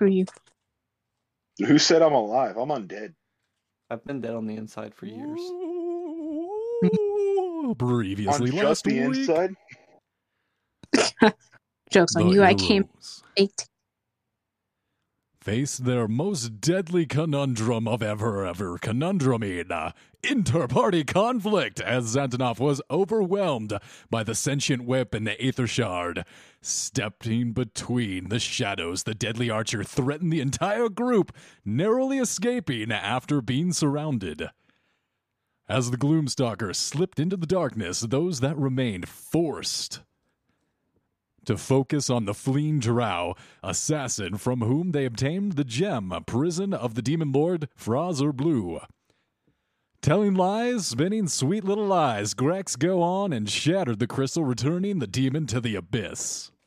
Screw you. Who said I'm alive? I'm undead. I've been dead on the inside for years. Previously on last just the week. inside. Jokes on the you. I came heroes baked. Face their most deadly conundrum of ever, ever conundruming. uh, Inter-party conflict as Xantanov was overwhelmed by the sentient whip and the Aether Shard. Stepping between the shadows, the deadly archer threatened the entire group, narrowly escaping after being surrounded. As the Gloomstalker slipped into the darkness, those that remained forced to focus on the fleeing drow, assassin from whom they obtained the gem, prison of the demon lord Fraz-Urb'luu. Telling lies, spinning sweet little lies, Grex go on and shattered the crystal, returning the demon to the abyss.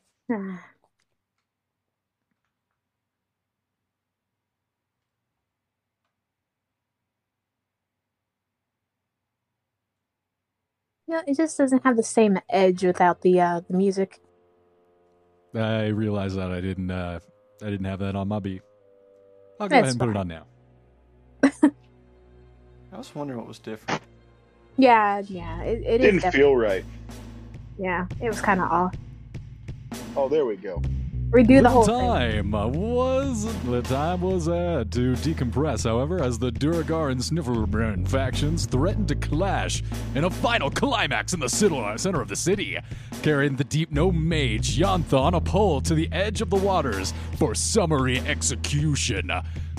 Yeah, it just doesn't have the same edge without the uh the music. I realized that I didn't uh I didn't have that on my beat. I'll go ahead That's and put it on now. I was wondering what was different. Yeah, yeah, it, it is. Didn't def- feel right. yeah, it was kind of off. Oh, there we go. Redo the whole thing. time was the time was uh, to decompress. However, as the Duergar and Svirfneblin factions threatened to clash in a final climax in the center of the city, carrying the deep no mage Yantha on a pole to the edge of the waters for summary execution.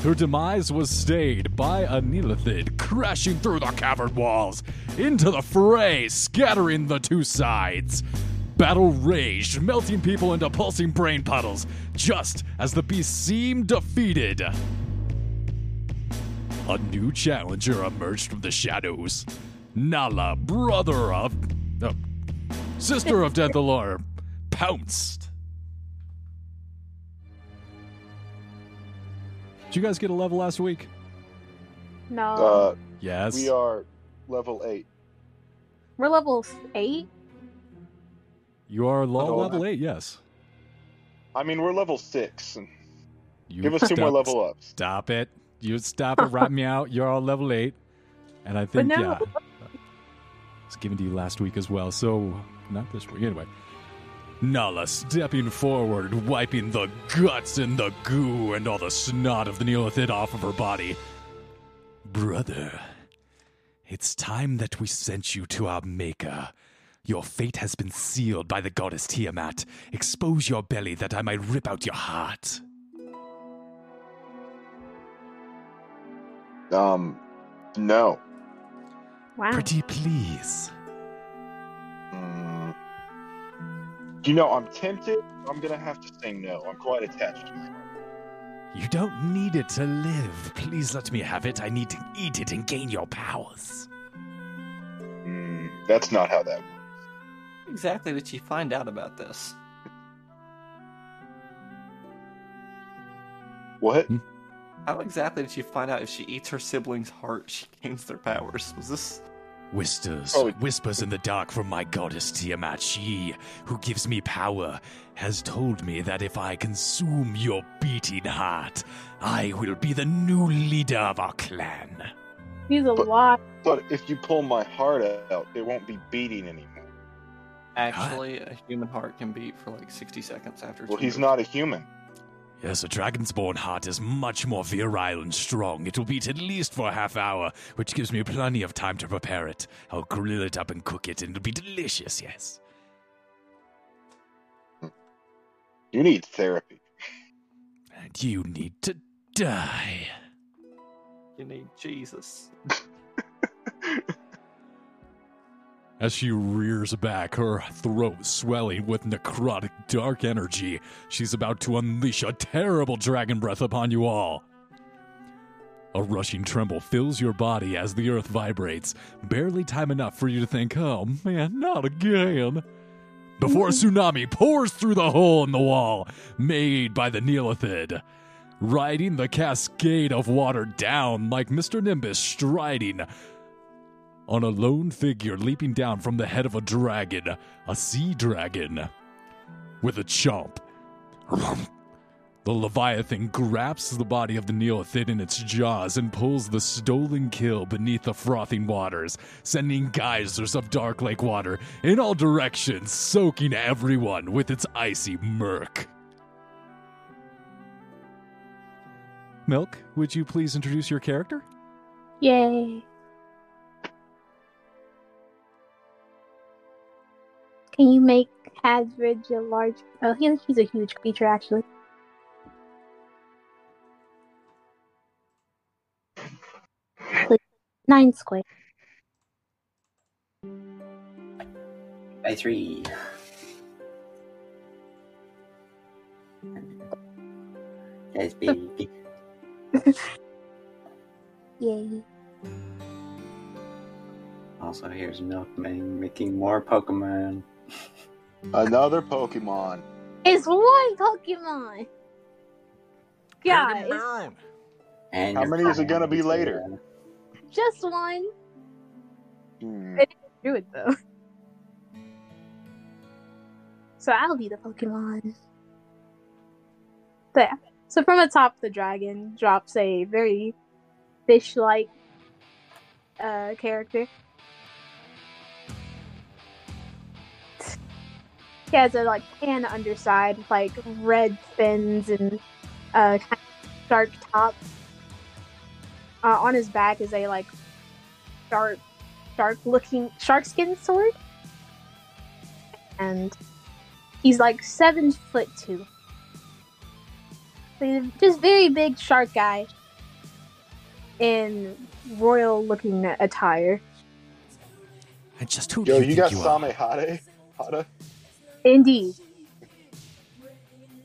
Her demise was stayed by a Neothelid crashing through the cavern walls into the fray, scattering the two sides. Battle raged, melting people into pulsing brain puddles, just as the beast seemed defeated. A new challenger emerged from the shadows. Nala, brother of. uh, sister of Denthalor, pounced. Did you guys get a level last week? No, Uh, Yes. we are level eight. we're level eight. You are low no, level I- 8, yes. I mean, we're level six. And You give us two more level ups. Stop it. You stop it, rat me out. You're all level 8. And I think, no. yeah. It's given to you last week as well, so not this week. Anyway. Nala stepping forward, wiping the guts and the goo and all the snot of the Neothelid off of her body. Brother, it's time that we sent you to our maker. Your fate has been sealed by the goddess Tiamat. Expose your belly that I might rip out your heart. Um, no. Wow. Pretty please. Mm. You know, I'm tempted. I'm gonna have to say no. I'm quite attached to my. You don't need it to live. Please let me have it. I need to eat it and gain your powers. Mm, that's not how that works. Exactly did she find out about this? What? Hmm? How exactly did she find out if she eats her sibling's heart, she gains their powers? Was this Whispers, Oh. whispers in the dark from my goddess Tiamat. She, who gives me power, has told me that if I consume your beating heart, I will be the new leader of our clan. He's a But- lot. But if you pull my heart out, it won't be beating anymore. Actually a human heart can beat for like 60 seconds after Well, he's removed? not a human. Yes, a dragon's-born heart is much more virile and strong. It will beat at least for a half hour, which gives me plenty of time to prepare it. I'll grill it up and cook it, and it'll be delicious, yes. You need therapy. And you need to die. You need Jesus. As she rears back, her throat swelling with necrotic dark energy, she's about to unleash a terrible dragon breath upon you all. A rushing tremble fills your body as the earth vibrates, barely time enough for you to think, oh man, not again. Before a tsunami pours through the hole in the wall made by the Neothelid, riding the cascade of water down like Mr. Nimbus striding on a lone figure leaping down from the head of a dragon, a sea dragon, with a chomp. The Leviathan grasps the body of the Neothelid in its jaws and pulls the stolen kill beneath the frothing waters, sending geysers of dark lake water in all directions, soaking everyone with its icy murk. Milk, would you please introduce your character? Yay. Can you make Hasbridge a large? Oh, he, he's a huge creature, actually. Nine square. By three. Yes, baby. Yay. Also, here's Milkman making more Pokemon. Another Pokemon. It's one Pokemon. Guys, And How many is it gonna be later? just one. Hmm. Do it though. So I'll be the Pokemon. There. So from atop the dragon drops a very fish-like uh, character. Has a like tan underside, with, like red fins and uh, kind of shark top. Uh, on his back is a like sharp, shark-looking shark skin sword, and he's like seven foot two. So he's just very big shark guy in royal looking attire. And just who Yo, do you, you think got you are? Same Hade? Hada? Indeed.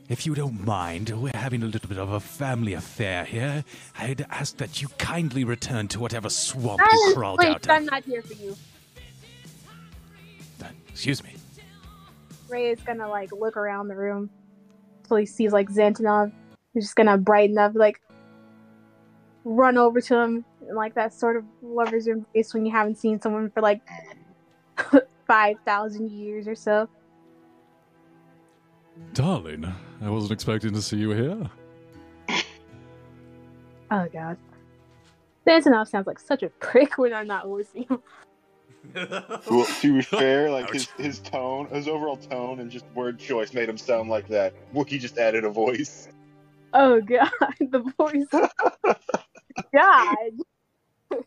If you don't mind, we're having a little bit of a family affair here. I'd ask that you kindly return to whatever swamp you crawled please, out I'm of. not here for you. Uh, Excuse me. Ray is gonna like look around the room until he sees like Xantanov. He's just gonna brighten up, like run over to him in like that sort of lover's embrace when you haven't seen someone for like five thousand years or so. Darling, I wasn't expecting to see you here. Oh god. Xantanov sounds like such a prick when I'm not with you. Well, to be fair, like Ouch. his, his tone, his overall tone and just word choice made him sound like that. Wookie just added a voice. Oh god, the voice. God. I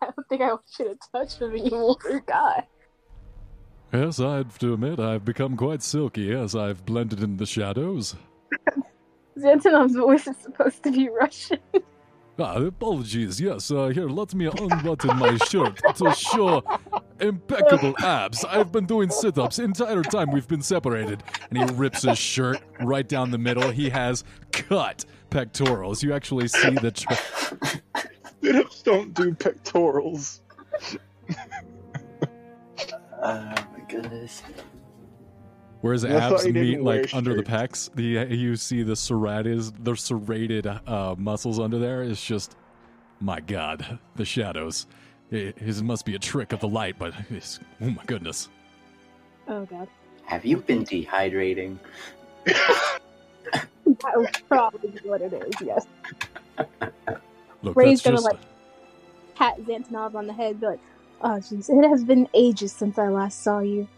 don't think I should have touched him anymore. God. Yes, I have to admit, I've become quite silky as I've blended in the shadows. Xantanov's voice is supposed to be Russian. Ah, apologies. Yes, uh, here, let me unbutton my shirt to show impeccable abs. I've been doing sit ups entire time we've been separated. And he rips his shirt right down the middle. He has cut pectorals. You actually see the. Tra- Sit-ups don't do pectorals. My goodness. Whereas That's abs meet wear like under the pecs, the you see the serrated, the serrated uh, muscles under there. It's just, my God, the shadows. It, it must be a trick of the light, but it's, oh my goodness. Oh god. Have you been dehydrating? That would probably what it is, yes. Look, Ray's that's gonna, just like- Pat Xantanov on the head, be like, oh jeez, it has been ages since I last saw you.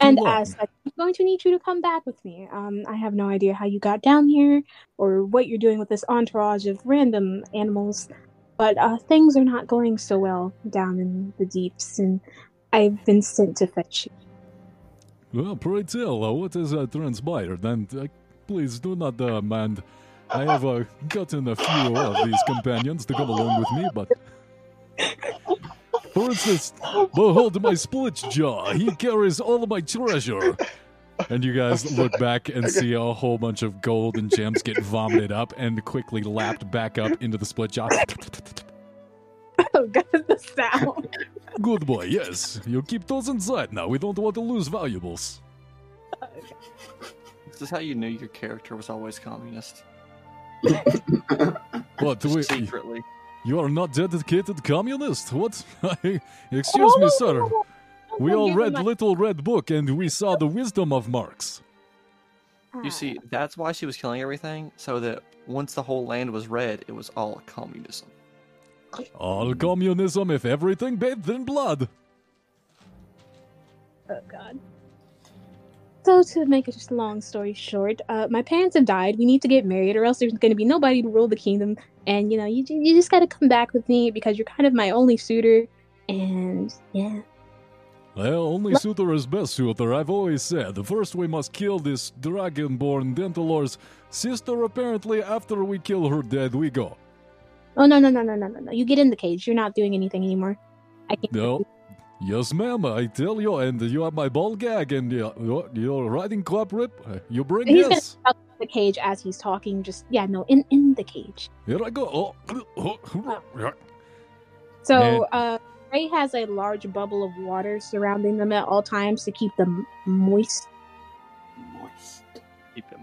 And as such, I'm going to need you to come back with me. Um, I have no idea how you got down here or what you're doing with this entourage of random animals, but uh, things are not going so well down in the deeps, and I've been sent to fetch you. Well, pray tell, uh, what has uh, transpired? And uh, please do not uh, mind. I have uh, gotten a few of these companions to come along with me, but. For instance, behold my split jaw. He carries all of my treasure. And you guys look back and see a whole bunch of gold and gems get vomited up and quickly lapped back up into the split jaw. Oh god, the sound. Good boy, yes. You keep those inside now. We don't want to lose valuables. This is how you knew your character was always communist. What? Just We, secretly. You are not dedicated communist? What? Excuse me, sir. We all read Little Red Book and we saw the wisdom of Marx. You see, that's why she was killing everything, so that once the whole land was red, it was all communism. All communism if everything bathed in blood. Oh God. So to make it just a long story short, uh, my parents have died. We need to get married, or else there's going to be nobody to rule the kingdom. And you know, you you just got to come back with me because you're kind of my only suitor. And yeah, Well, only suitor is best suitor, I've always said. First, we must kill this dragonborn Denthalor's sister. Apparently, after we kill her dead, we go. oh no no no no no no no, you get in the cage. You're not doing anything anymore. I can't. No. Yes, ma'am, I tell you, and you have my ball gag and uh, your, your riding club rip. You bring He's gonna yes. the cage as he's talking. Just yeah, no, in in the cage. Here I go. Oh. So uh, Ray has a large bubble of water surrounding them at all times to keep them moist. Moist. Keep him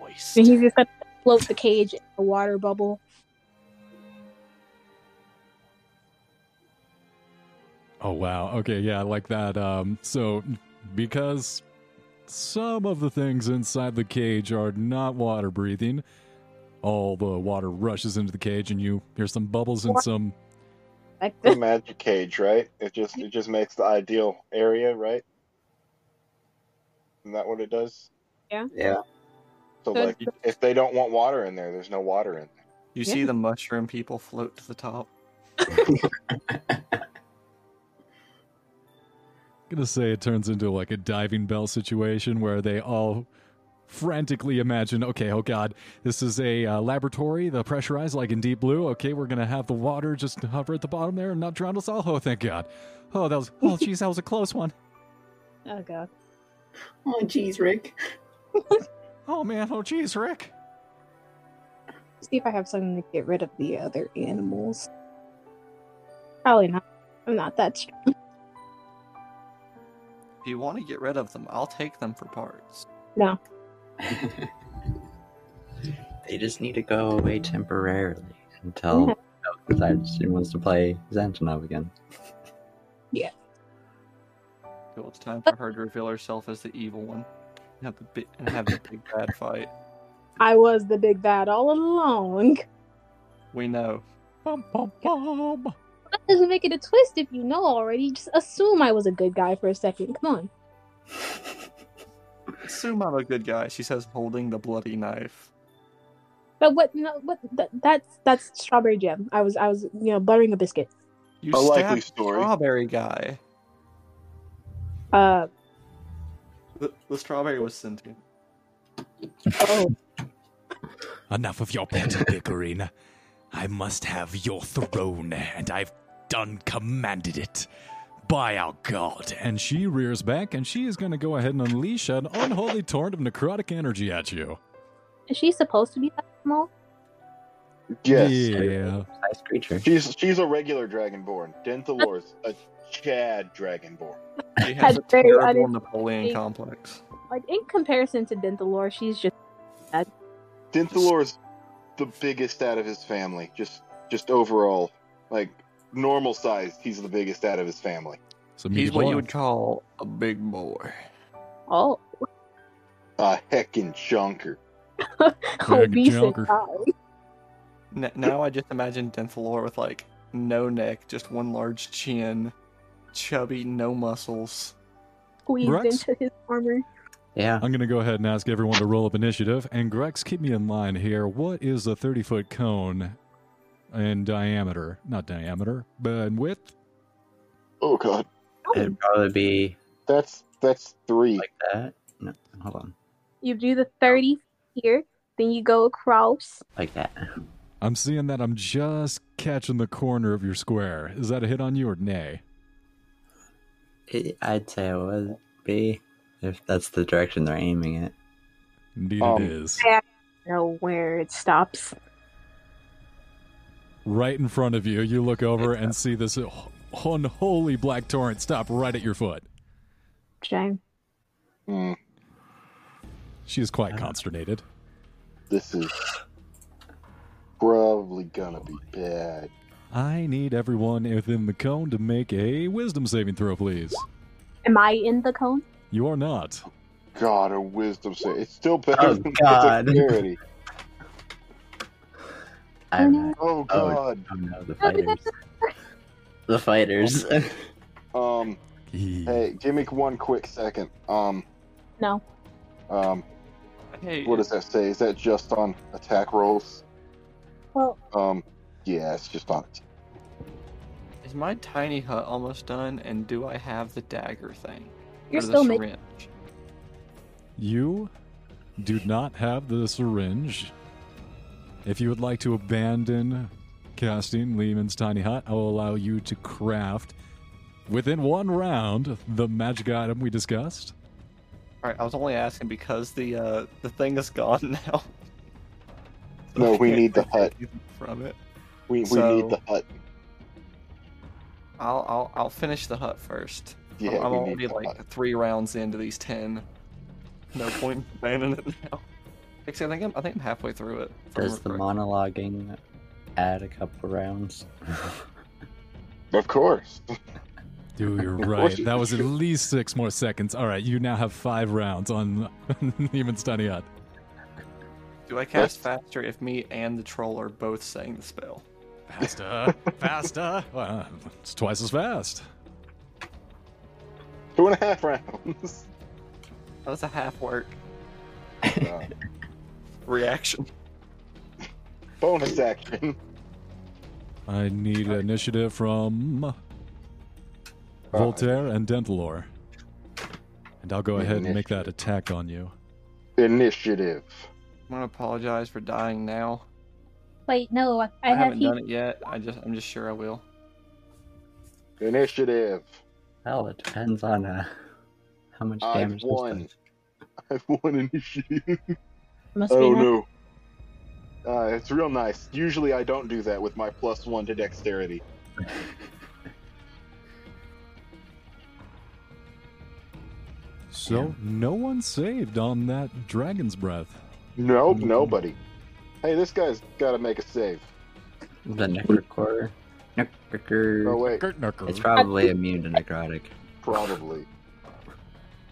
moist. And he's just gonna float the cage in a water bubble. Oh wow. Okay, yeah, I like that. Um so because some of the things inside the cage are not water breathing, all the water rushes into the cage and you hear some bubbles and some Like The magic cage, right? It just it just makes the ideal area, right? Isn't that what it does? Yeah. Yeah. So Good. like if they don't want water in there, there's no water in there. You see the mushroom people float to the top. gonna say it turns into like a diving bell situation where they all frantically imagine okay oh god this is a uh, laboratory the pressurized like in deep blue okay we're gonna have the water just hover at the bottom there and not drown us all oh thank god oh that was oh jeez that was a close one oh god. Oh, jeez, Rick. oh man oh jeez rick See if I have something to get rid of the other animals. Probably not. I'm not that strong. If you want to get rid of them, I'll take them for parts. No. they just need to go away temporarily until Milk decides she wants to play Xantanov again. Yeah. Well, it's time for her to reveal herself as the evil one. And have the big, and have the big bad fight. I was the big bad all along. We know. bum, bum, bum. That doesn't make it a twist if you know already. Just assume I was a good guy for a second. Come on. Assume I'm a good guy, she says, holding the bloody knife. But what? No, what? That, that's that's strawberry jam. I was I was you know buttering a biscuit. You A likely story. strawberry guy. Uh The, the strawberry was sentient. oh. enough of your petty bickering i must have your throne and i've done commanded it by our god and she rears back and she is going to go ahead and unleash an unholy torrent of necrotic energy at you Is she supposed to be that small? Yes. Yeah. Nice creature. She's she's a regular dragonborn. Denthalor's a Chad dragonborn. She has a terrible uninteresting. Napoleon complex. Like in comparison to Denthalor, she's just Denthalor's the biggest out of his family. Just just overall, like normal sized, he's the biggest out of his family. So He's meat what you would call a big boy. oh A heckin' chunker. obese junker. and high. Now I just imagine Denthalor with like no neck, just one large chin, chubby, no muscles. squeezed Rex? into his armor. Yeah. I'm going to go ahead and ask everyone to roll up initiative. And Grex, keep me in line here. What is a 30 foot cone in diameter? Not diameter, but in width? Oh god. It'd probably be That's that's three. like that. No, hold on. You do the thirty here, then you go across. Like that. I'm seeing that I'm just catching the corner of your square. Is that a hit on you or nay? It, I'd say it would be if that's the direction they're aiming it. Indeed, Um, it is. Know where it stops. Right in front of you, you look over and see this unholy black torrent stop right at your foot. Shame. Hmm, She is quite consternated. this is probably gonna be bad. I need everyone within the cone to make a wisdom saving throw, please. Am I in the cone? You are not. God, a wisdom save. It's still better Oh, than God. dexterity. I'm not. Oh. God. Oh no, the fighters. the fighters. Um. Hey, give me one quick second. Um. No. Um. Hey, What does that say? Is that just on attack rolls? Well, Um. Yeah, it's just on. is my tiny hut almost done? And do I have the dagger thing? You're Or the still making- syringe? You do not have the syringe. If you would like to abandon casting Leomund's Tiny Hut, I will allow you to craft within one round the magic item we discussed. All right, I was only asking because the uh, the thing is gone now. No, we need the hut. From it, We, we So- need the hut. I'll I'll I'll finish the hut first. Yeah, I'm, I'm we already like hut. three rounds into these ten. No point in abandoning it now. Actually, I think I'm I think I'm halfway through it. Does the remember monologuing add a couple rounds? Of course. Dude, you're right. That was at least six more seconds. All right, you now have five rounds on Leomund's Tiny Hut. Do I cast faster if me and the troll are both saying the spell? Faster, faster. Well, it's twice as fast. Two and a half rounds. That was a half work Uh, reaction. bonus action. I need initiative from Voltaire and Denthalor. And I'll go ahead and make that attack on you. Initiative. I'm gonna apologize for dying now. wait, no, I, I, I have haven't heat. done it yet. I just I'm just sure I will. Initiative. well, it depends on uh, how much I've damage this won. does. I've won initiative. Must Oh enough. no. Uh, it's real nice. Usually I don't do that with my plus one to dexterity. So, no one saved on that dragon's breath. Nope, nobody. Hey, this guy's got to make a save. The necrocore. Necrocore. Oh wait, It's probably immune to necrotic. probably.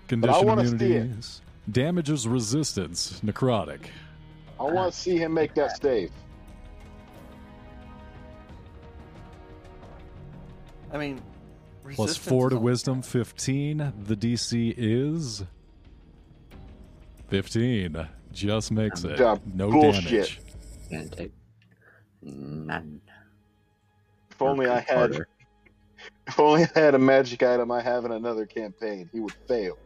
Condition wanna see it. immunities. Damages resistance. Necrotic. I want to see him make that save. I mean, four to is a- wisdom, 15. The DC is 15. Just makes it. Yeah, No bullshit. damage. Gonna take none. If only I had, Harder. if only I had a magic item I have in another campaign, he would fail.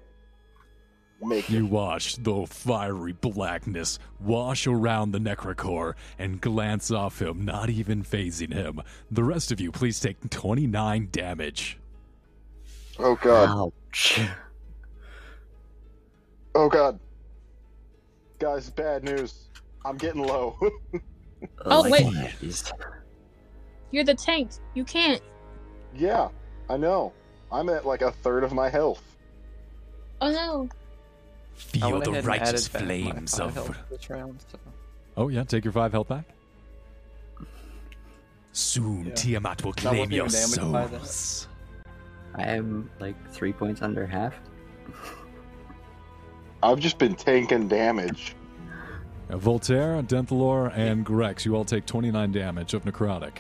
Make You it. watch the fiery blackness wash around the Necrocore and glance off him, not even phasing him. The rest of you, please take 29 damage. Oh god. Ouch. Oh god. Guys, bad news. I'm getting low. Oh, Like, wait. jeez. You're the tank. You can't. yeah, I know. I'm at like a third of my health. Oh no. I Feel the righteous added back my flames of. round, so- Oh, yeah, take your five health back. Soon Yeah. Tiamat will Not claim your even damage by that. souls. I am like three points under half. I've just been tanking damage. Uh, Voltaire, Denthalor, and Grex, you all take 29 damage of necrotic.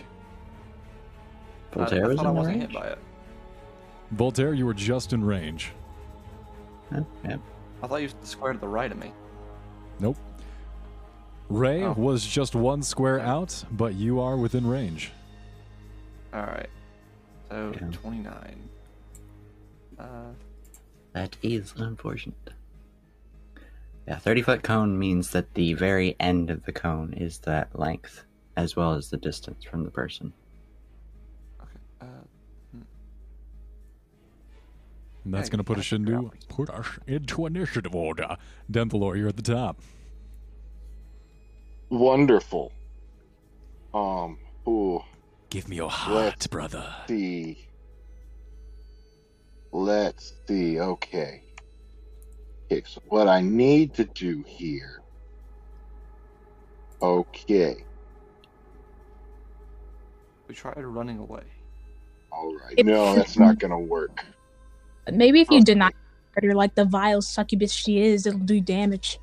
Voltaire I was thought I in the wasn't range. hit by it. Voltaire, you were just in range. Huh? Yep. I thought you was square to the right of me. Nope. Ray Oh. was just one square out, but you are within range. All right. So Yeah. 29. Uh, That is unfortunate. Yeah, 30 foot cone means that the very end of the cone is that length, as well as the distance from the person. And that's going to put us into put us into initiative order. Denthalor, you're at the top. Wonderful. Um, ooh, Give me your heart, Let's brother. see. Let's see. Okay. Okay, so what I need to do here. Okay. we tried running away. All right. If- No, that's not going to work. Maybe if you deny her like the vile succubus she is. It'll do damage.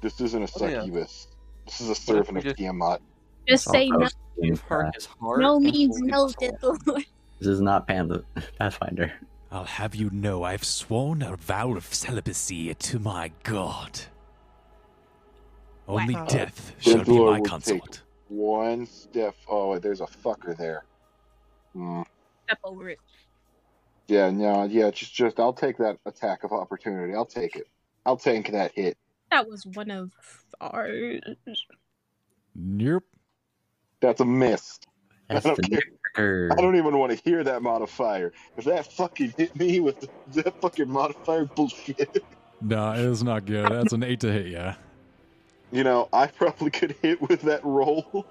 This isn't a Oh, yeah. succubus. This is a servant of just- Tiamat. Just say no. Give her his heart. No means no, his This is not Pan Pathfinder. I'll have you know I've sworn a vow of celibacy to my god. Only Wow. death shall be Denthor my will take consort. One step. Oh, there's a fucker there. Hmm. Step over it. Yeah, no, yeah, just, just, I'll take that attack of opportunity. I'll take it. I'll tank that hit. That was one of ours. Yep. That's a miss. That's I don't care. I don't even want to hear that modifier. If that fucking hit me with the, that fucking modifier bullshit, No, it's not good. That's an eight to hit, yeah. you know, I probably could hit with that roll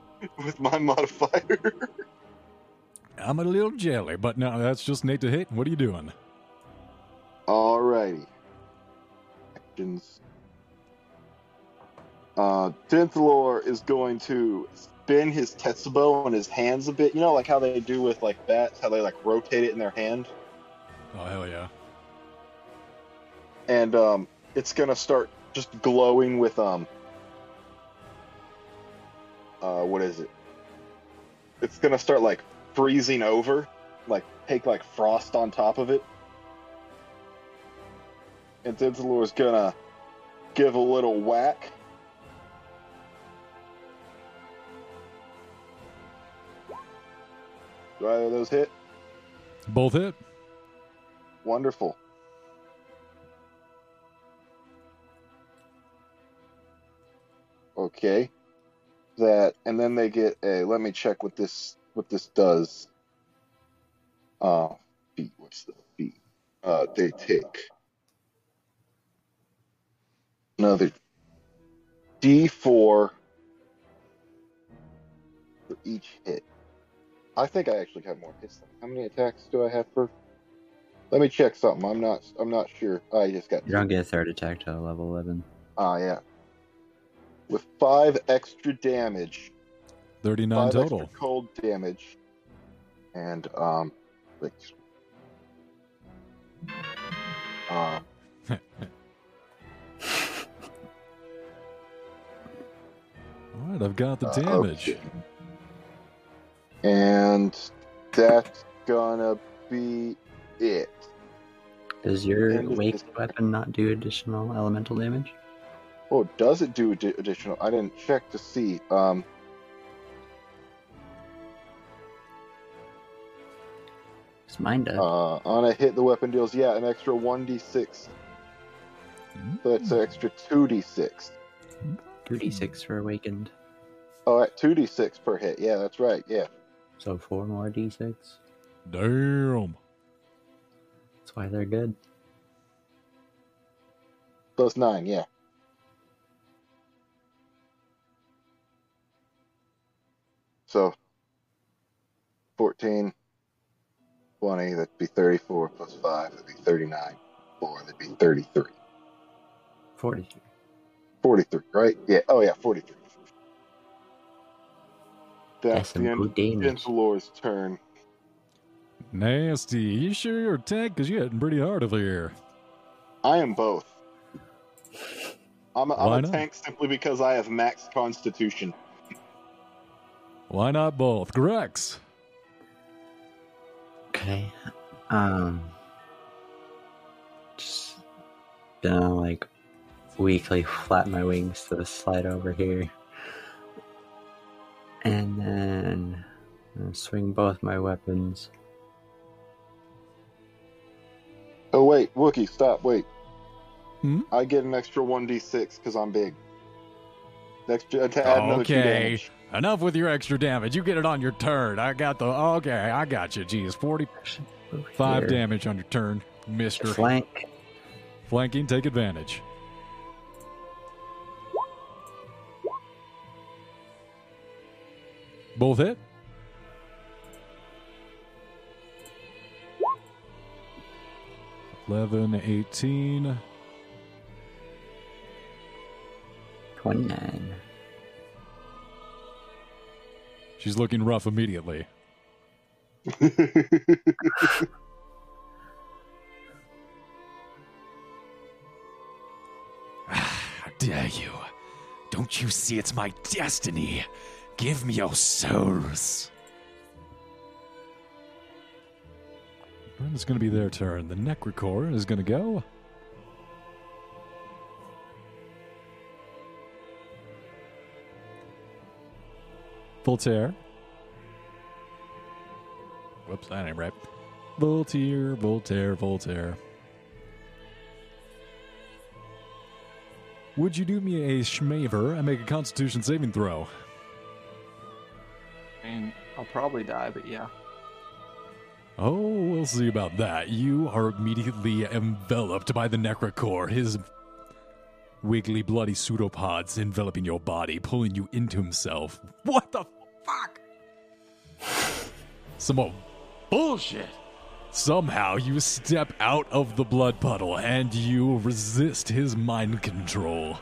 with my modifier. I'm a little jelly, but no, that's just Nate to hit. What are you doing? Alrighty. Actions. Uh, Denthalor is going to spin his Tetsubo in his hands a bit. You know, like how they do with like bats, how they like rotate it in their hand. Oh, hell yeah. and um, it's gonna start just glowing with um, uh, what is it? It's gonna start like freezing over, like take like frost on top of it, and Denthalor is gonna give a little whack. Do either of those hit? Both hit. Wonderful. Okay. That and then they get a let me check what this what this does. Uh what's the feet? Uh they take another D four for each hit. I think I actually have more hits. How many attacks do I have per let me check something. I'm not. I'm not sure. I just got. You don't get a third attack till level 11. Ah, yeah. With five extra damage, 39 five total. extra cold damage, and um, like, um, All right, I've got the uh, damage. okay. and that's gonna be it. Does your And wake just- weapon not do additional elemental damage? Oh, does it do addi- additional? I didn't check to see. Um, 'Cause mine does. uh, on a hit, the weapon deals yeah an extra one d six. So that's an extra two d six. 2d6 for awakened. Oh, at two d six per hit. Yeah, that's right. Yeah. So 4 more d6. Damn. That's why they're good. Plus nine, yeah. So, 14, 20, that'd be 34, plus 5, that'd be 39. 4, that'd be 33. 43. 43, right? Yeah, oh yeah, 43. That's That's the end good of damage. Denthalor's turn. Nasty. You sure you're a tank? Because you're hitting pretty hard over here. I am both. I'm a, Why I'm a tank simply because I have max constitution. Why not both? Grex. Okay. Um. Just gonna like weakly flap my wings to slide over here. And then I'll swing both my weapons. Oh wait, Wookie, stop, wait. Hmm? I get an extra 1d6 because I'm big. Extra, to add another two Okay. damage. Enough with your extra damage. You get it on your turn. I got the. Okay, I got you. Jeez, 45 Here. damage on your turn, mister. Flank. Flanking, take advantage. Both hit? Eleven, eighteen. 29. She's looking rough immediately. How dare you? Don't you see it's my destiny? Give me your souls. It's going to be their turn. The Necrocore is going to go. Voltaire. Whoops, that ain't right. Voltaire, Voltaire, Voltaire. Would you do me a schmaver and make a constitution saving throw? I mean, I'll probably die, but yeah. Oh, we'll see about that. You are immediately enveloped by the Necrocore, his wiggly, bloody pseudopods enveloping your body, pulling you into himself. What the fuck? Some more bullshit. Somehow you step out of the blood puddle and you resist his mind control.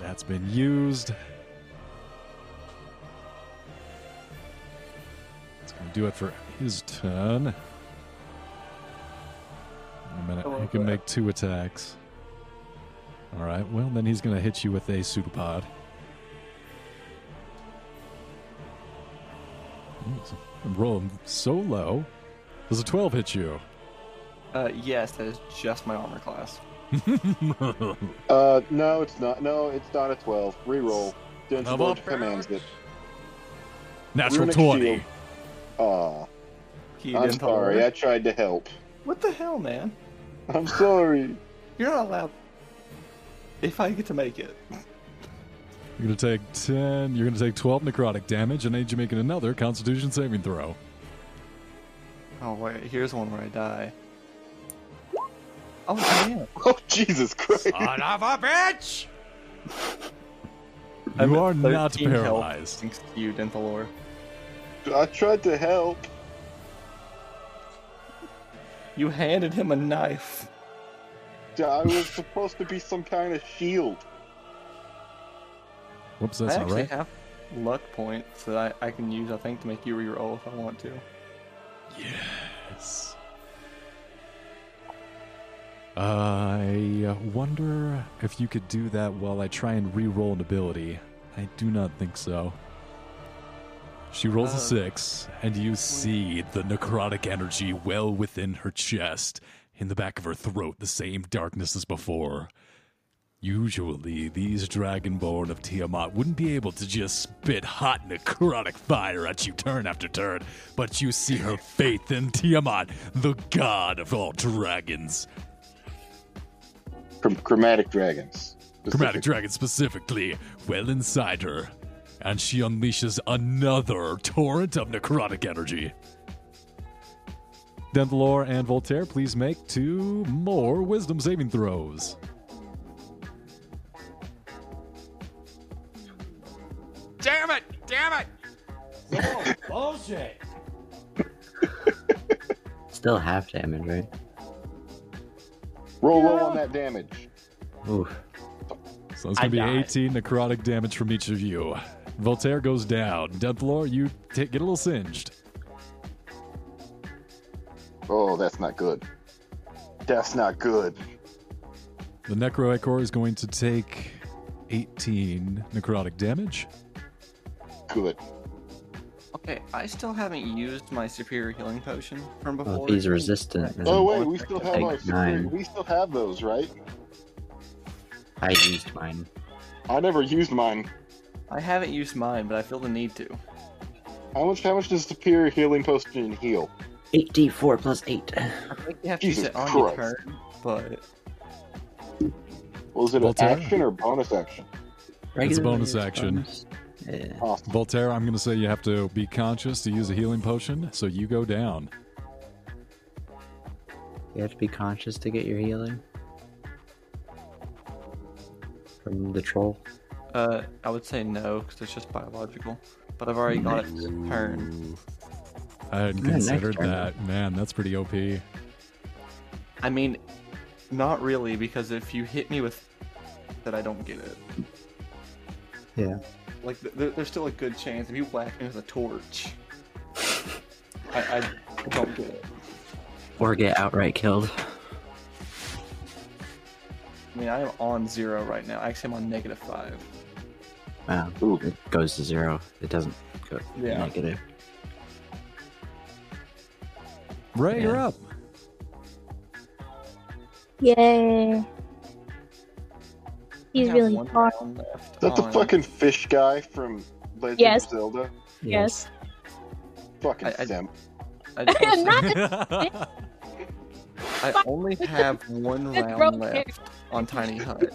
That's been used. It's going to do it for his turn. A minute. He can make two attacks. All right. Well, then he's going to hit you with a pseudopod. Ooh, I'm rolling so low. Does a 12 hit you? Uh, yes, that is just my armor class. Uh, no, it's not. No, it's not a 12. Reroll. Dungeon Double Lord commands it. Natural Runic 20. shield. Aw, He I'm didn't sorry. hold I tried to help. What the hell, man? I'm sorry. You're not allowed. If I get to make it. You're gonna take ten. You're gonna take twelve necrotic damage, and I need you making another Constitution saving throw. Oh wait, here's one where I die. Oh man. Oh, Jesus Christ. Son of a bitch! I'm You are not 13 health, paralyzed. Thanks to you, Denthalor. I tried to help. You handed him a knife. I was supposed to be some kind of shield. Whoops, I that's not actually right. have luck points that I, I can use, I think, to make you reroll if I want to. Yes. I uh, wonder if you could do that while I try and re-roll an ability. I do not think so. She rolls a Uh, six, and you see the necrotic energy well within her chest, in the back of her throat, the same darkness as before. Usually, these Dragonborn of Tiamat wouldn't be able to just spit hot necrotic fire at you turn after turn, but you see her faith in Tiamat, the god of all dragons. Chrom- chromatic dragons. Chromatic dragon specifically, well inside her. And she unleashes another torrent of necrotic energy. Denthalor and Voltaire, please make two more wisdom saving throws. Damn it! Damn it! Oh, bullshit! Still half damage, right? Roll low on that damage. Oof. So it's gonna be died. 18 necrotic damage from each of you. Voltaire goes down. Denthalor, you ta get a little singed. Oh, that's not good. That's not good. The Necrocore is going to take 18 necrotic damage. Good. Okay, I still haven't used my superior healing potion from before. if he's resistant, then Oh wait, we still have Take our nine. we still have those, right? I used mine. I never used mine. I haven't used mine, but I feel the need to. How much? How much does superior healing potion heal? 8d4 plus 8. I think you have to use it on your Christ. turn, but Was it Voltaire? an action or bonus action? It's a bonus it's action. bonus. Yeah. Awesome. Voltaire, I'm going to say you have to be conscious to use a healing potion, so you go down. You have to be conscious to get your healing. From the troll. Uh, I would say no because it's just biological. But I've already got it this turn. I hadn't Yeah, next considered turn. that. Man, that's pretty OP. I mean, not really because if you hit me with that, I don't get it. Yeah. Like th- th- there's still a good chance if you whack me with a torch, I, I don't get it. Or get outright killed. I mean, I am on zero right now. Actually, I'm on negative five. Wow. Ooh. It goes to zero. It doesn't go Yeah. negative. Ray, you're up. Yay. He's really one hard. Is that the on- fucking fish guy from Legend Yes. of Zelda? Yes. Fucking I- I- simp. I, just wanna Not say, I only have one round left on Tiny Hut.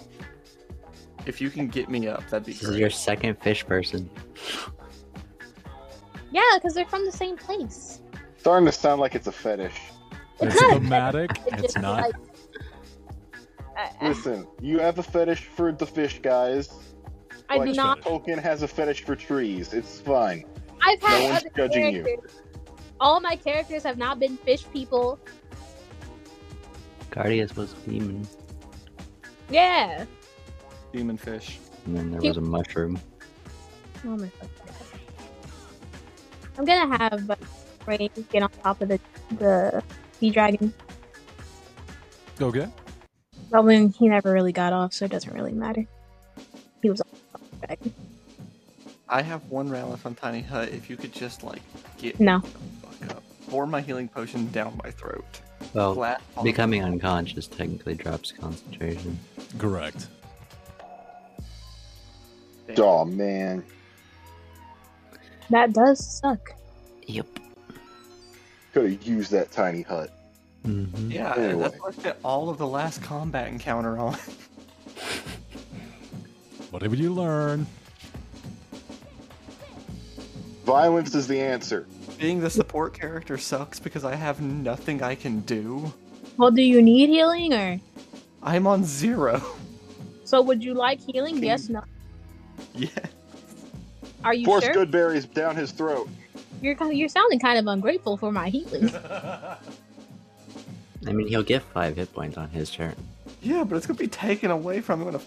If you can get me up, that'd be This is great. your second fish person. Yeah, because they're from the same place. Starting to sound like it's a fetish. it's not- thematic. It's just not. like- I, I- Listen, you have a fetish for the fish guys. I do not. Tolkien has a fetish for trees. It's fine. I've had no one's other judging you. characters. All my characters have not been fish people. Guardius was a demon, Yeah. Demon fish. and then there was a mushroom. Oh my god. I'm gonna have uh, Ray get on top of the the sea dragon. Okay. Well, then he never really got off, so it doesn't really matter. He was on the dragon. I have one round left on Tiny Hut. If you could just like get No. fuck up, pour my healing potion down my throat. Well, Flat on- becoming unconscious technically drops concentration. Correct. Damn. Oh man. That does suck. Yep. Could have used that tiny hut. hmm Yeah, Anyway. that's what I all of the last combat encounter on. Whatever you learn. Violence is the answer. Being the support character sucks because I have nothing I can do. Well, do you need healing or? I'm on zero. So would you like healing? Yes, no. Yeah. Are you Force sure? good berries down his throat. You're you're sounding kind of ungrateful for my healing. I mean, he'll get five hit points on his turn. Yeah, but it's gonna be taken away from him when it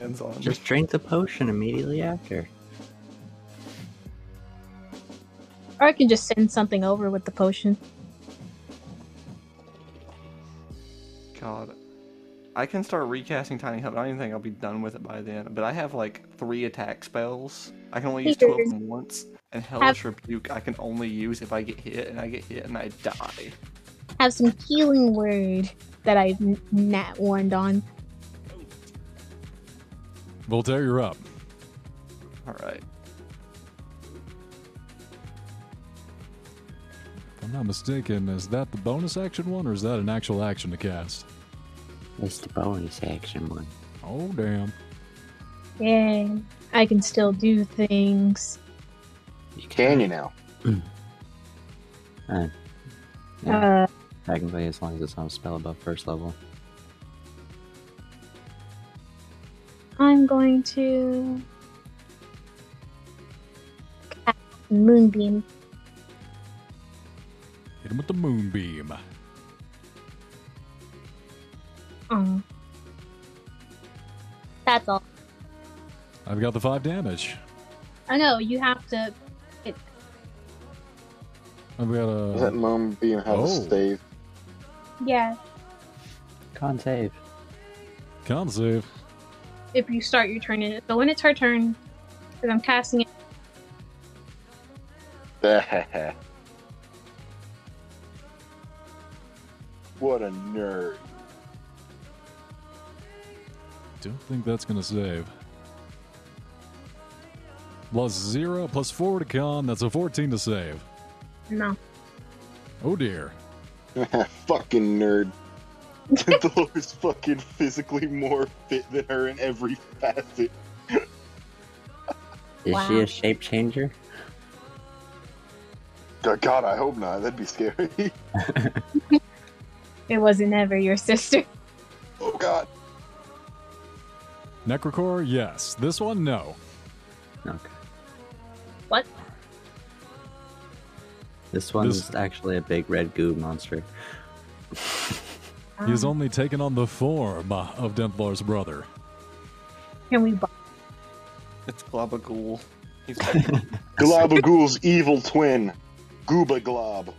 ends on. Just drink the potion immediately after. or I can just send something over with the potion. God. I can start recasting Tiny Hut, I don't even think I'll be done with it by then. But I have like three attack spells. I can only use two of them once. And Hellish Rebuke I can only use if I get hit, and I get hit and I die. Have some healing word that I've not warned on. Voltaire, you're up. Alright. If I'm not mistaken, is that the bonus action one or is that an actual action to cast? It's the bonus action one. Oh, damn. Yeah, I can still do things. You Can you now? Uh, yeah, Uh, technically, as long as it's not a spell above first level. I'm going to cast Moonbeam. Hit him with the moonbeam. Oh. That's all. I've got the five damage. I know you have to. I've got Does that a. moonbeam have Oh. a stave? Yeah, Con save. Con save. if you start your turn in it. So when it's her turn, because I'm casting it, what a nerd. Don't think that's gonna save. Plus zero, plus four to con. That's a 14 to save. no. Oh dear. fucking nerd. Thor is fucking physically more fit than her in every facet. Is she a shape changer? God, God, I hope not. That'd be scary. It wasn't ever your sister. oh God. Necrocore, yes. This one, no. Okay. What? This one's This- actually a big red goo monster. He's Um, only taken on the form of Templar's brother. Can we? bu- It's Globagool. He's Globagool's evil twin, Gooba Glob.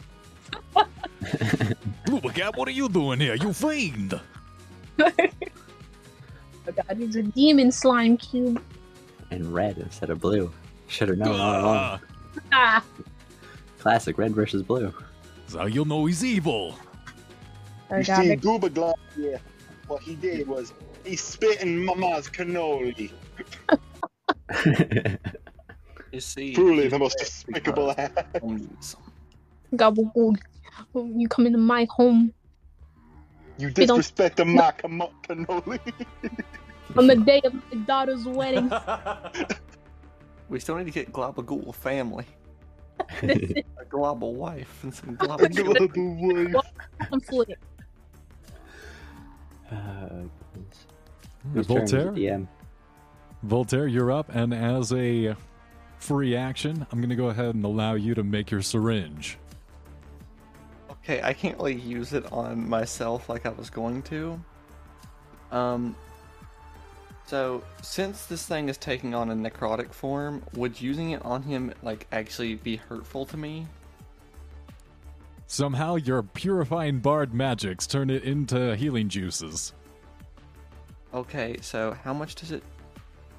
Glubacap, what are you doing here? You fiend! Oh god, he's a demon slime cube. And red instead of blue. Should have known all along. Ah, Classic red versus blue. so you'll know he's evil. You see, they- Gooba Glob, yeah, what he did was he spit in Mama's cannoli. You see, Truly the most despicable because act. homies. gabagool. You come into my home You don't- disrespect the my camo- cannoli. on the day of my daughter's wedding. we still need to get Globagool family. A global wife and some global Global wife. Conflict. Uh, goodness. Whose turn is it? Voltaire? DM. Voltaire, you're up, and as a free action, I'm going to go ahead and allow you to make your syringe. Okay, I can't really use it on myself like I was going to. Um. So, since this thing is taking on a necrotic form, would using it on him like actually be hurtful to me? Somehow, your purifying bard magics turn it into healing juices. Okay, so how much does it?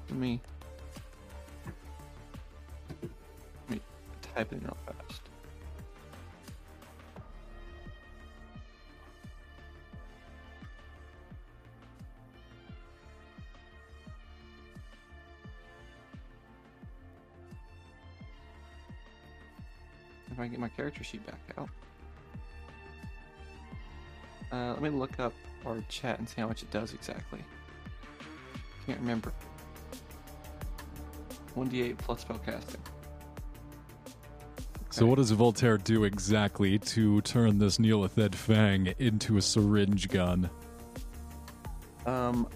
Let me. Let me type it in real fast. If I can get my character sheet back out. Uh, let me look up our chat and see how much it does exactly. Can't remember. 1d8 plus spellcasting. So, what does Voltaire do exactly to turn this Neothelid Fang into a syringe gun? Um.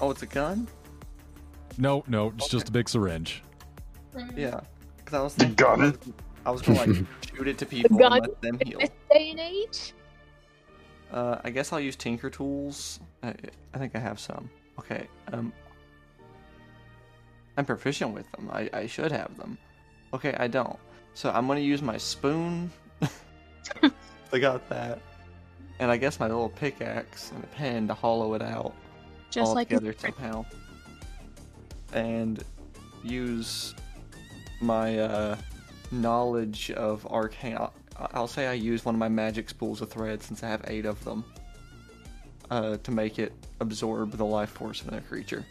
Oh, it's a gun? No, no, it's just a big syringe. Yeah. Because I was thinking. Gun. I was gonna like shoot it to people gun? and let them heal. This day and age? Uh, I guess I'll use Tinker Tools. I, I think I have some. Okay. Um. I'm proficient with them. I, I should have them. Okay, I don't. So I'm gonna use my spoon. I got that. And I guess my little pickaxe and a pen to hollow it out Just all like together somehow. And use my uh, knowledge of arcane. I'll, I'll say I use one of my magic spools of thread since I have eight of them uh, to make it absorb the life force of another creature.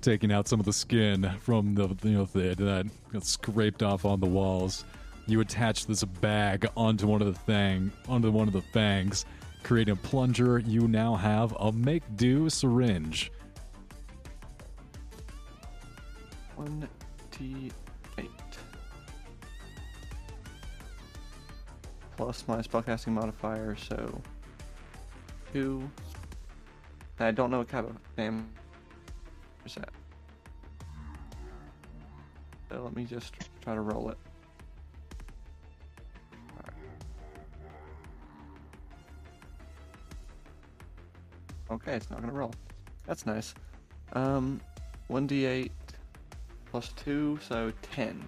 Taking out some of the skin from the Neothelid that got scraped off on the walls. You attach this bag onto one of the thing onto one of the fangs, creating a plunger. You now have a make do syringe. One d plus my spellcasting modifier, so two. And I don't know what kind of name is that. So let me just try to roll it. Okay, it's not gonna roll. That's nice. Um, 1d8 plus 2, so 10.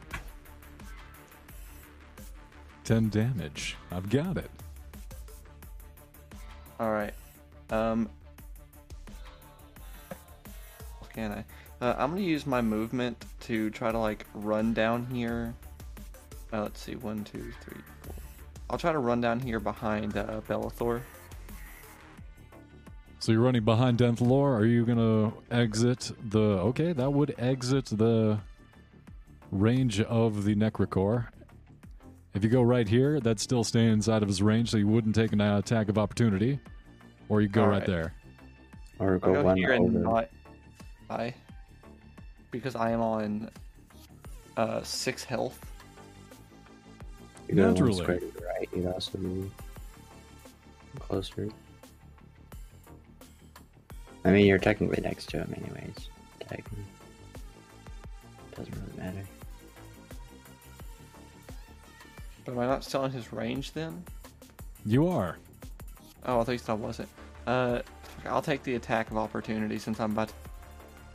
10 damage. I've got it. Alright. Um. Can I? Uh, I'm gonna use my movement to try to, like, run down here. Uh, let's see. One, two, three, four. I'll try to run down here behind uh, Bellathor. So you're running behind Denthalor. Are you gonna exit the? Okay, that would exit the range of the Necrocore. If you go right here, that'd still stay inside of his range, so you wouldn't take an uh, attack of opportunity. Or you go right Alright. there. Or I'll go go one here over. and not. I. Because I am on uh, 6 health. You go one Naturally. square to the right. You'd also be closer. I mean, you're technically next to him, anyways. Technically, doesn't really matter. But am I not still in his range then? You are. Oh, at least I wasn't. Uh, I'll take the attack of opportunity since I'm about to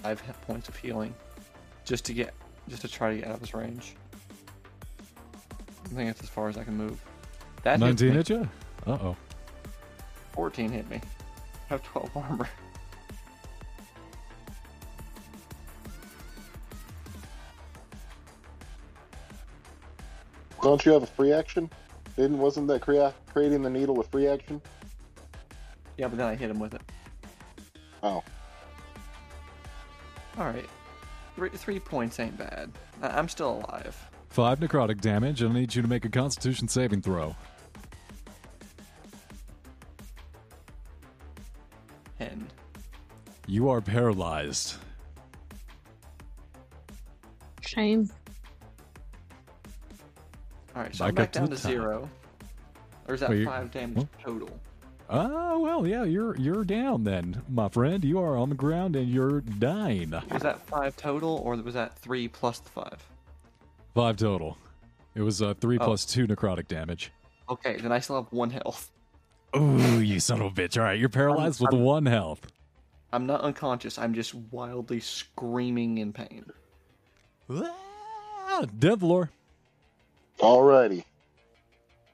five hit points of healing, just to get, just to try to get out of his range. I think that's as far as I can move. That 19 me. hit you? Uh oh. 14 hit me. I have 12 armor. Don't you have a free action? Didn't wasn't that crea- creating the needle a free action? Yeah, but then I hit him with it. Oh, Alright. Three, three points ain't bad. I- I'm still alive. Five necrotic damage, and I need you to make a constitution saving throw. 10. You are paralyzed. Shame. Alright, so Back I'm back up to down to zero. Or is that Wait, five damage what? total? Oh, well, yeah, you're you're down then, my friend. You are on the ground and you're dying. Was that five total, or was that three plus the five? Five total. It was uh, three Oh. plus two necrotic damage. Okay, then I still have one health. Ooh, you son of a bitch. All right, you're paralyzed with I'm- one health. I'm not unconscious. I'm just wildly screaming in pain. Ah. Alrighty.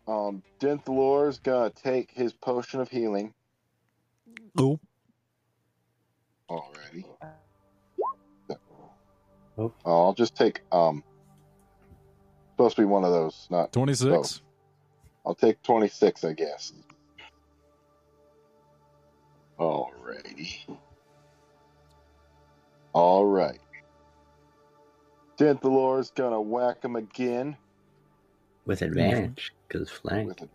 Um, Denthalor's gonna take his potion of healing. Oh, Alrighty. Oh. Oh, I'll just take um. Supposed to be one of those, not 26. I'll take 26, I guess. Alrighty. Alright. Denthalor's gonna whack him again With advantage, because flank. with a.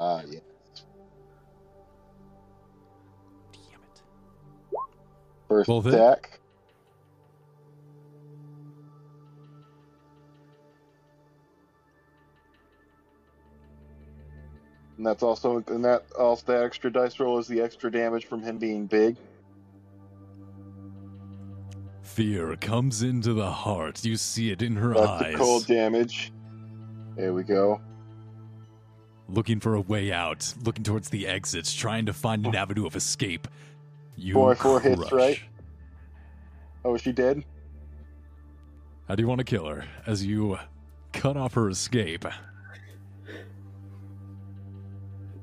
Ah, yes. Damn it. First Both hit? attack. And that's also and that also that extra dice roll is the extra damage from him being big. Fear comes into the heart. You see it in her That's the eyes. cold damage. There we go. Looking for a way out, looking towards the exits, trying to find an avenue of escape. You Four, four hits, crush. right? Oh, is she dead? How do you want to kill her? As you cut off her escape.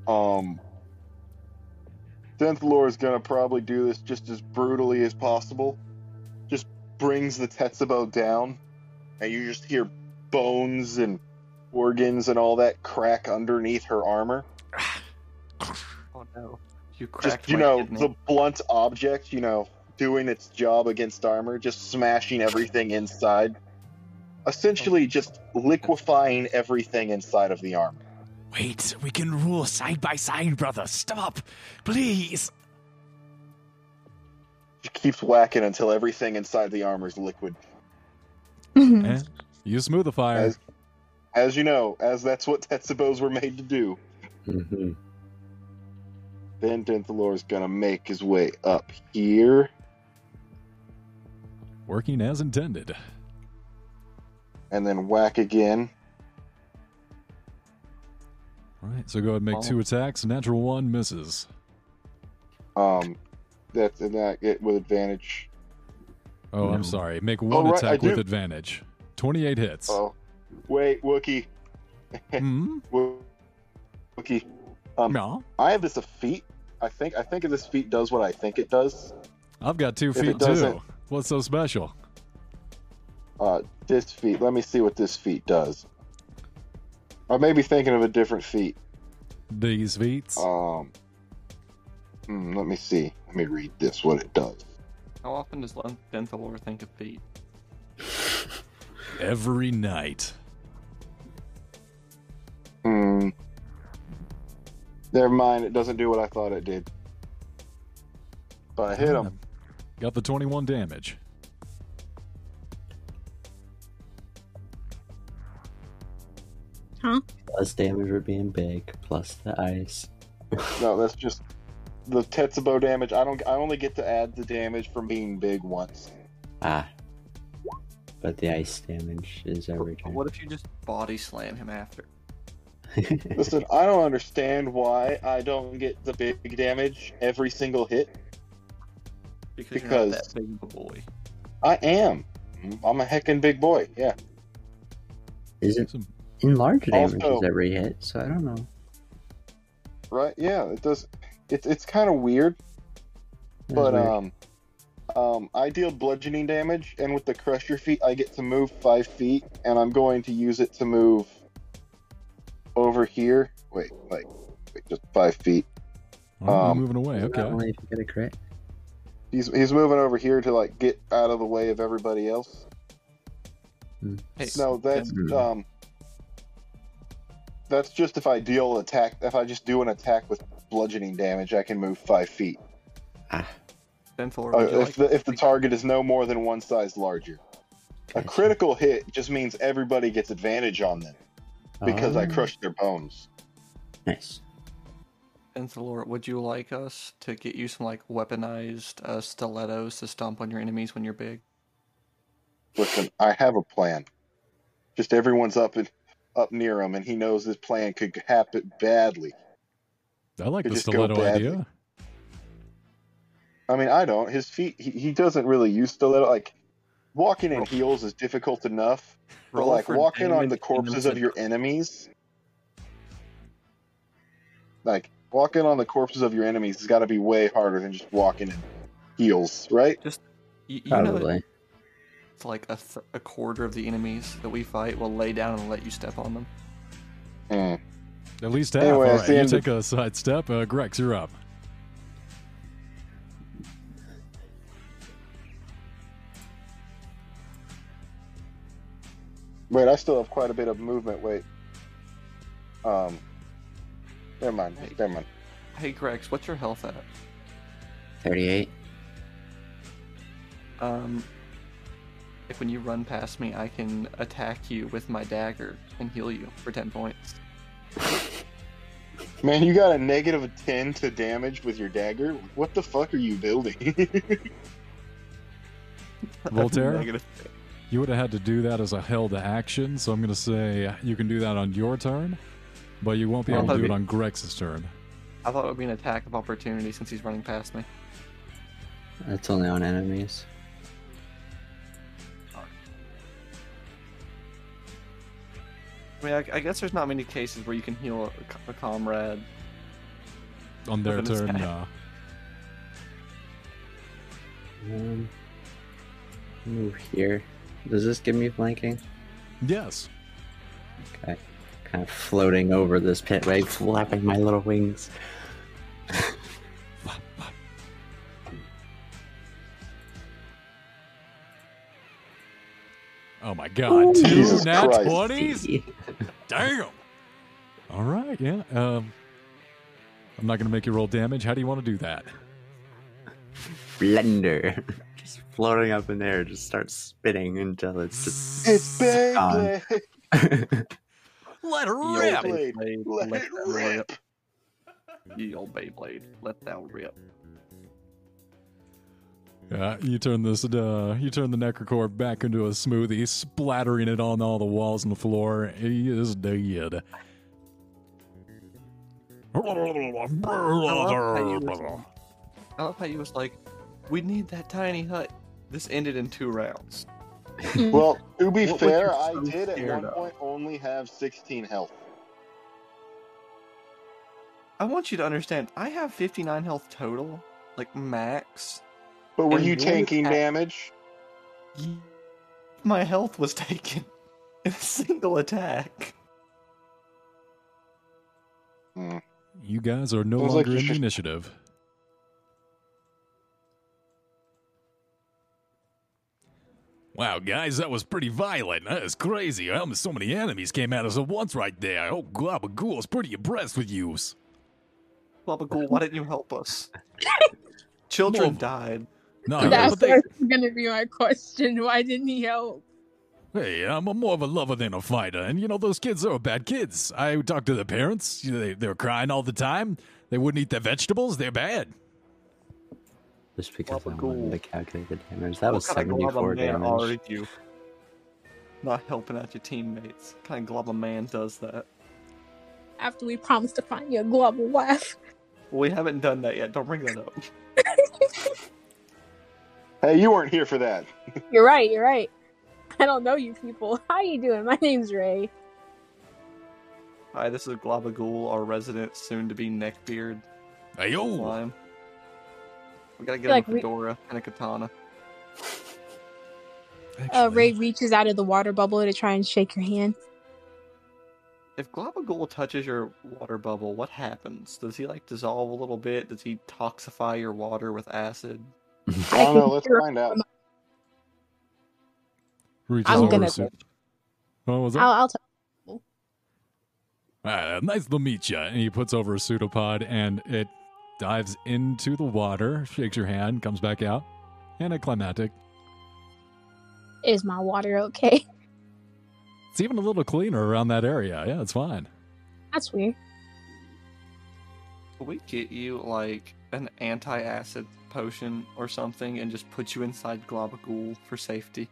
Um, Denthalor is gonna probably do this just as brutally as possible. Just brings the Tetsubo down, and you just hear bones and organs and all that crack underneath her armor. Oh no. You cracked Just you my know, kidney. the blunt object, you know, doing its job against armor, just smashing everything inside. Essentially, just liquefying everything inside of the armor. Wait, we can rule side by side, brother. Stop, please. She keeps whacking until everything inside the armor is liquid. Eh, you smooth the fire. As, as you know, as that's what Tetsubos were made to do. hmm Then Denthalor is gonna make his way up here, Working as intended. and then whack again. All right, so go ahead and make Oh. two attacks. Natural one misses. Um, that's and that it with advantage. Oh, No. I'm sorry. Make one right, I attack with do. advantage. 28 hits. Oh, wait, Wookie, Hmm? Wookie. Um, No. I have this a feat. I think I think this feat does what I think it does. I've got two feet too. What's so special? Uh, this feat. Let me see what this feat does. I may be thinking of a different feat. These feats. Um, hmm, let me see. Let me read this. What it does. How often does Len- Denthalor think of feet? Every night. Hmm. Never mind. It doesn't do what I thought it did. But I hit him. Got the 21 damage. Huh? Plus damage for being big, plus the ice. No, that's just the Tetsubo damage. I don't. I only get to add the damage from being big once. Ah. But the ice damage is every turn. What if you just body slam him after? Listen, I don't understand why I don't get the big damage every single hit. Because, you're Because- not that big of a boy. I am. I'm a heckin' big boy. Yeah. Is it Some- enlarged damage Also- is every hit? So I don't know. right? Yeah, it does. It's it's kind of weird, That's but weird. um, um, I deal bludgeoning damage, and with the crusher feat, I get to move five feet, and I'm going to use it to move over here. Wait, like, wait, just five feet. Oh, I'm Um, moving away. Okay. only if you get a crit. He's he's moving over here to like get out of the way of everybody else. Hey, No, that's Hmm. um, that's just if I deal attack. If I just do an attack with bludgeoning damage, I can move five feet. Ah, Denthor, Uh, if like the if the target is no more than one size larger. A critical hit just means everybody gets advantage on them because I Oh, crushed their bones. Nice. Denthor, would you like us to get you some like weaponized uh, stilettos to stomp on your enemies when you're big? Listen, I have a plan. Just everyone's up and up near him, and he knows this plan could happen badly. I like Could the stiletto idea. I mean, I don't. His feet, he, he doesn't really use stiletto. Like, walking in heels is difficult enough, but Roll like walking on the corpses of your enemies, like walking on the corpses of your enemies has got to be way harder than just walking in heels, right? You, you know Probably. it's like a, th- a quarter of the enemies that we fight will lay down and let you step on them. Mm. At least half. Anyway, All it's you end of- take a side step. Uh, Grex, you're up. Wait, I still have quite a bit of movement. Wait. Um. Never mind. Hey. Never mind. Hey, Grex, what's your health at? 38. Um, if when you run past me, I can attack you with my dagger and heal you for 10 points. Man, you got a negative 10 to damage with your dagger? What the fuck are you building? Voltaire? Negative. You would have had to do that as a held action, so I'm going to say you can do that on your turn, but you won't be able to do that'd it on Grex's turn. I thought it would be an attack of opportunity since he's running past me. That's only on enemies. I mean, I, I guess there's not many cases where you can heal a, a comrade. On their turn, attack. uh, Um, move here. Does this give me flanking? yes. Okay. Kind of floating over this pit way, flapping my little wings. Oh my god, two Jesus nat Christ. 20s? Damn! All right, yeah. Um, I'm not going to make you roll damage. How do you want to do that? Blender. Just floating up in there, just starts spinning until it's just. it's gone. Beyblade! Let her rip! old Beyblade, Let let it that rip! Ye old Beyblade, let that rip. Yeah, you turn this, uh, you turn the Necrocore back into a smoothie, splattering it on all the walls and the floor. He is dead. I love how you was, I love how you was like, we need that tiny hut. This ended in two rounds. Well, to be What fair, you I so did at one of? point only have 16 health. I want you to understand, I have 59 health total, like max. But were you one tanking attack- damage? My health was taken in a single attack. Hmm. You guys are no Sounds like longer in the should- initiative. Wow, guys, that was pretty violent. That is crazy. Almost so many enemies came at us at once right there. Oh, Gabagool is pretty impressed with yous. Baba Ghoul, why didn't you help us? Children Well, died. No, That's but they, gonna be my question. Why didn't he help? hey, I'm a more of a lover than a fighter, and you know those kids are bad kids. I talked to the parents. They they're crying all the time. They wouldn't eat their vegetables. They're bad. Just because I Gabagool. wanted to calculate the damage. That was what kind of glob 74 of man damage. are you? Not helping out your teammates. What kind of glob of man does that? After we promised to find you a global wife. Well, we haven't done that yet. Don't bring that up. Hey, you weren't here for that. You're right. You're right. I don't know you people. How you doing? My name's Ray. Hi, this is Globagool, our resident soon-to-be neckbeard Hey yo! slime. We gotta get Like him a we- fedora and a katana. Uh, Ray reaches out of the water bubble to try and shake your hand. If Globagool touches your water bubble, what happens? Does he like dissolve a little bit? Does he toxify your water with acid? I don't know. Let's find out. reaches I'm gonna- to- What was that? I'll, I'll tell. Ah, nice to meet you. And he puts over a pseudopod and it dives into the water, shakes your hand, comes back out, and a climatic. Is my water okay? It's even a little cleaner around that area. Yeah, it's fine. That's weird. Could we get you like an anti-acid potion or something and just put you inside Globagool for safety?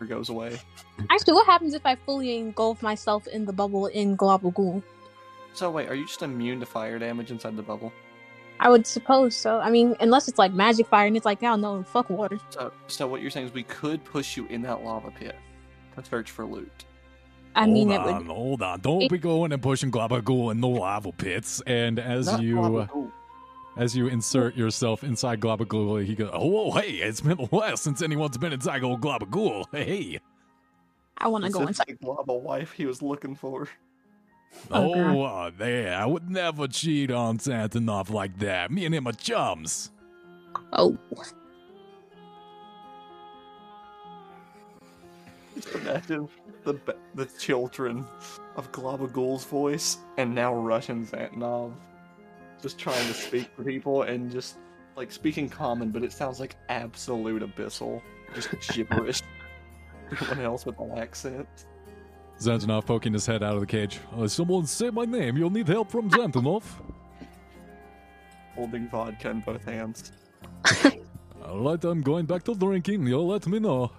Or goes away. Actually, what happens if I fully engulf myself in the bubble in Globagool? So wait, are you just immune to fire damage inside the bubble? I would suppose so. I mean, unless it's like magic fire and it's like, oh no, fuck water. So, so what you're saying is we could push you in that lava pit to search for loot. I mean, hold it on, would. hold on. Don't it- be going and pushing Globagool in the lava pits. And as Not you Globagool. as you insert yourself inside Globagool, he goes, "Oh, hey, it's been a while since anyone's been inside old Globagool. Hey, I want to go inside. the Globa wife he was looking for. Oh, God. oh, uh, there, I would never cheat on Zantanov like that. Me and him are chums." Oh, Just imagine the the children of Globagool's voice and now Russian Zantanov just trying to speak to people and just like speaking common, but it sounds like absolute abyssal, just gibberish. Everyone else with an accent. Zantanov poking his head out of the cage. Uh, someone say my name. You'll need help from Zantanov. holding vodka in both hands. All right, I'm going back to drinking. You'll let me know.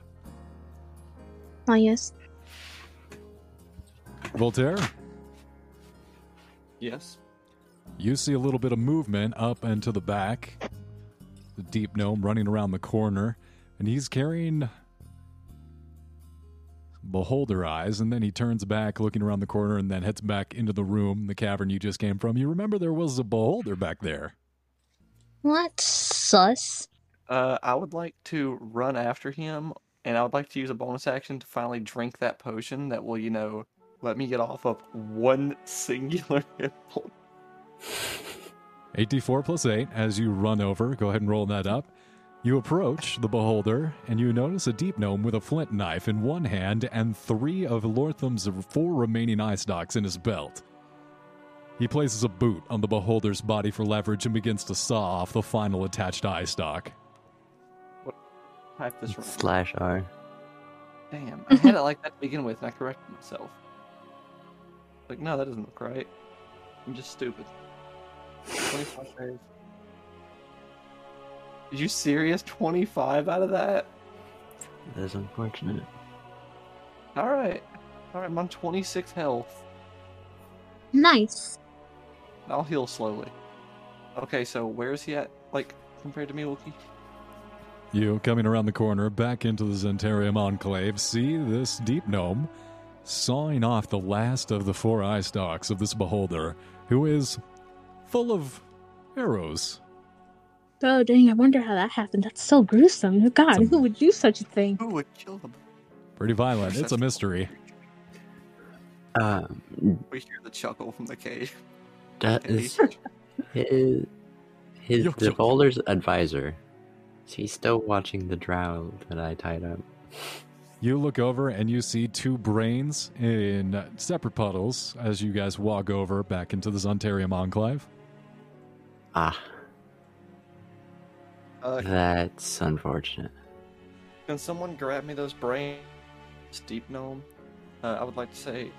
oh yes. Voltaire, Yes. you see a little bit of movement up and to the back. The deep gnome running around the corner, and he's carrying beholder eyes, and then he turns back, looking around the corner, and then heads back into the room, the cavern you just came from. You remember there was a beholder back there. What sus? Uh, I would like to run after him, and I would like to use a bonus action to finally drink that potion that will, you know, let me get off of one singular hit point. 8d4 plus 8 as you run over. Go ahead and roll that up. You approach the beholder, and you notice a deep gnome with a flint knife in one hand and three of Lortham's four remaining eye stalks in his belt. He places a boot on the beholder's body for leverage and begins to saw off the final attached eye stalk. Type this wrong. Slash R. Damn, I had it like that to begin with, and I corrected myself. Like, no, that doesn't look right. I'm just stupid. 25 save. Are you serious? 25 out of that? That is unfortunate. Alright. Alright, I'm on 26 health. Nice. I'll heal slowly. Okay, so where's he at, like, compared to me, Wookie? You, coming around the corner, back into the Zhentarim Enclave, see this deep gnome sawing off the last of the four eye stalks of this beholder, who is full of arrows. Oh dang! I wonder how that happened. That's so gruesome. God, Some- who would do such a thing? Who would kill him? Pretty violent. It's a mystery. Um, We hear the chuckle from the cave. that Hey. is his his Yo, the yo. beholder's advisor. Is he still watching the drow that I tied up? You look over and you see two brains in separate puddles as you guys walk over back into the Zhentarim Enclave. Ah, Uh, that's unfortunate. Can someone grab me those brains, Deep Gnome? Uh, I would like to say,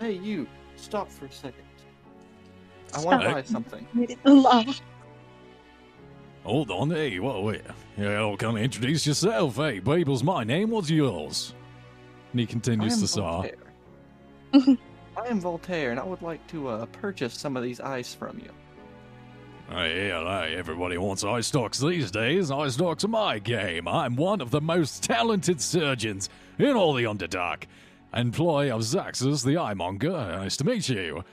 hey, you, stop for a second. I want to Stop. buy something. Love. Hold on, hey, whoa, wait. Yeah, come introduce yourself. Hey, Babel's my name. What's yours? And he I continues am to saw. Voltaire. I am Voltaire, and I would like to uh, purchase some of these ice from you. Hey, hey, everybody wants eye stalks these days. Eye stalks are my game. I'm one of the most talented surgeons in all the Underdark. employee of Zaxus the Eye Monger. Nice to meet you.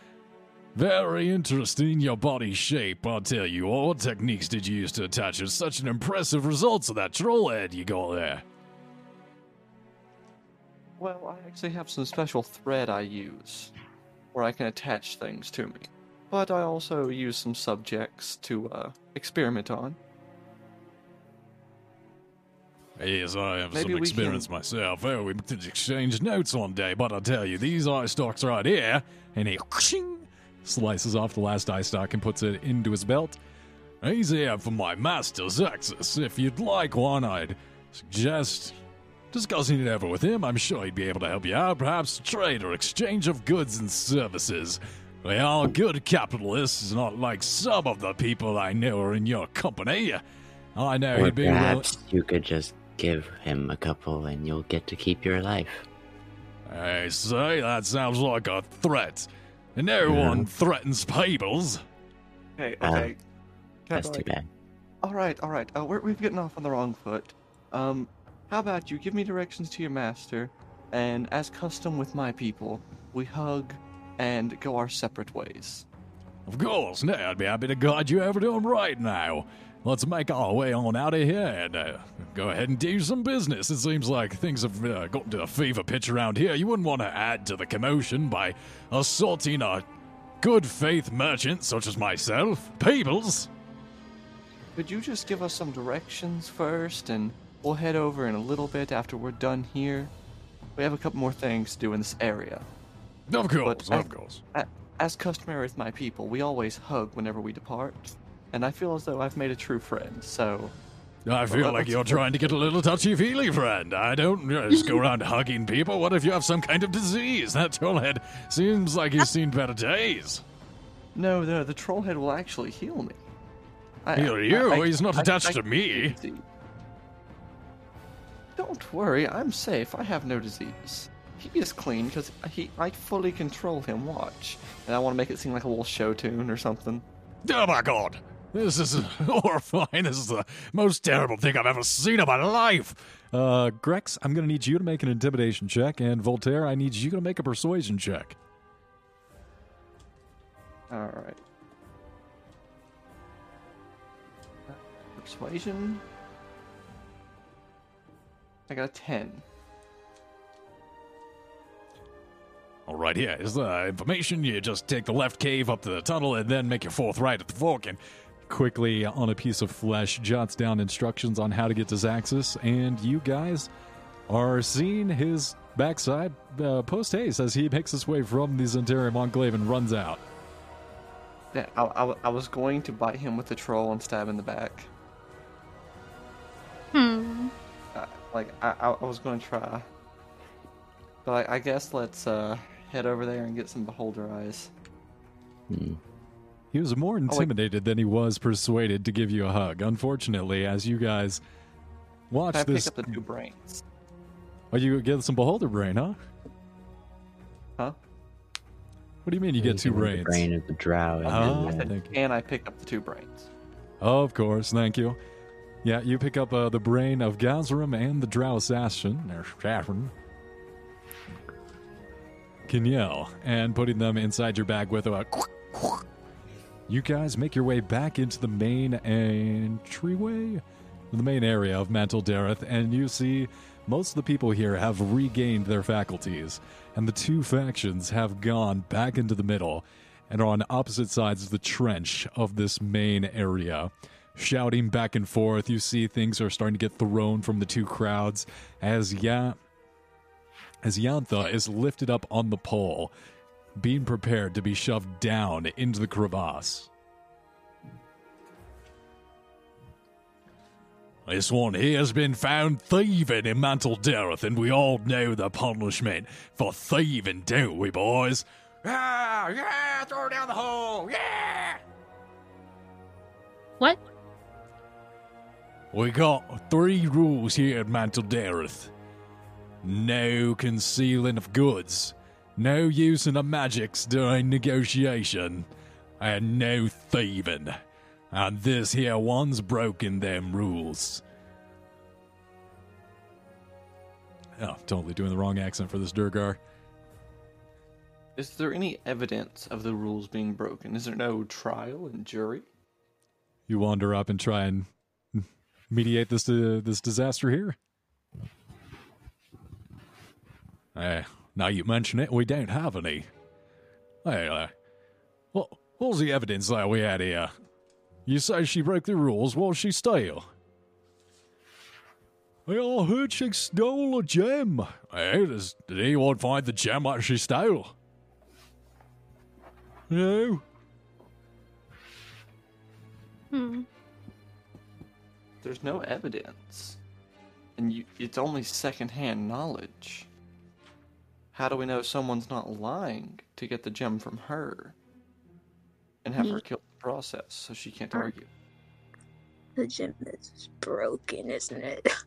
Very interesting, your body shape. I'll tell you, what techniques did you use to attach such an impressive result to that troll head you got there? Well, I actually have some special thread I use where I can attach things to me. But I also use some subjects to uh, experiment on. Yes, I have Maybe some experience can- myself. Oh, we could exchange notes one day, but I'll tell you, these eye stalks right here, and he slices off the last eye stalk and puts it into his belt. These here for my master, Zaxus. If you'd like one, I'd suggest discussing it over with him. I'm sure he'd be able to help you out, perhaps trade or exchange of goods and services. We are good capitalists, not like some of the people I know are in your company. I know Or he'd be willing. perhaps you could just give him a couple and you'll get to keep your life. I say, that sounds like a threat. and No Yeah. one threatens peoples. Okay, Uh, okay. That's too bad. All right, all right. Uh, we're, we've gotten off on the wrong foot. Um, how about you give me directions to your master, and as custom with my people, we hug and go our separate ways. Of course, now I'd be happy to guide you over to him right now. Let's make our way on out of here and uh, go ahead and do some business. It seems like things have uh, gotten to a fever pitch around here. You wouldn't want to add to the commotion by assaulting a good faith merchant such as myself. Peoples! Could you just give us some directions first, and we'll head over in a little bit after we're done here? We have a couple more things to do in this area. Of course, But I- of course. As customary with my people, we always hug whenever we depart, and I feel as though I've made a true friend, so I feel Well, like you're trying to get a little touchy feely, friend. I don't uh, just go around hugging people. What if you have some kind of disease? That troll head seems like he's seen better days. No, no, the troll head will actually heal me. I, Heal you? He's not I- attached I to me. Don't worry, I'm safe. I have no disease. He is clean because he, I fully control him. Watch, and I want to make it seem like a little show tune or something. Oh my god. This is horrifying. This is the most terrible thing I've ever seen in my life. Uh, Grex, I'm going to need you to make an intimidation check, and Voltaire, I need you to make a persuasion check. All right. Persuasion. I got a ten. All right, here is the information. You just take the left cave up to the tunnel and then make your fourth right at the fork. And quickly, on a piece of flesh, jots down instructions on how to get to Zaxus. And you guys are seeing his backside uh, post haste as he makes his way from the Zhentarim Enclave and runs out. Yeah, I, I, I was going to bite him with the troll and stab in the back. Hmm. Uh, like I, I, I was going to try, but I, I guess let's uh, head over there and get some beholder eyes. Hmm. He was more intimidated than he was persuaded to give you a hug. Unfortunately, as you guys watch I pick up the two brains. oh, you get some beholder brain, huh? Huh? What do you mean you get two brains? The brain of the drow. And Oh. then, uh, And I pick up the two brains. Of course, thank you. Yeah, you pick up uh, the brain of Gazram and the Drow assassin, or assassin, Kenyel, and putting them inside your bag with a. You guys make your way back into the main entryway, the main area of Mantol-Derith, and you see most of the people here have regained their faculties, and the two factions have gone back into the middle and are on opposite sides of the trench of this main area. Shouting back and forth, you see things are starting to get thrown from the two crowds as Ya as Yantha is lifted up on the pole, being prepared to be shoved down into the crevasse. This one here has been found thieving in Mantol-Derith, and we all know the punishment for thieving, don't we, boys? Yeah, yeah, throw her down the hole, yeah! What? We got three rules here at Mantol-Derith. No concealing of goods, no using of magics during negotiation, and no thieving. And this here one's broken them rules. Oh, totally doing the wrong accent for this Duergar. Is there any evidence of the rules being broken? Is there no trial and jury? You wander up and try and mediate this uh, this disaster here. Uh, now you mention it, we don't have any. Hey, uh, what, what was the evidence that we had here? You say she broke the rules, what she steal? Hey, I heard she stole a gem. Hey, does, did anyone find the gem that she stole? No? Hmm. There's no evidence. And you, it's only secondhand knowledge. How do we know someone's not lying to get the gem from her? And have her Me. killed in the process so she can't Her. argue. The gym is broken, isn't it?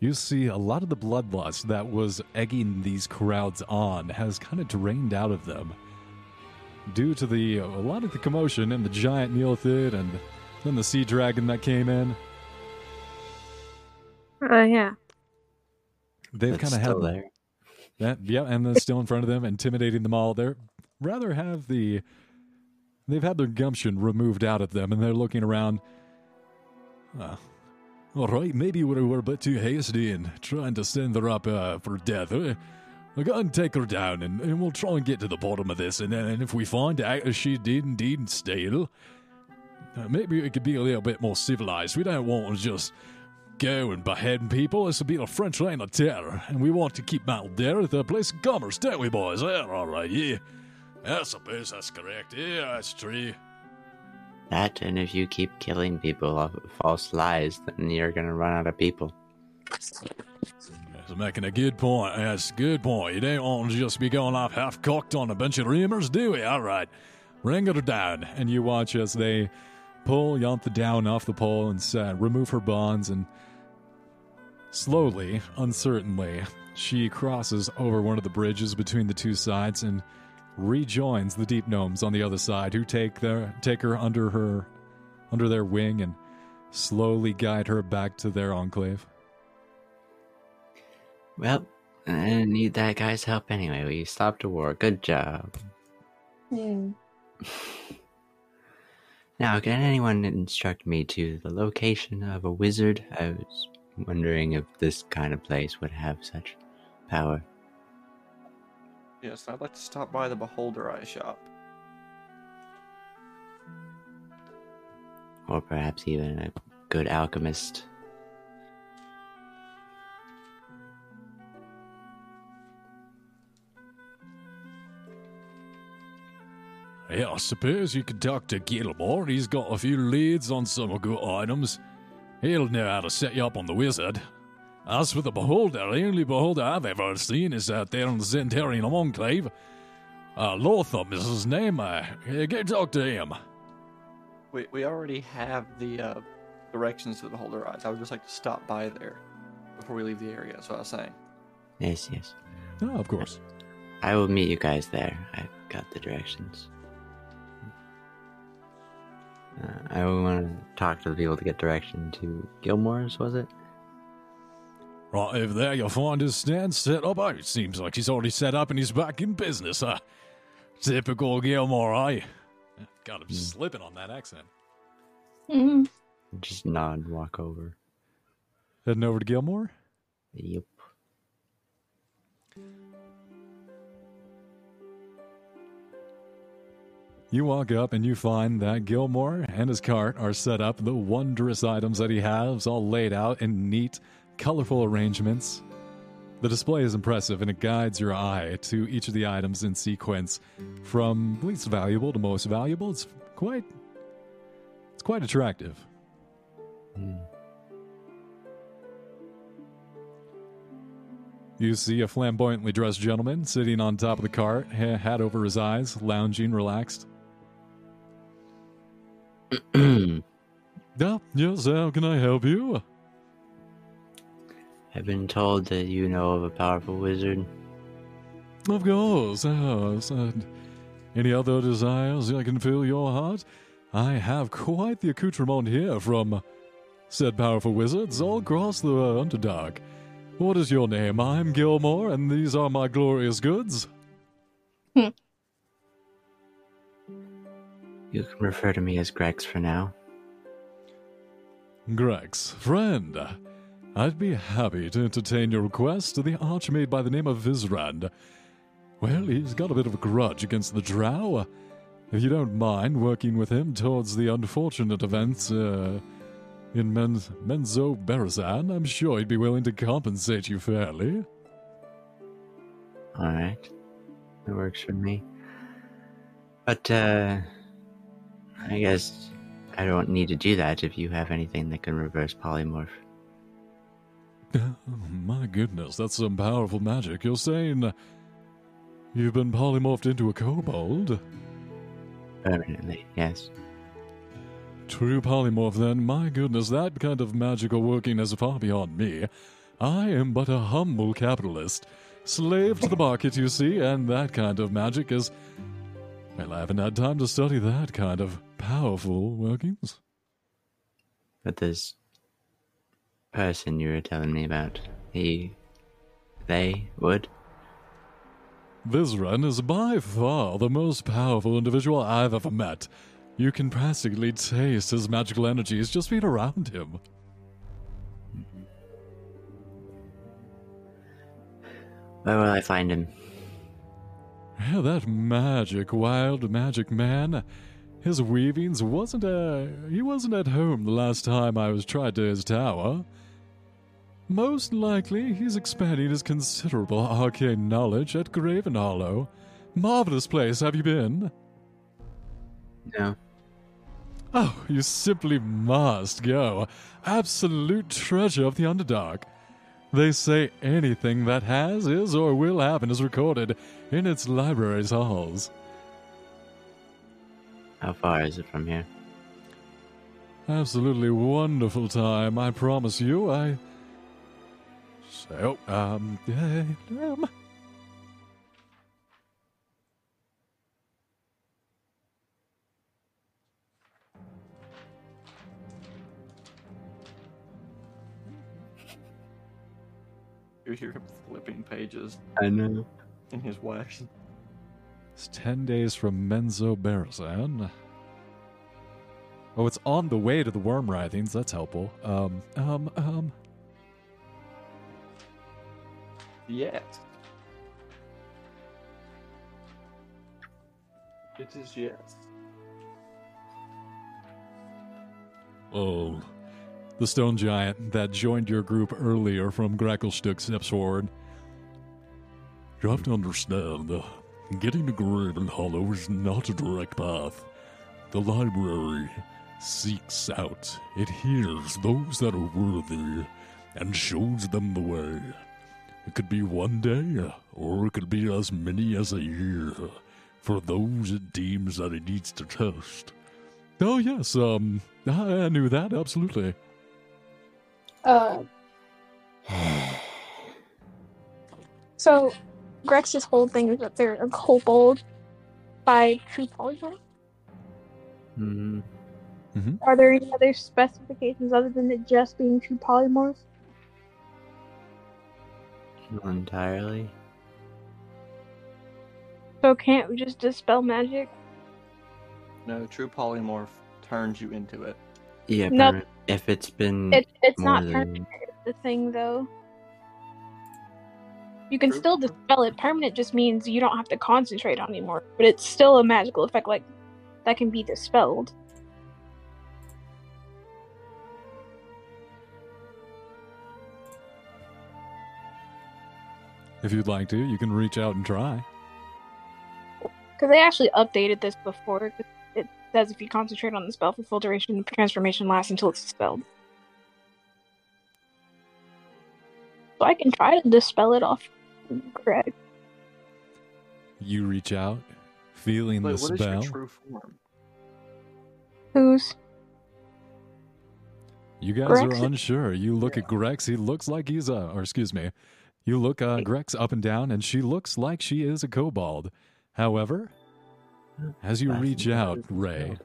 You see, a lot of the bloodlust that was egging these crowds on has kind of drained out of them. Due to the a lot of the commotion and the giant Neothelid and then the sea dragon that came in, Oh yeah. They've kind of had there. that. Yeah, and then still in front of them, intimidating them all. They're rather have the they've had their gumption removed out of them, and they're looking around. Uh, all right, maybe we were a bit too hasty in trying to send her up uh, for death. Uh, I'll go and take her down, and, and we'll try and get to the bottom of this. And then and if we find out that she did indeed steal, uh, maybe it could be a little bit more civilized. We don't want to just go and beheading people. is will be a French reign of terror, and we want to keep Mount Dare the place of commerce, don't we, boys? Yeah, all right, yeah. I suppose that's correct. Yeah, that's true. That, and if you keep killing people off of false lies, then you're gonna run out of people. That's making a good point. That's a good point. You don't want to just be going off half cocked on a bunch of rumors, do we? All right. Bring her down. And you watch as they pull Yantha down off the pole and uh, remove her bonds. And slowly, uncertainly, she crosses over one of the bridges between the two sides and rejoins the deep gnomes on the other side who take their take her under her under their wing and slowly guide her back to their enclave. Well, I didn't need that guy's help anyway. We stopped a war. Good job. Hmm. Now, can anyone instruct me to the location of a wizard? I was wondering if this kind of place would have such power. Yes, I'd like to stop by the Beholder Eye shop. Or perhaps even a good alchemist. Yeah, I suppose you could talk to Gilmore. He's got a few leads on some good items. He'll know how to set you up on the wizard. As for the beholder, the only beholder I've ever seen is out there in the Zhentarim Enclave. Uh, Lotham is his name. Uh, yeah, go talk to him. We, we already have the uh, directions to the Beholder Eyes. I would just like to stop by there before we leave the area. That's what I was saying. Yes, yes. Oh, of course. I will meet you guys there. I've got the directions. Uh, I want to talk to the people to get direction to Gilmore's, was it? Right over there, you'll find his stand set up. Oh, it seems like he's already set up and he's back in business, huh? Typical Gilmore, eh? God, I'm slipping on that accent. Hmm. Just nod and walk over. Heading over to Gilmore? Yep. You walk up and you find that Gilmore and his cart are set up, the wondrous items that he has all laid out in neat, colorful arrangements. The display is impressive and it guides your eye to each of the items in sequence from least valuable to most valuable. It's quite it's quite attractive. Hmm. You see a flamboyantly dressed gentleman sitting on top of the cart, hat over his eyes, lounging, relaxed. Yeah, yes, how can I help you? I've been told that you know of a powerful wizard. Of course, yes. And any other desires I can fill your heart? I have quite the accoutrement here from said powerful wizards all across the Underdark. What is your name? I'm Gilmore, and these are my glorious goods. You can refer to me as Grex for now. Grex, friend, I'd be happy to entertain your request to the archmage by the name of Vizeran. Well, he's got a bit of a grudge against the Drow. If you don't mind working with him towards the unfortunate events uh, in Men- Menzoberranzan, I'm sure he'd be willing to compensate you fairly. Alright. That works for me. But, uh. I guess I don't need to do that if you have anything that can reverse polymorph. Oh, my goodness, that's some powerful magic. You're saying you've been polymorphed into a kobold? Permanently, yes. True polymorph, then. My goodness, that kind of magical working is far beyond me. I am but a humble capitalist. Slave to the market, you see, and that kind of magic is. Well, I haven't had time to study that kind of powerful workings. But this person you were telling me about, he. they would? Vizeran is by far the most powerful individual I've ever met. You can practically taste his magical energies just being around him. Where will I find him? Yeah, that magic, wild magic man. His weavings wasn't uh he wasn't at home the last time I was tried to his tower. Most likely he's expanding his considerable arcane knowledge at Gravenhollow. Marvelous place, have you been? No. Oh, you simply must go. Absolute treasure of the Underdark. They say anything that has, is, or will happen is recorded in its library's halls. How far is it from here? Absolutely wonderful time, I promise you. I. So, um, um. You hear him flipping pages I know. in his wax. It's 10 days from Menzoberranzan. Oh, it's on the way to the Wormwrithings. That's helpful. Um, um, um. Yes. It is yes. Oh. The stone giant that joined your group earlier from Gracklstugh steps forward. You have to understand, uh, getting to Gravenhollow is not a direct path. The library seeks out, it hears those that are worthy, and shows them the way. It could be one day, or it could be as many as a year, for those it deems that it needs to test. Oh, yes, um, I knew that, absolutely. Uh, so, Grex's whole thing is that they're a kobold by true polymorph. Hmm. Are there any other specifications other than it just being true polymorph? Not entirely. So can't we just dispel magic? No, true polymorph turns you into it. Yeah, Nope. Perma- if it's been It, it's more not than permanent. The thing though, you can True. still dispel it. Permanent just means you don't have to concentrate on it anymore, but it's still a magical effect like that can be dispelled. If you'd like to, you can reach out and try. Because they actually updated this before. 'cause It says if you concentrate on the spell for full duration, the transformation lasts until it's dispelled. So I can try to dispel it off. Greg. You reach out, feeling Wait, the what is your spell. true form? Who's? You guys Grex? are unsure. You look at Grex, he looks like he's a, or excuse me, you look uh, Grex up and down, and she looks like she is a kobold. However, as you reach out, Ray,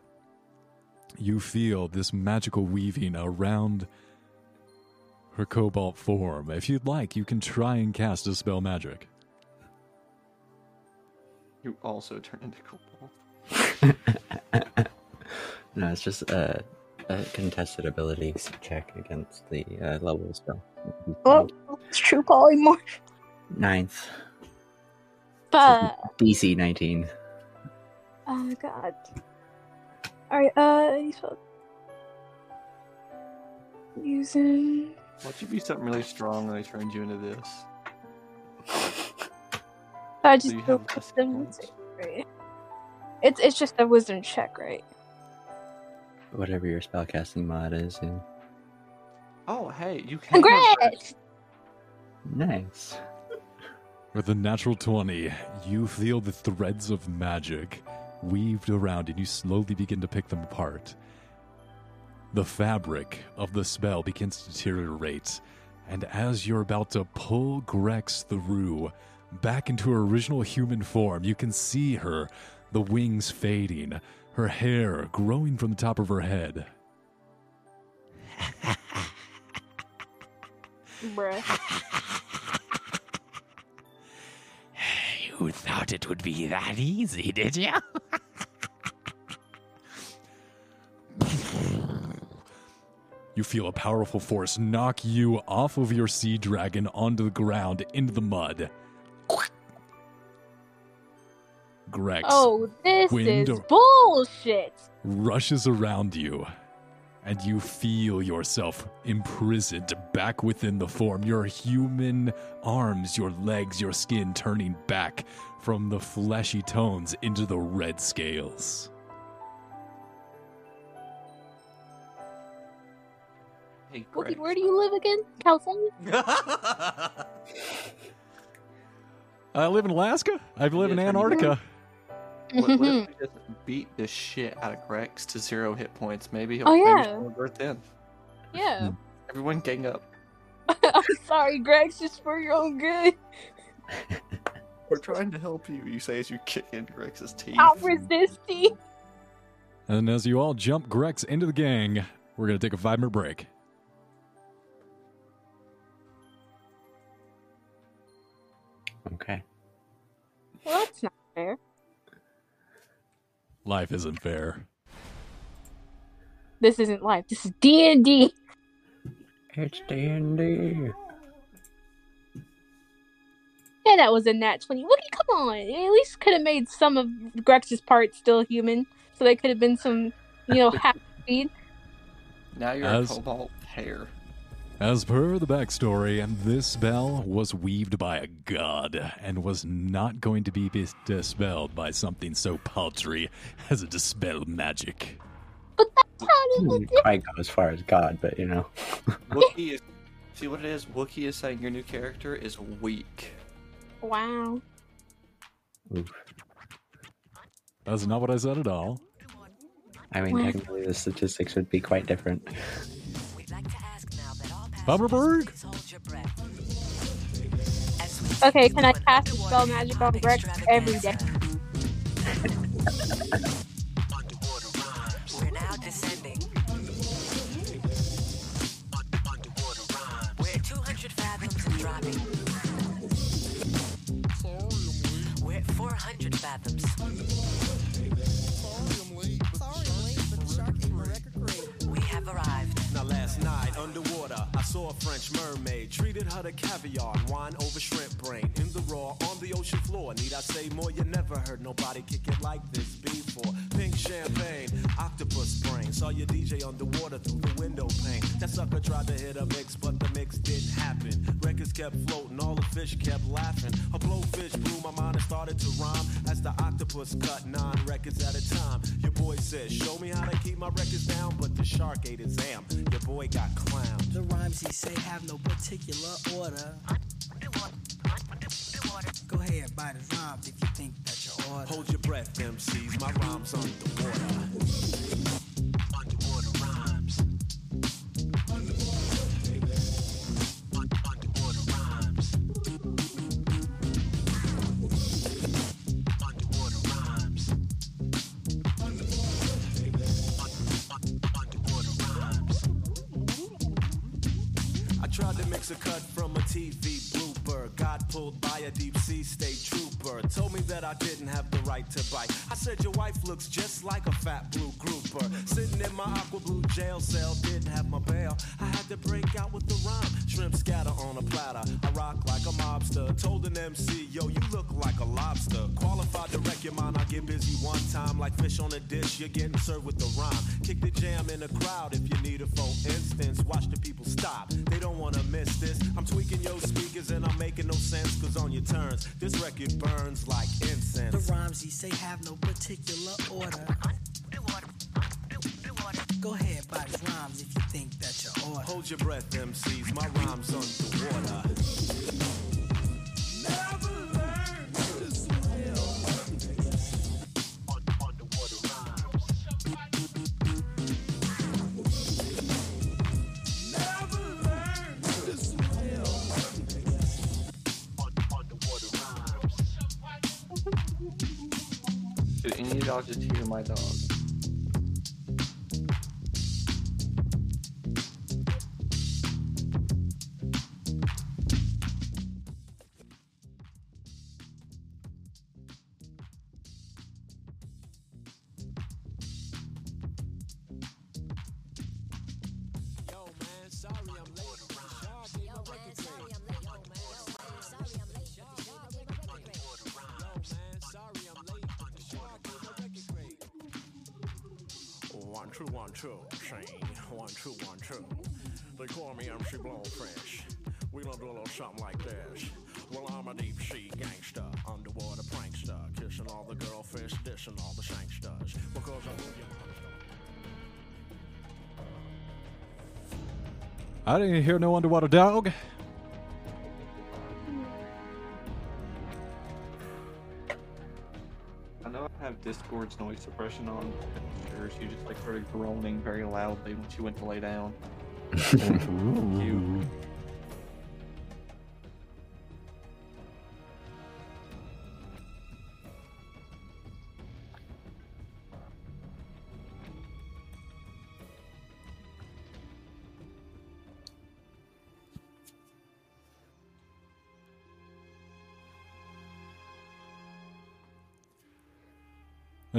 you feel this magical weaving around her kobold form. If you'd like, you can try and cast a spell magic. You also turn into Kobold. No, it's just a, a contested ability check against the uh, level of spell. Oh, it's true polymorph. Ninth. But DC 19. Oh god. Alright, uh you spelled- using Watch you be something really strong when they turned you into this. I just you do have less wisdom right? It's it's just a wisdom check, right? Whatever your spellcasting mod is. Yeah. Oh, hey, you can. Congrats! Nice. With a natural 20, you feel the threads of magic weaved around and you slowly begin to pick them apart. The fabric of the spell begins to deteriorate, and as you're about to pull Grex through back into her original human form, you can see her, the wings fading, her hair growing from the top of her head. Bruh. You thought it would be that easy, did you? You feel a powerful force knock you off of your sea dragon onto the ground into the mud. Grex Oh, this Wind is bullshit. rushes around you, and you feel yourself imprisoned back within the form. Your human arms, your legs, your skin turning back from the fleshy tones into the red scales. Hey, Wookie, where do you live again? California? I live in Alaska. I live in Yes, I mean- Antarctica. What, what Mm-hmm. if we just beat the shit out of Grex to zero hit points? Maybe he'll Oh, maybe yeah. he'll revert then. yeah. Everyone gang up. I'm sorry, Greg. It's just for your own good. We're trying to help you. You say as you kick into Grex's teeth. I'm resisting. And as you all jump Grex into the gang, we're going to take a five minute break. Okay. Well, that's not fair. Life isn't fair. This isn't life. This is D and D. It's D&D. Yeah, that was a nat twenty. Wookie, come on. At least could have made some of Grex's parts still human, so they could have been some, you know, half speed. Now you're As- a kobold hair. As per the backstory, this spell was weaved by a god and was not going to be dispelled by something so paltry as a dispel magic. But that's how it Wouldn't hmm, go as far as God, but you know. Wookie is. See what it is? Wookie is saying your new character is weak. Wow. Oof. That's not what I said at all. I mean, Well- technically, the statistics would be quite different. Bummerberg? Okay, can I cast a spell magic on Grex every day? We're now descending. We're 200 fathoms and dropping. We're at 400 fathoms. We have arrived. Underwater, I saw a French mermaid. Treated her to caviar and wine over shrimp brain. In the raw, on the ocean floor. Need I say more? You never heard nobody kick it like this before. Pink champagne, octopus brain. Saw your DJ underwater through the window pane. That sucker tried to hit a mix, but the mix didn't happen. Records kept floating, all the fish kept laughing. A blowfish blew my mind and started to rhyme. As the octopus cut nine records at a time. Your boy said, Show me how to keep my records down, but the shark ate his am. Your boy got clowned. The rhymes he say have no particular order. Go ahead, bite his rhymes if you think that you're order. Hold your breath, MCs. My rhymes underwater. Underwater a cut from a TV blooper. Got pulled by a deep sea state trooper. Told me that I didn't have the right to bite. I said, Your wife looks just like a fat blue grouper. Sitting in my aqua blue jail cell, didn't have my bail. I had to break out with the rhyme. Shrimp scatter on a platter. I rock like a mobster. Told an MC, Yo, you look like a lobster. Qualified to wreck your mind. I get busy one time. Like fish on a dish, you're getting served with the rhyme. Kick the jam in the crowd if you need it for instance. Watch the people stop. They don't wanna miss this. I'm tweaking your speakers and I'm making no sense. Cause on your turns, this record burns like incense. The rhymes he say have no particular order. Go ahead, by rhymes if you think that you're order. Hold your breath, MCs. My rhymes underwater. Y'all just hear my dog? I didn't hear no underwater dog. I know I have Discord's noise suppression on. Yours, you just like started groaning very loudly when she went to lay down. Cute.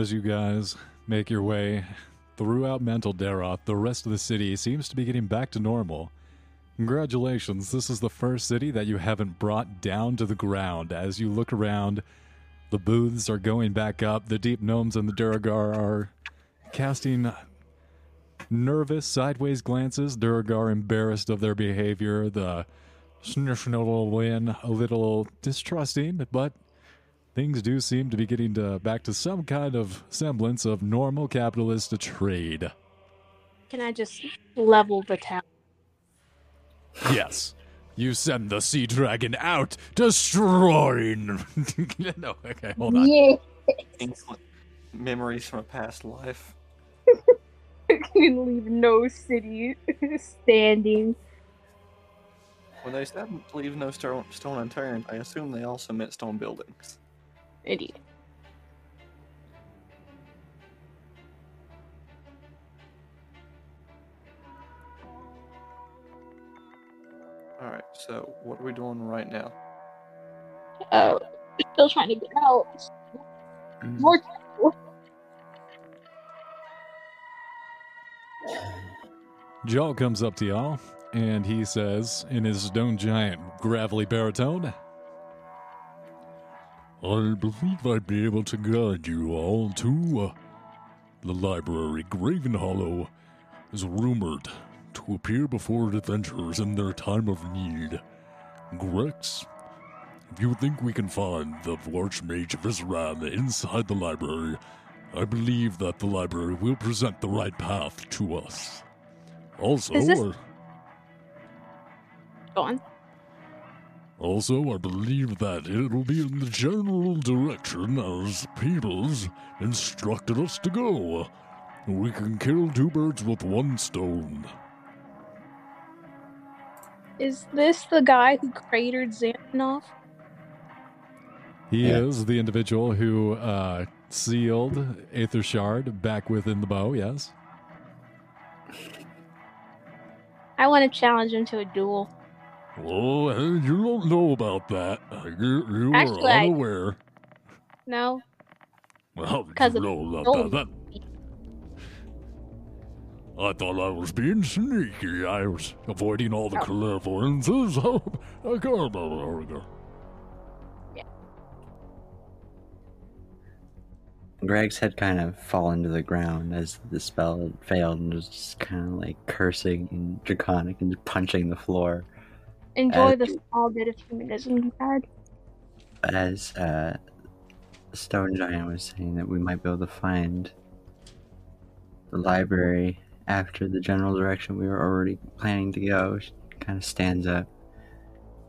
As you guys make your way throughout Mantol-Derith, the rest of the city seems to be getting back to normal. Congratulations, this is the first city that you haven't brought down to the ground. As you look around, the booths are going back up, the deep gnomes and the Duergar are casting nervous, sideways glances. Duergar embarrassed of their behavior, the Svirfneblin a little distrusting, but things do seem to be getting to, back to some kind of semblance of normal capitalist trade. Can I just level the town? Yes. You send the sea dragon out, destroying. no, okay, hold on. Yeah. Excellent. Memories from a past life. can leave no city standing. When they said leave no stone, stone unturned, I assume they also meant stone buildings. Indeed. Alright, so what are we doing right now? Uh, still trying to get out. More Joel comes up to y'all, and he says in his stone giant gravelly baritone, I believe I'd be able to guide you all to uh, the library. Gravenhollow is rumored to appear before adventurers in their time of need. Grex, if you think we can find the Archmage Vizeran inside the library, I believe that the library will present the right path to us. Also, Is this- Go on. Also, I believe that it'll be in the general direction as Peebles instructed us to go. We can kill two birds with one stone. Is this the guy who cratered Zantanov? He Yeah. is the individual who uh, sealed Aether Shard back within the bow, yes? I want to challenge him to a duel. Oh, hey, you don't know about that. You, you Actually, are I- unaware. No, Well, because you of know about Gold. that. I thought I was being sneaky. I was avoiding all the Oh. cleverances. I can't remember. Greg's head kind of fallen to the ground as the spell had failed and was just kind of like cursing and draconic and punching the floor. Enjoy the small bit of humanism you had. But as uh, Stone Giant was saying that we might be able to find the library after the general direction we were already planning to go, she kind of stands up,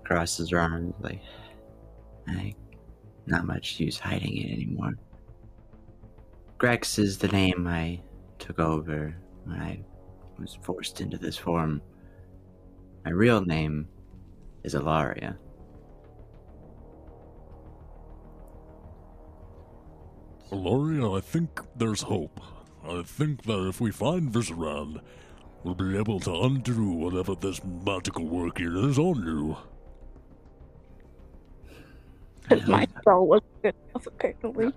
crosses her arms, like, I, not much use hiding it anymore. Grex is the name I took over when I was forced into this form. My real name is Alaria. Laurie, I think there's hope. I think that if we find Vizeran, we'll be able to undo whatever this magical work is on you. Because my spell was good enough, apparently.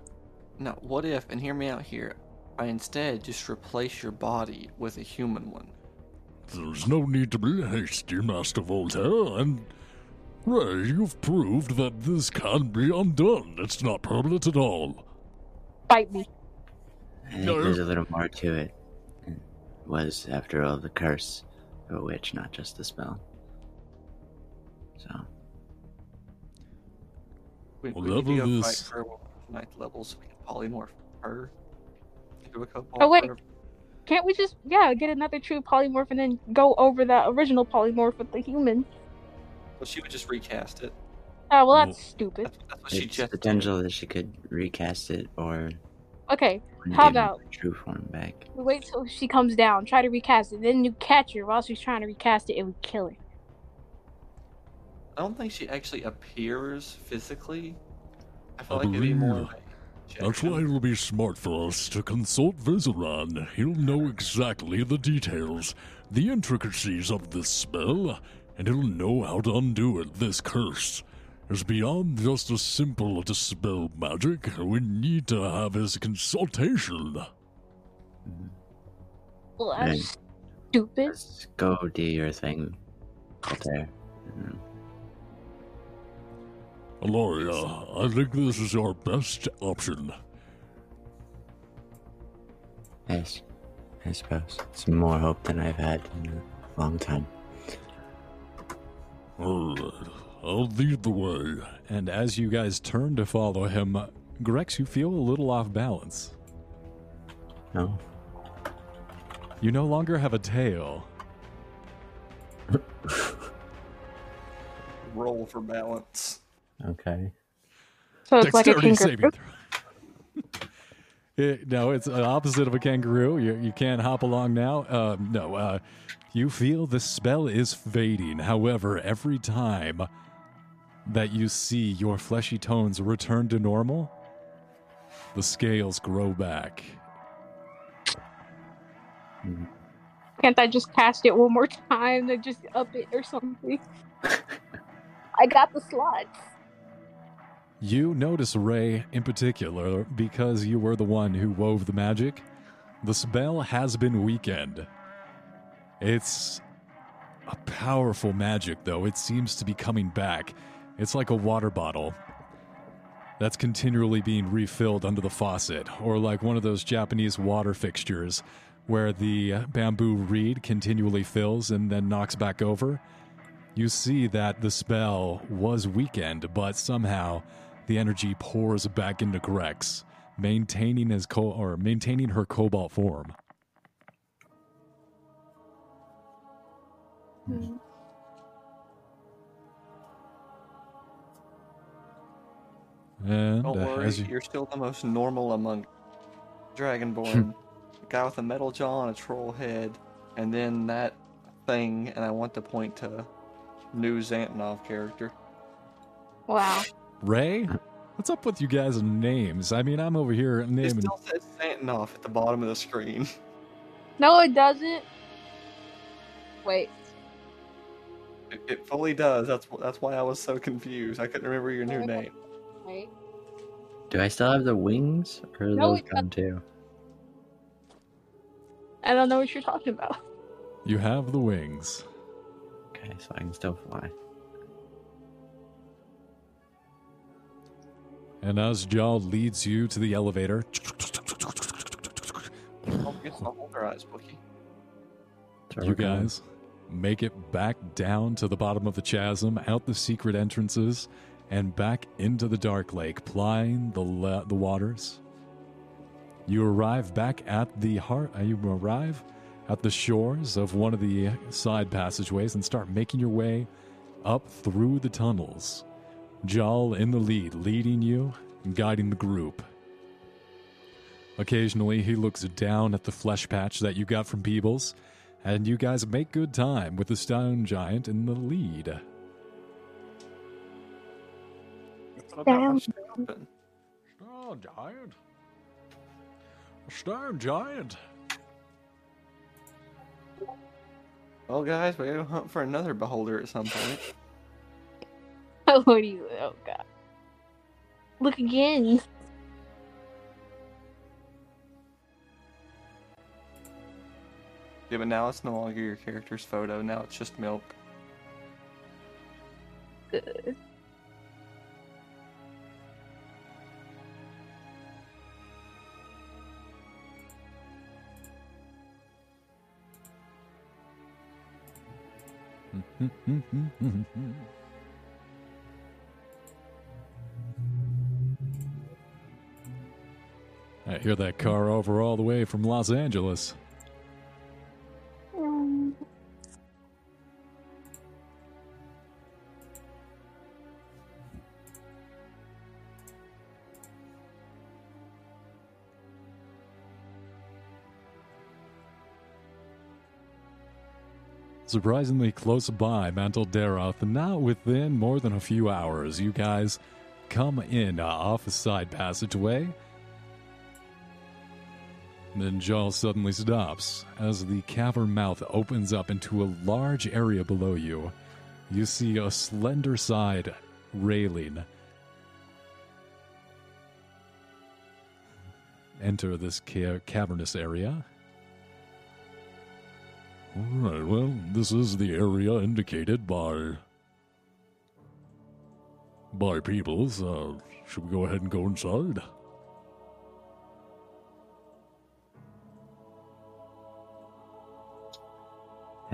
Now, what if, and hear me out here, I instead just replace your body with a human one? There's no need to be hasty, Master Voltaire, and Ray, you've proved that this can be undone. It's not permanent at all. Bite me. I think No. there's a little more to it. It was, after all, the curse of a witch, not just the spell. So, We, we Whatever need to fight this- her ninth level so we can polymorph her into a kobold. Oh, wait. Whatever. Can't we just, yeah, get another true polymorph and then go over that original polymorph with the human? Well, she would just recast it. Oh, well, Well- that's stupid. That's, that's what she it's just did. potential that she could recast it or Okay, How about- true form back. we wait till she comes down, try to recast it, then you catch her while she's trying to recast it, and we kill her. I don't think she actually appears physically. I feel I like it'd be more like. That's why it'll be smart for us to consult Vizeran. He'll know exactly the details, the intricacies of this spell, and he'll know how to undo it. This curse is beyond just a simple dispel magic. We need to have his consultation. Well, that's stupid. Let's go do your thing, Voltaire. Mm. Aloria, uh, I think this is our best option. Yes, I suppose. It's more hope than I've had in a long time. Alright, I'll lead the way. And as you guys turn to follow him, Grex, you feel a little off balance. No? You no longer have a tail. roll for balance. Okay. So it's like a Dexterity kangaroo. saving throw. It- no, it's an opposite of a kangaroo. You, you can't hop along now. Uh, no, uh, you feel the spell is fading. However, every time that you see your fleshy tones return to normal, the scales grow back. Can't I just cast it one more time to just up it or something? I got the slots. You notice Ray in particular because you were the one who wove the magic. The spell has been weakened. It's a powerful magic, though. It seems to be coming back. It's like a water bottle that's continually being refilled under the faucet, or like one of those Japanese water fixtures where the bamboo reed continually fills and then knocks back over. You see that the spell was weakened, but somehow the energy pours back into Grex, maintaining his co- or maintaining her kobold form. And Don't uh, worry, as you, you're still the most normal among Dragonborn. a guy with a metal jaw and a troll head, and then that thing, and I want to point to new Zantanov character. Wow. Ray, what's up with you guys' names? I mean, I'm over here naming. It still says Zantanov at the bottom of the screen. No, it doesn't. Wait. It, it fully does. That's that's why I was so confused. I couldn't remember your new name. Right? Do I still have the wings, or are No, those we- gone too? I don't know what you're talking about. You have the wings. Okay, so I can still fly. And as Jal leads you to the elevator, Don't forget to hold your eyes, you guys make it back down to the bottom of the chasm, out the secret entrances, and back into the dark lake, plying the le- the waters. You arrive back at the heart. uh, You arrive at the shores of one of the side passageways and start making your way up through the tunnels. Jal in the lead, leading you and guiding the group. Occasionally, he looks down at the flesh patch that you got from Peebles, and you guys make good time with the stone giant in the lead. What. Stone? Oh, giant. Stone giant. Well, guys, we gotta hunt for another beholder at some point. what do you? Oh god. Look again. Yeah, but now it's no longer your character's photo. Now it's just milk. Good. I hear that car over all the way from Los Angeles. Surprisingly close by Mantol-Derith, not within more than a few hours, you guys come in uh, off a side passageway. Then Jal suddenly stops as the cavern mouth opens up into a large area below you. You see a slender side railing enter this ca- cavernous area. All right, well, this is the area indicated by by Peebles. Uh, should we go ahead and go inside?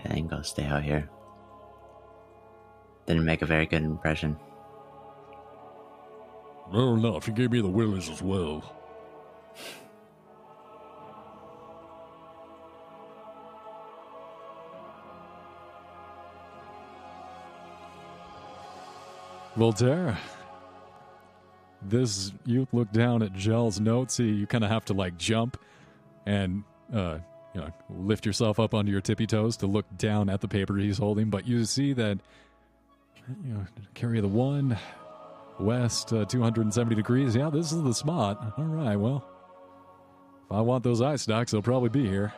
I think I'll stay out here. Didn't make a very good impression. Well enough. He gave me the willies as well. Voltaire, this you look down at Gel's notes. You, you kind of have to like jump and uh, you know lift yourself up onto your tippy toes to look down at the paper he's holding. But you see that you know carry the one west uh, 270 degrees. Yeah, this is the spot. All right, well, if I want those eye stocks, they'll probably be here.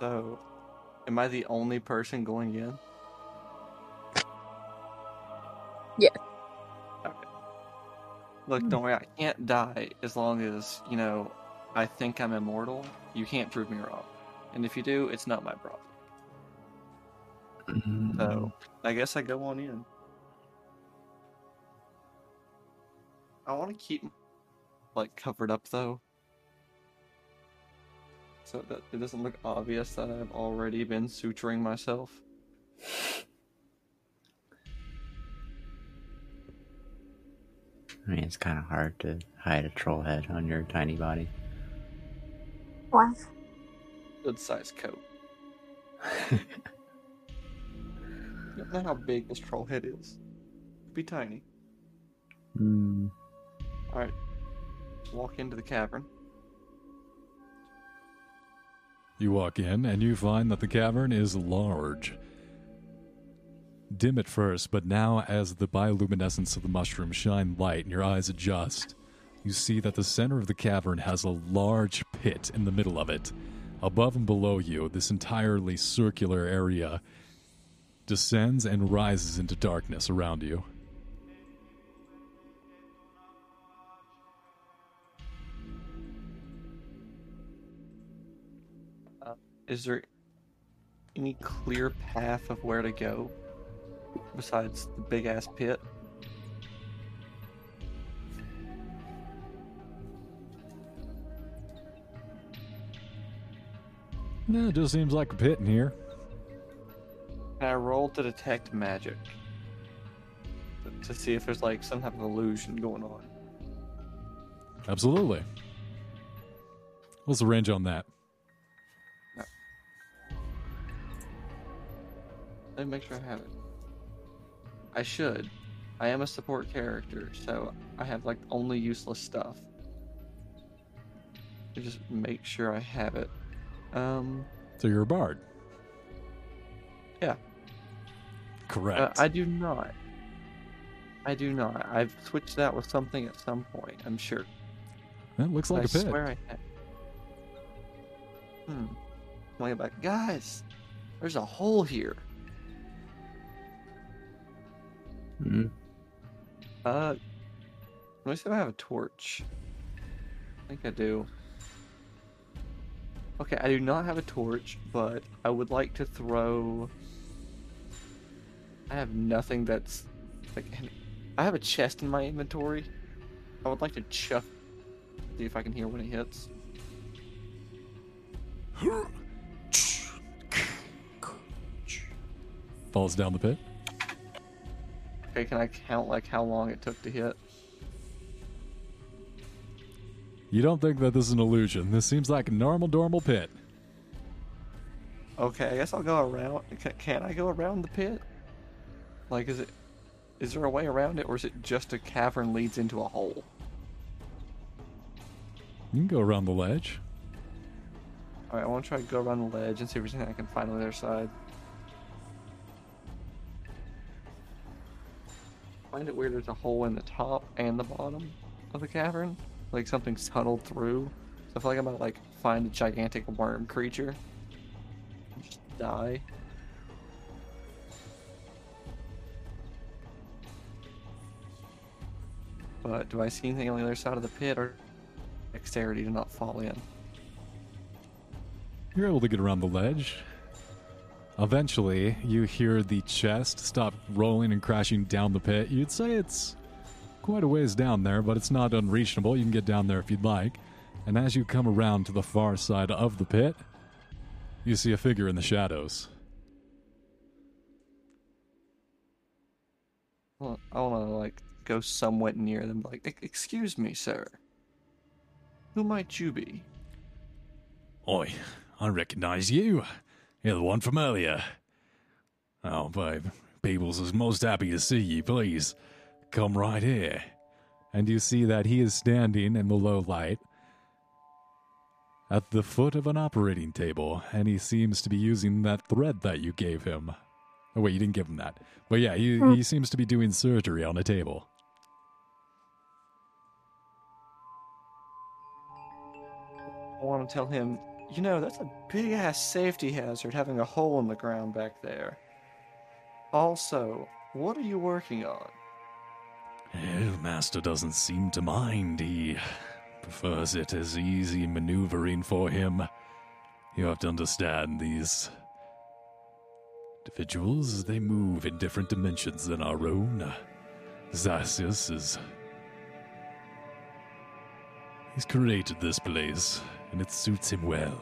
So, am I the only person going in? Yes. Okay. Look, hmm. don't worry. I can't die as long as you know I think I'm immortal. You can't prove me wrong, and if you do, it's not my problem. So, hmm. I guess I go on in. I want to keep like covered up though, so that it doesn't look obvious that I've already been suturing myself. I mean, it's kind of hard to hide a troll head on your tiny body. What? Good size coat. You don't know how big this troll head is. Be tiny. Hmm. Alright. Walk into the cavern. You walk in and you find that the cavern is large. Dim at first, but now as the bioluminescence of the mushroom shine light and your eyes adjust, you see that the center of the cavern has a large pit in the middle of it. above and below you, this entirely circular area descends and rises into darkness around you. Uh, is there any clear path of where to go besides the big ass pit? No, it just seems like a pit in here. Can I roll to detect magic to see if there's like some type of illusion going on? Absolutely. What's the range on that? Let me make sure I have it. I should. I am a support character, so I have like only useless stuff. To Just make sure I have it. Um, So you're a bard. yeah. Correct. Uh, I do not. I do not. I've switched that with something at some point. I'm sure. that looks like I a pit. swear I have. Hmm. Wait back, guys. There's a hole here. Hmm. Uh, let me see if I have a torch. I think I do. Okay, I do not have a torch, but I would like to throw. I have nothing that's like. I have a chest in my inventory. I would like to chuck. See if I can hear when it hits. Falls down the pit. Okay, can I count like how long it took to hit? You don't think that this is an illusion. This seems like a normal, normal pit. Okay, I guess I'll go around. Can, can I go around the pit? Like, is it? Is there a way around it, or is it just a cavern leads into a hole? You can go around the ledge. All right, I want to try to go around the ledge and see if there's anything I can find on the other side. Find it weird. There's a hole in the top and the bottom of the cavern, like something's tunneled through. So I feel like I'm about to like find a gigantic worm creature. Just die. But do I see anything on the other side of the pit, or dexterity to not fall in? You're able to get around the ledge. Eventually, you hear the chest stop rolling and crashing down the pit. You'd say it's quite a ways down there, but it's not unreachable. You can get down there if you'd like. And as you come around to the far side of the pit, you see a figure in the shadows. Well, I want to like go somewhat near them. Like, "E- excuse me, sir. Who might you be? Oi, I recognize you. You're the one from earlier. Oh, babe, Peebles is most happy to see you. Please, come right here. And you see that he is standing in the low light at the foot of an operating table, and he seems to be using that thread that you gave him. Oh, wait, you didn't give him that. But yeah, he, he hmm. seems to be doing surgery on a table. I want to tell him, you know, that's a big ass safety hazard having a hole in the ground back there. Also, what are you working on? Well, Master doesn't seem to mind. He prefers it as easy maneuvering for him. You have to understand these individuals, they move in different dimensions than our own. Zaxus is. He's created this place, and it suits him well.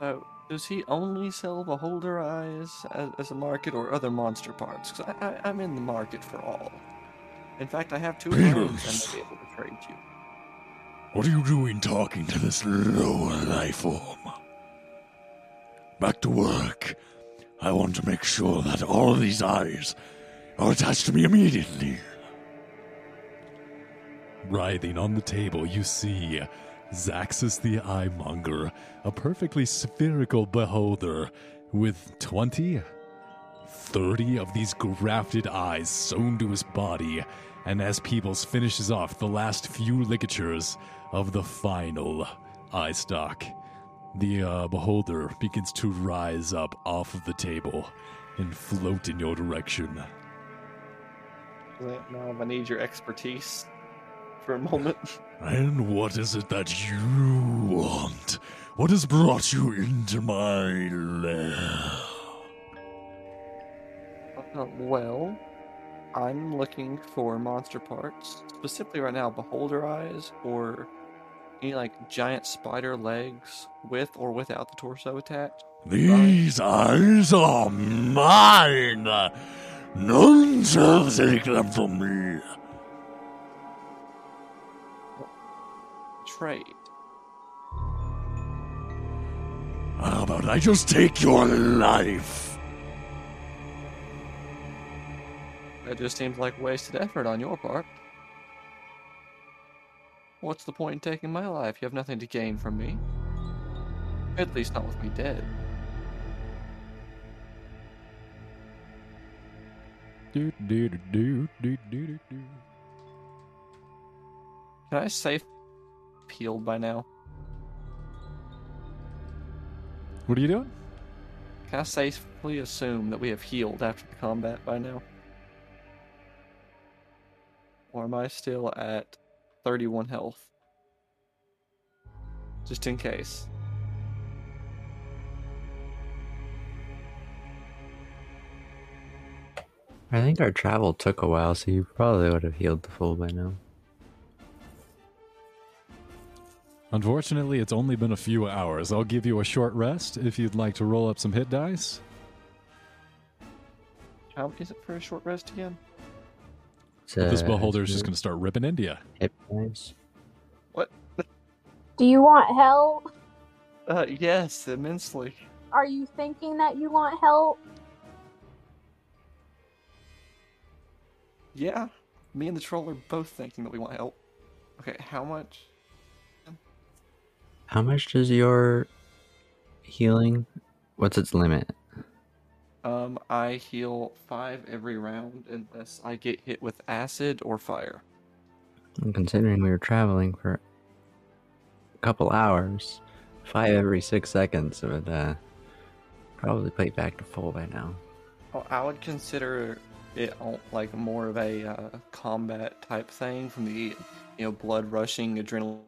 Oh, does he only sell beholder eyes as, as a market or other monster parts? Because I, I, I'm in the market for all. In fact, I have two Peebles. items I'm able to trade you. What are you doing talking to this lower life form? Back to work. I want to make sure that all of these eyes are attached to me immediately. Writhing on the table, you see Zaxus the Eyemonger, a perfectly spherical beholder with 20, 30 of these grafted eyes sewn to his body. And as Peebles finishes off the last few ligatures of the final eye stock, The uh, beholder begins to rise up off of the table and float in your direction. Now I need your expertise for a moment. And what is it that you want? What has brought you into my lair? Uh, well, I'm looking for monster parts, specifically right now, beholder eyes or any like giant spider legs with or without the torso attached. These eyes are mine. None shall take them from me. Trade. How about I just take your life? That just seems like wasted effort on your part. What's the point in taking my life? You have nothing to gain from me. At least not with me dead. Do, do, do, do, do, do, do, do. Can I safe healed by now? What are you doing? Can I safely assume that we have healed after the combat by now? Or am I still at 31 health? Just in case. I think our travel took a while, so you probably would have healed the full by now. Unfortunately, it's only been a few hours. I'll give you a short rest if you'd like to roll up some hit dice. How is it for a short rest again? But this Uh, beholder is just going to start ripping India. Hit points. What? Do you want help? Uh, yes, immensely. Are you thinking that you want help? Yeah, me and the troll are both thinking that we want help. Okay, how much? How much does your healing? What's its limit? Um, I heal five every round unless I get hit with acid or fire. And considering we were traveling for a couple hours, five every six seconds would uh, probably you back to full by now. Oh, I would consider it like more of a uh, combat type thing from the you know blood rushing, adrenaline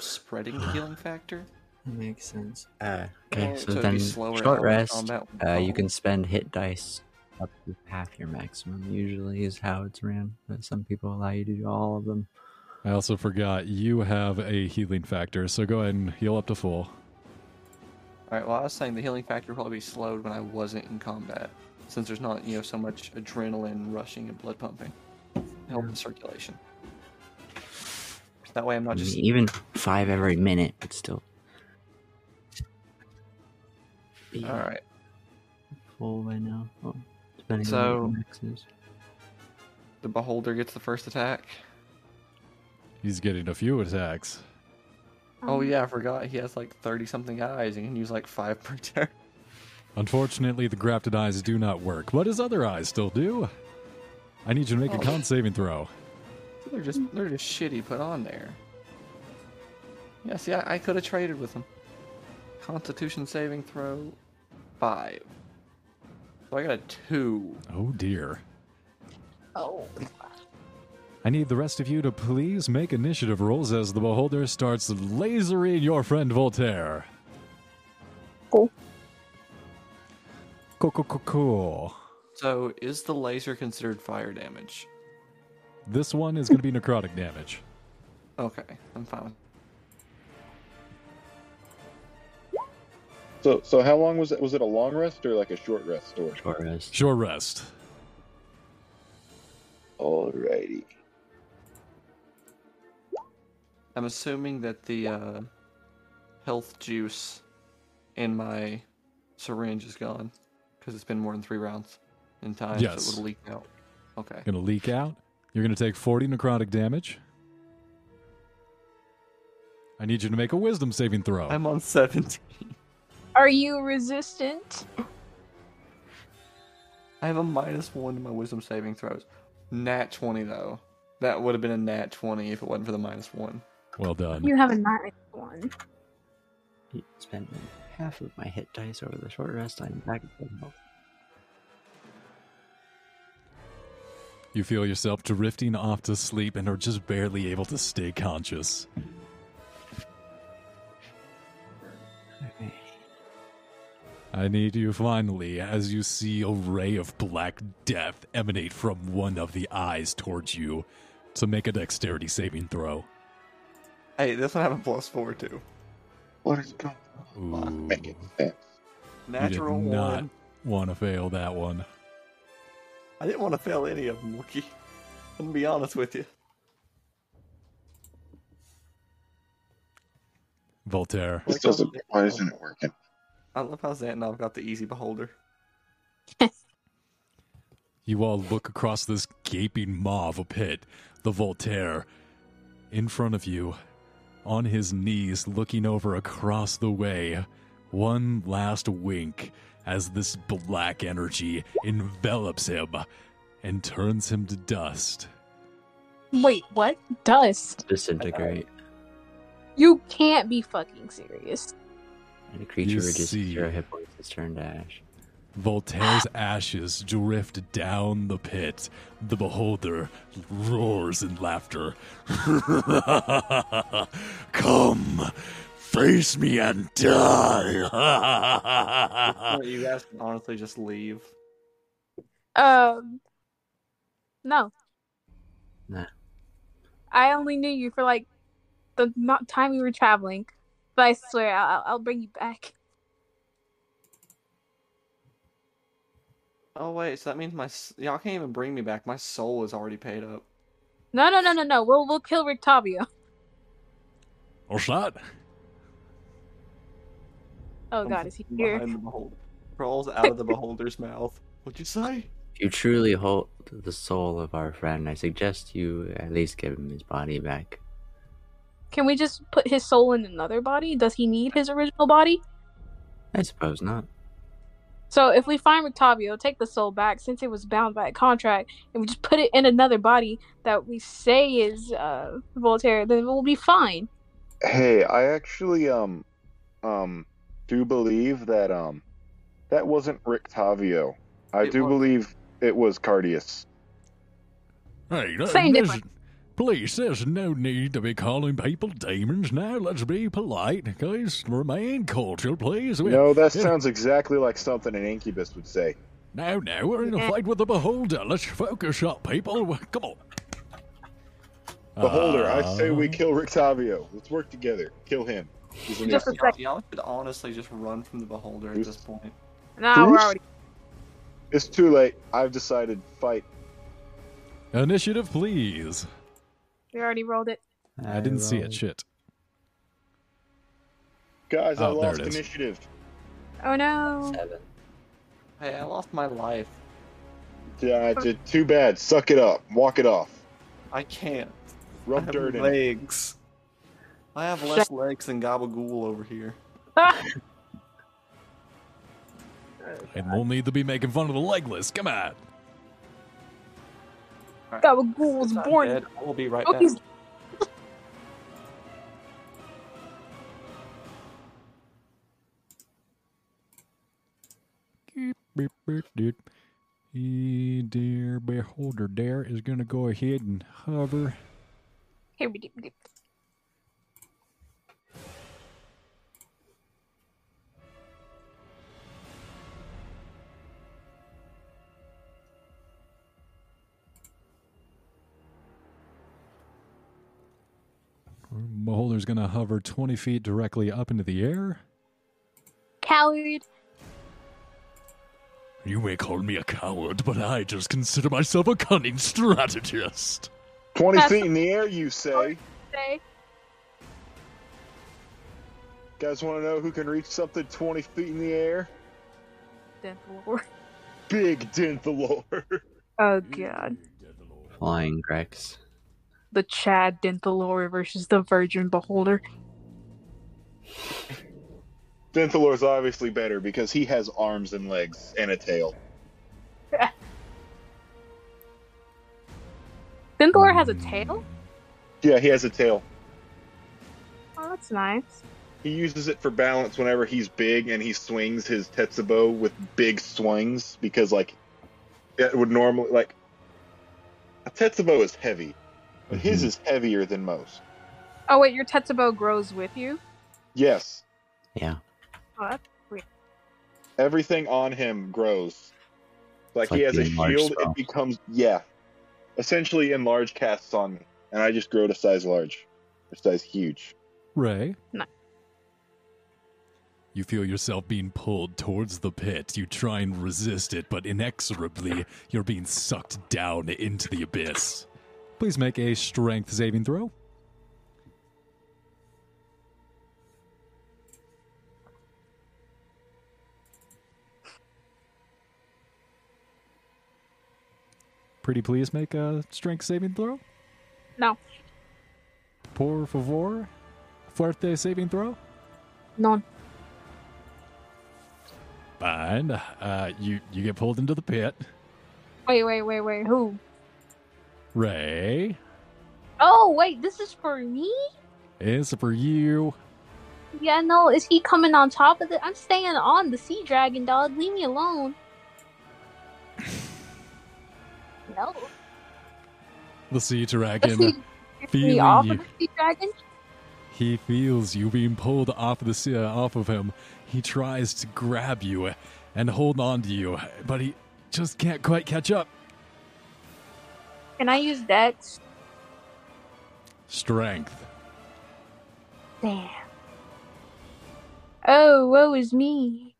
spreading the healing factor. That makes sense. Uh, okay, Oh, so, so then short rest. combat. Uh, you Oh. can spend hit dice up to half your maximum. Usually is how it's ran, but some people allow you to do all of them. I also forgot you have a healing factor, so go ahead and heal up to full. All right. Well, I was saying the healing factor probably be slowed when I wasn't in combat, since there's not you know so much adrenaline rushing and blood pumping, help the circulation. That way, I'm not just even five every minute but still. be all right. Full by now. Well, depending on So- what the max is. The beholder gets the first attack. He's getting a few attacks. Oh um, yeah, I forgot. He has like thirty something eyes and can use like five per turn. Unfortunately, the grafted eyes do not work, but his other eyes still do. I need you to make a Oh. con saving throw. They're just they're just shitty put on there. Yeah, see, I, I could have traded with them. Constitution saving throw, five. So I got a two. Oh dear. Oh. I need the rest of you to please make initiative rolls as the beholder starts lasering your friend Voltaire. Cool. Cool, cool, cool, cool. So is the laser considered fire damage? This one is going to be necrotic damage. Okay, I'm fine. So, so how long was it? Was it a long rest or like a short rest? Or short rest? Short rest. Alrighty. I'm assuming that the uh, health juice in my syringe is gone because it's been more than three rounds in time, so Yes. it would leak out. Okay. Going to leak out. You're going to take 40 necrotic damage. I need you to make a wisdom saving throw. I'm on 17. Are you resistant? I have a minus one to my wisdom saving throws. Nat 20 though. That would have been a nat 20 if it wasn't for the minus one. Well done. You have a nice one. You spent half of my hit dice over the short rest. I'm back at full health. You feel yourself drifting off to sleep and are just barely able to stay conscious. I need you finally as you see a ray of black death emanate from one of the eyes towards you to make a dexterity saving throw. Hey, this one have a plus four too. What is going Ooh, Make it. sense. Natural you did not one. want to fail that one. I didn't want to fail any of them, Wookie. I'm gonna be honest with you. Voltaire. This doesn't. Why isn't it working? I love how Zantanov got the easy beholder. You all look across this gaping maw of a pit, the Voltaire, in front of you, on his knees, looking over across the way. One last wink as this black energy envelops him and turns him to dust. Wait, what? Dust? Disintegrate. You can't be fucking serious. And the creature You reduces see. zero hit points is turned to ash. Voltaire's ashes drift down the pit. The beholder roars in laughter. Come, face me and die. You guys can honestly just leave. Um, no. Nah. I only knew you for like the not time we were traveling, but I swear I'll, I'll- I'll bring you back. Oh wait, so that means my y'all can't even bring me back. My soul is already paid up. No, no, no, no, no. We'll we'll kill Rictavio. What's that? Oh God, is he here? Behind the beholder. Crawls out of the beholder's mouth. What'd you say? If you truly hold the soul of our friend, I suggest you at least give him his body back. Can we just put his soul in another body? Does he need his original body? I suppose not. So if we find Rictavio, take the soul back since it was bound by a contract, and we just put it in another body that we say is uh, Voltaire, then we'll be fine. Hey, I actually um um do believe that um that wasn't Rictavio. I It do was. believe it was Cardius. Hey, there- Same there's- difference. Please, there's no need to be calling people demons now. Let's be polite, guys. Remain cultural, please. We- No, that Yeah. sounds exactly like something an incubus would say. Now, now, we're in a fight with the beholder. Let's focus up, people. Come on. Beholder, I say we Uh, kill Rictavio. Let's work together. Kill him. He's an Just a incubus. sec. Y'all should honestly just run from the beholder at this point. No, we're already. It's too late. I've decided fight. Initiative, please. We already rolled it. I, didn't see it. Shit. Guys, I Oh, there lost initiative. Oh no. Seven. Hey, I lost my life. Yeah, it's- too bad. Suck it up. Walk it off. I can't. I Rub have dirt in it. legs. I have less legs than Gabagool over here. And we'll need to be making fun of the legless. Come on. Gabagool was Since I'm born. dead, I will be right Oh, back. he's Beep, beep, beep, beep. E dear beholder there is going to go ahead and hover. here we do. Beholder's going to hover 20 feet directly up into the air. Coward. You may call me a coward, but I just consider myself a cunning strategist. 20 That's- feet in the air, you say. Say. Guys want to know who can reach something 20 feet in the air? Denthor. Big Denthalor. Oh god. Flying Grex. The Chad Denthalor versus the Virgin Beholder. Denthalor's obviously better because he has arms and legs and a tail. Denthalor has a tail? Yeah, he has a tail. Oh, that's nice. He uses it for balance whenever he's big and he swings his Tetsubo with big swings because, like, it would normally, like, a Tetsubo is heavy, but his Mhm. is heavier than most. Oh wait, your Tetsubo grows with you. Yes, Yeah. Oh, that's weird. everything on him grows. Like, It's he has a shield, spell. it becomes, yeah, essentially enlarge casts on me, and I just grow to size large, or size huge. Ray. No. You feel yourself being pulled towards the pit. You try and resist it, but inexorably, you're being sucked down into the abyss. Please make a strength saving throw. Pretty please make a strength saving throw. No, Por favor. Fuerte saving throw. none. Fine. Uh, you you get pulled into the pit. Wait, wait, wait, wait. Who? Ray, Oh, wait. This is for me. it's for you. Yeah, no. Is he coming on top of it? I'm staying on the sea dragon, dog. Leave me alone. no. The sea dragon. me feeling off you. of the sea dragon? He feels you being pulled off of the sea, uh, off of him. He tries to grab you and hold on to you, but he just can't quite catch up. Can I use Dex? Strength. Damn. Oh, woe is me.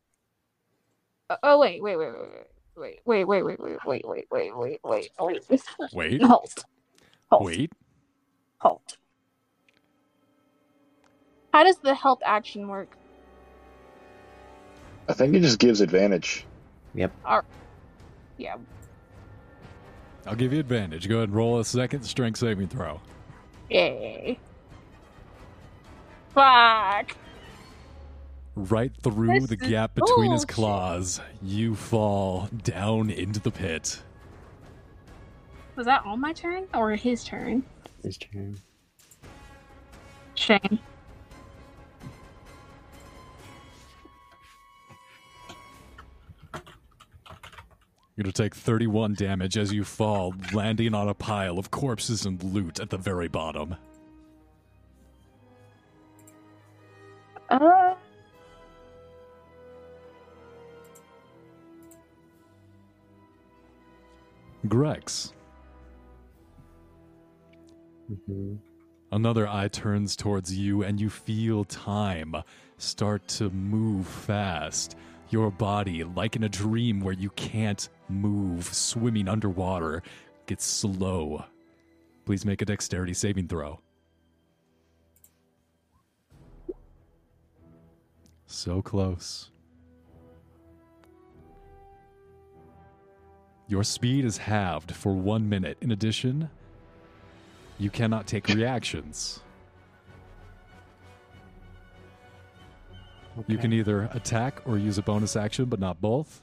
Uh, oh wait, wait, wait, wait, wait, wait, wait, wait, wait, wait, wait, wait, wait, wait, wait. Wait. Hold. Hold. Wait. Hold. How does the help action work? I think it just gives advantage. Yep. Yeah. I'll give you advantage. Go ahead and roll a second strength saving throw. Yay. Fuck. Right through This the gap between his claws, you fall down into the pit. Was that on my turn or his turn? His turn. Shame. You're going to take 31 damage as you fall, landing on a pile of corpses and loot at the very bottom. Uh. Grex. hmm Another eye turns towards you, and you feel time start to move fast. Your body, like in a dream where you can't move, swimming underwater, gets slow. Please make a dexterity saving throw. So close. Your speed is halved for one minute. In addition, you cannot take reactions. You can either attack or use a bonus action, but not both.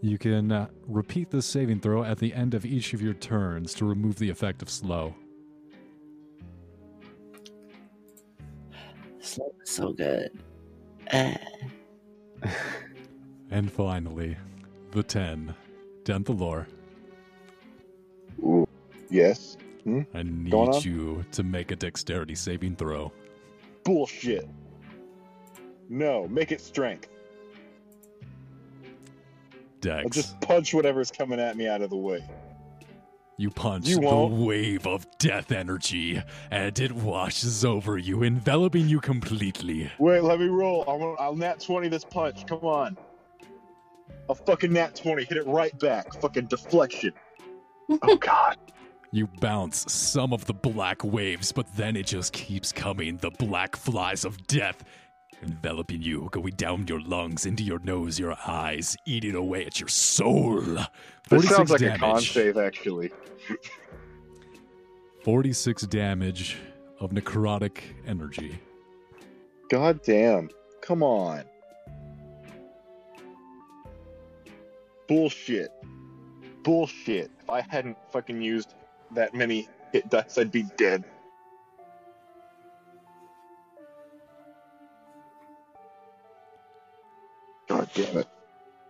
You can uh, repeat this saving throw at the end of each of your turns to remove the effect of slow. So, so good. Ah. And finally, the 10. Denthalor, Ooh, yes. Mm-hmm. I need you to make a dexterity saving throw. Bullshit. No, make it strength. Dex. I'll just punch whatever's coming at me out of the way. You punch You the wave of death energy, and it washes over you, enveloping you completely. Wait, let me roll. I want, I'll nat 20 this punch. Come on. I'll fucking nat 20. Hit it right back. Fucking deflection. Oh, God. You bounce some of the black waves, but then it just keeps coming. The black flies of death enveloping you, going down your lungs, into your nose, your eyes, eating away at your soul. This 46 sounds like damage. a con save, actually. 46 damage of necrotic energy. God damn. Come on. Bullshit. Bullshit. If I hadn't fucking used that many hit dice, I'd be dead. God damn it.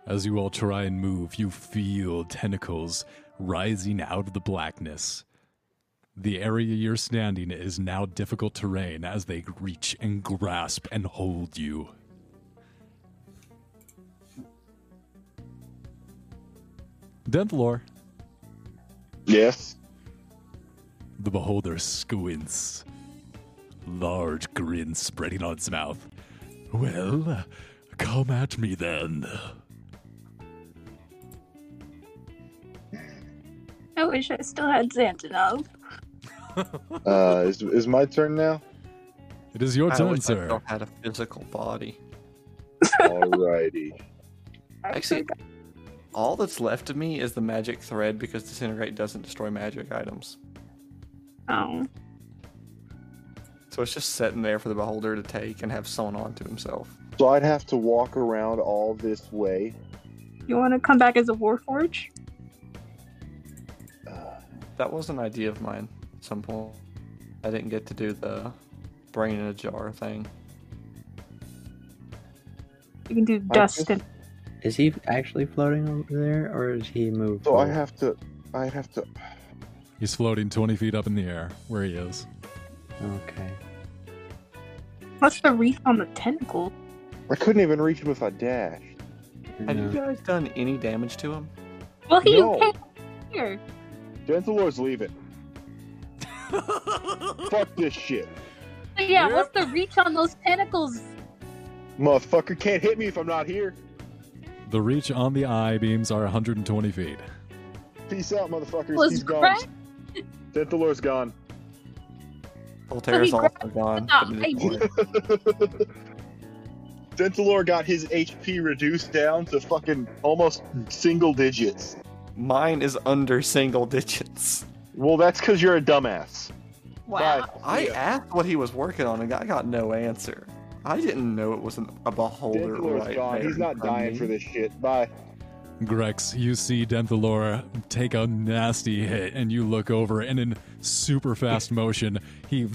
As you all try and move, you feel tentacles rising out of the blackness. The area you're standing is now difficult terrain as they reach and grasp and hold you. Denthalor, Yes. The beholder squints. Large grin spreading on its mouth. Well, come at me then. I wish I still had Zantanov. Uh, is, is my turn now? It is your I turn, wish I sir. still had a physical body. Alrighty. Actually, all that's left of me is the magic thread because disintegrate doesn't destroy magic items. Oh. So it's just sitting there for the beholder to take and have sewn onto himself. So I'd have to walk around all this way. You want to come back as a Warforge? Uh, that was an idea of mine at some point. I didn't get to do the brain in a jar thing. You can do I dust just- and Is he actually floating over there, or is he moved? So I forward? have to. I have to. He's floating 20 feet up in the air where he is. Okay. what's the wreath on the tentacle? I couldn't even reach him if I dashed. Have you guys done any damage to him? Well, he No. came here. Denthalor's leaving. Fuck this shit. But yeah, what's the reach on those tentacles? Motherfucker can't hit me if I'm not here. The reach on the eye beams are 120 feet. Peace out, motherfuckers. Was He's gone. Greg- Denthalor's gone. Voltaire's he also grabbed gone. the but it is- Denthalor got his HP reduced down to fucking almost single digits. Mine is under single digits. Well, that's because you're a dumbass. Wow. Bye. I Yeah. asked what he was working on and I got no answer. I didn't know it was an, a beholder Denthalor's right gone. there He's not front of dying me. for this shit. Bye. Grex, you see Denthalora take a nasty hit, and you look over, and in super fast motion, he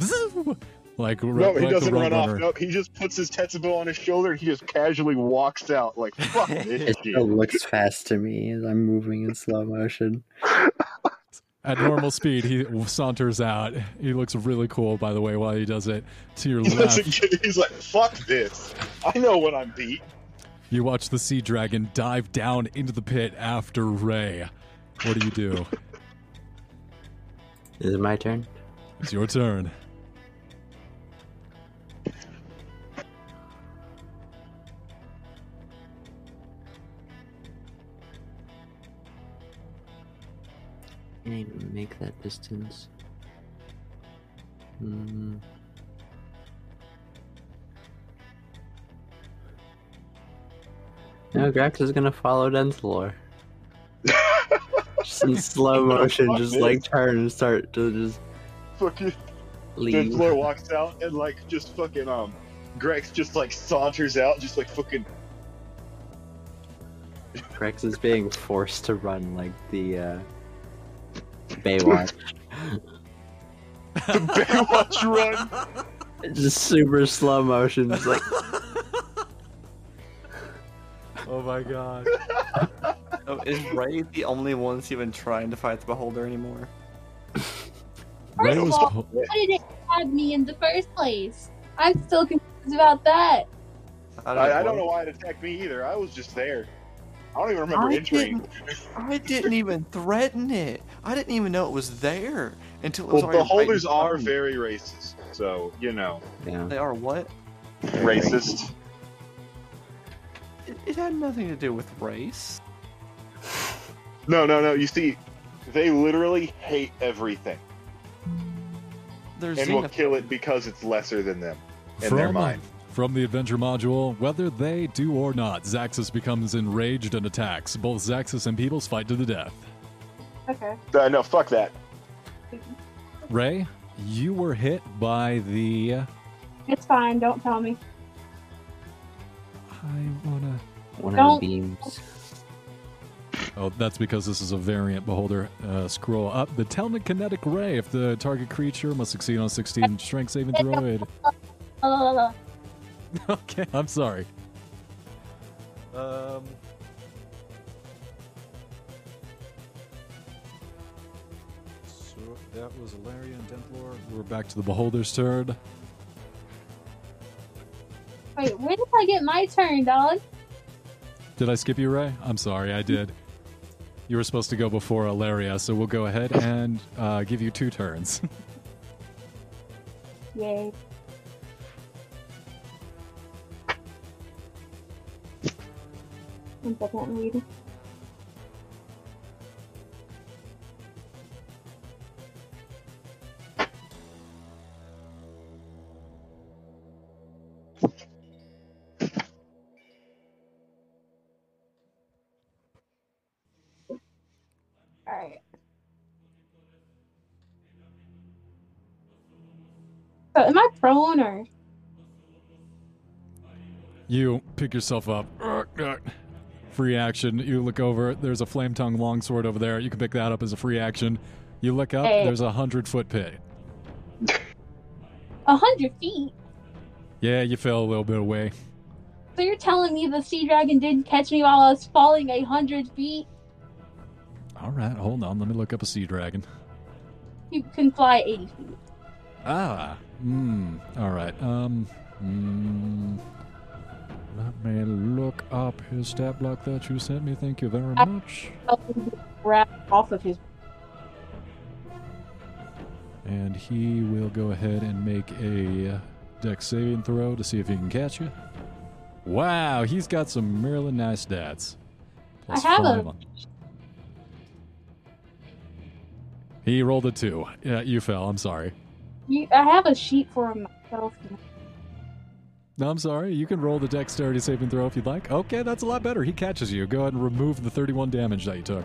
like No, like he the doesn't run off. No, he just puts his Tetsubo on his shoulder and he just casually walks out like, fuck this It still looks fast to me as I'm moving in slow motion. At normal speed, he saunters out. He looks really cool, by the way, while he does it. To your He left, get- He's like, fuck this. I know when I'm beat. You watch the sea dragon dive down into the pit after Ray. What do you do? Is it my turn? It's your turn. I need to make that distance. Hmm. No, Grax is gonna follow Denthalor. just in slow motion, just like turn and start to just Fucking leave. Denthalor walks out and like just fucking um Grex just like saunters out, just like fucking Grax is being forced to run like the uh, Baywatch. the Baywatch run. just super slow motion, just like Oh my god. oh, is Ray the only one that's even trying to fight the beholder anymore? Ray First of was all, why did it add me in the first place? I'm still confused about that. I, I don't know why it attacked me either. I was just there. I don't even remember I entering. didn't, I didn't even threaten it. I didn't even know it was there until it was Well, already beholders right are front of me. very racist, so you know, yeah. They are what? racist. It, it had nothing to do with race. No, no, no. You see, they literally hate everything There's and will xenoph- kill it because it's lesser than them in their from, mind. from the adventure module, whether they do or not, Zaxus becomes enraged and attacks. Both Zaxus and Peebles fight to the death. Okay. Uh, no, fuck that. Ray, you were hit by the. It's fine. Don't tell me. I wanna. One of the beams. Oh, that's because this is a variant beholder. Uh, scroll up. The telekinetic ray. If the target creature must succeed on 16 strength saving throw. Okay, I'm sorry. Um. So that was Alaria and Denthalor. We're back to the beholder's turn. Wait, when did I get my turn, dog? Did I skip you, Ray? I'm sorry, I did. You were supposed to go before Alaria, so we'll go ahead and uh, give you two turns. Yay. One second, I'm reading. So am I prone or You pick yourself up. Free action. You look over. There's a flame tongue longsword over there. You can pick that up as a free action. You look up. Hey. There's a hundred foot pit. a hundred feet? Yeah, you fell a little bit away. So you're telling me the sea dragon didn't catch me while I was falling a hundred feet? All right, hold on. Let me look up a sea dragon. You can fly eighty feet. Ah, hmm. All right. Um, hmm. Let me look up his stat block that you sent me. Thank you very much. Grab off of his. And he will go ahead and make a dex saving throw to see if he can catch you. Wow, he's got some really nice stats. I have five a- on- He rolled a two. Yeah, you fell. I'm sorry. You, I have a sheet for myself. No, I'm sorry. You can roll the dexterity saving throw if you'd like. Okay, that's a lot better. He catches you. Go ahead and remove the 31 damage that you took.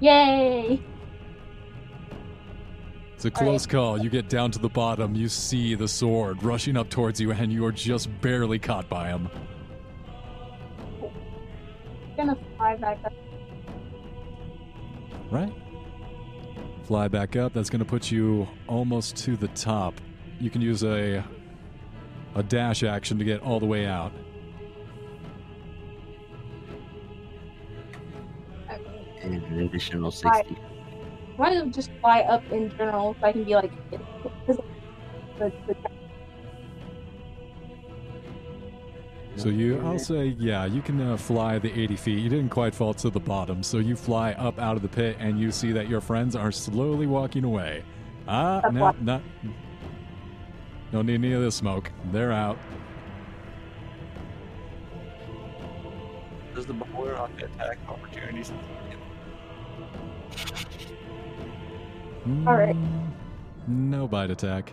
Yay! It's a close call. You get down to the bottom. You see the sword rushing up towards you, and you are just barely caught by him. gonna fly back up. Right? Fly back up. That's going to put you almost to the top. You can use a a dash action to get all the way out. And an additional 60. Why don't you just fly up in general so I can be like. the- the- So you, I'll say, yeah, you can uh, fly the 80 feet. You didn't quite fall to the bottom, so you fly up out of the pit, and you see that your friends are slowly walking away. Ah, That's no, why- not. Don't need any of this smoke. They're out. Does the beholder not get attack opportunities? All right. Mm, No bite attack.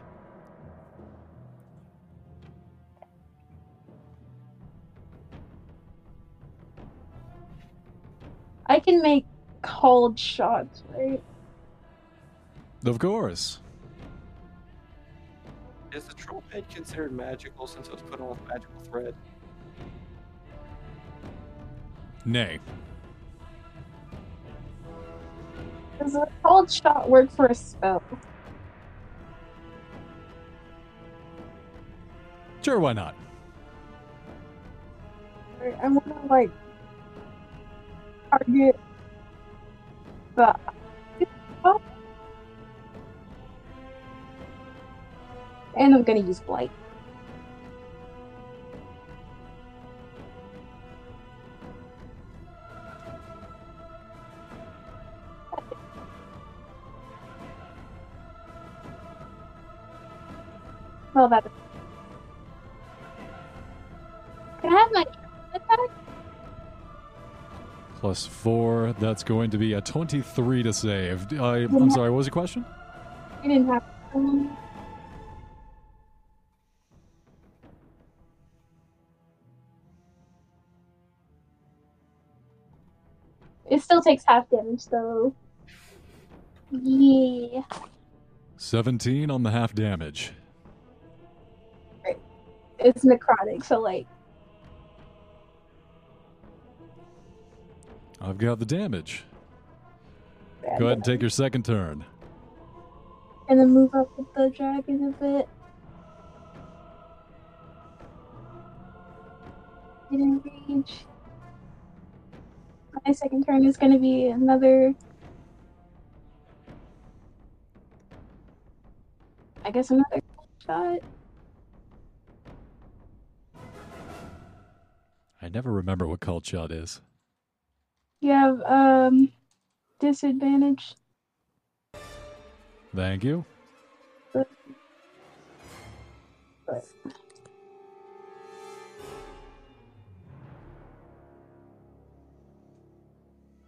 I can make called shots, right? Of course. Is the troll pit considered magical since it was put on with magical thread? Nay. Does a called shot work for a spell? Sure, why not? Right, I want to like target the. And I'm gonna use blight. Well, that. Can I have my attack? Plus four. That's going to be a 23 to save. I, I'm sorry, what was your question? I didn't have. Um, it still takes half damage, though. Yeah. 17 on the half damage. It's necrotic, so like I've got the damage. Go ahead and take your second turn. And then move up with the dragon a bit. Range. My second turn is gonna be another. I guess another called shot. I never remember what called shot is. You have um disadvantage. Thank you.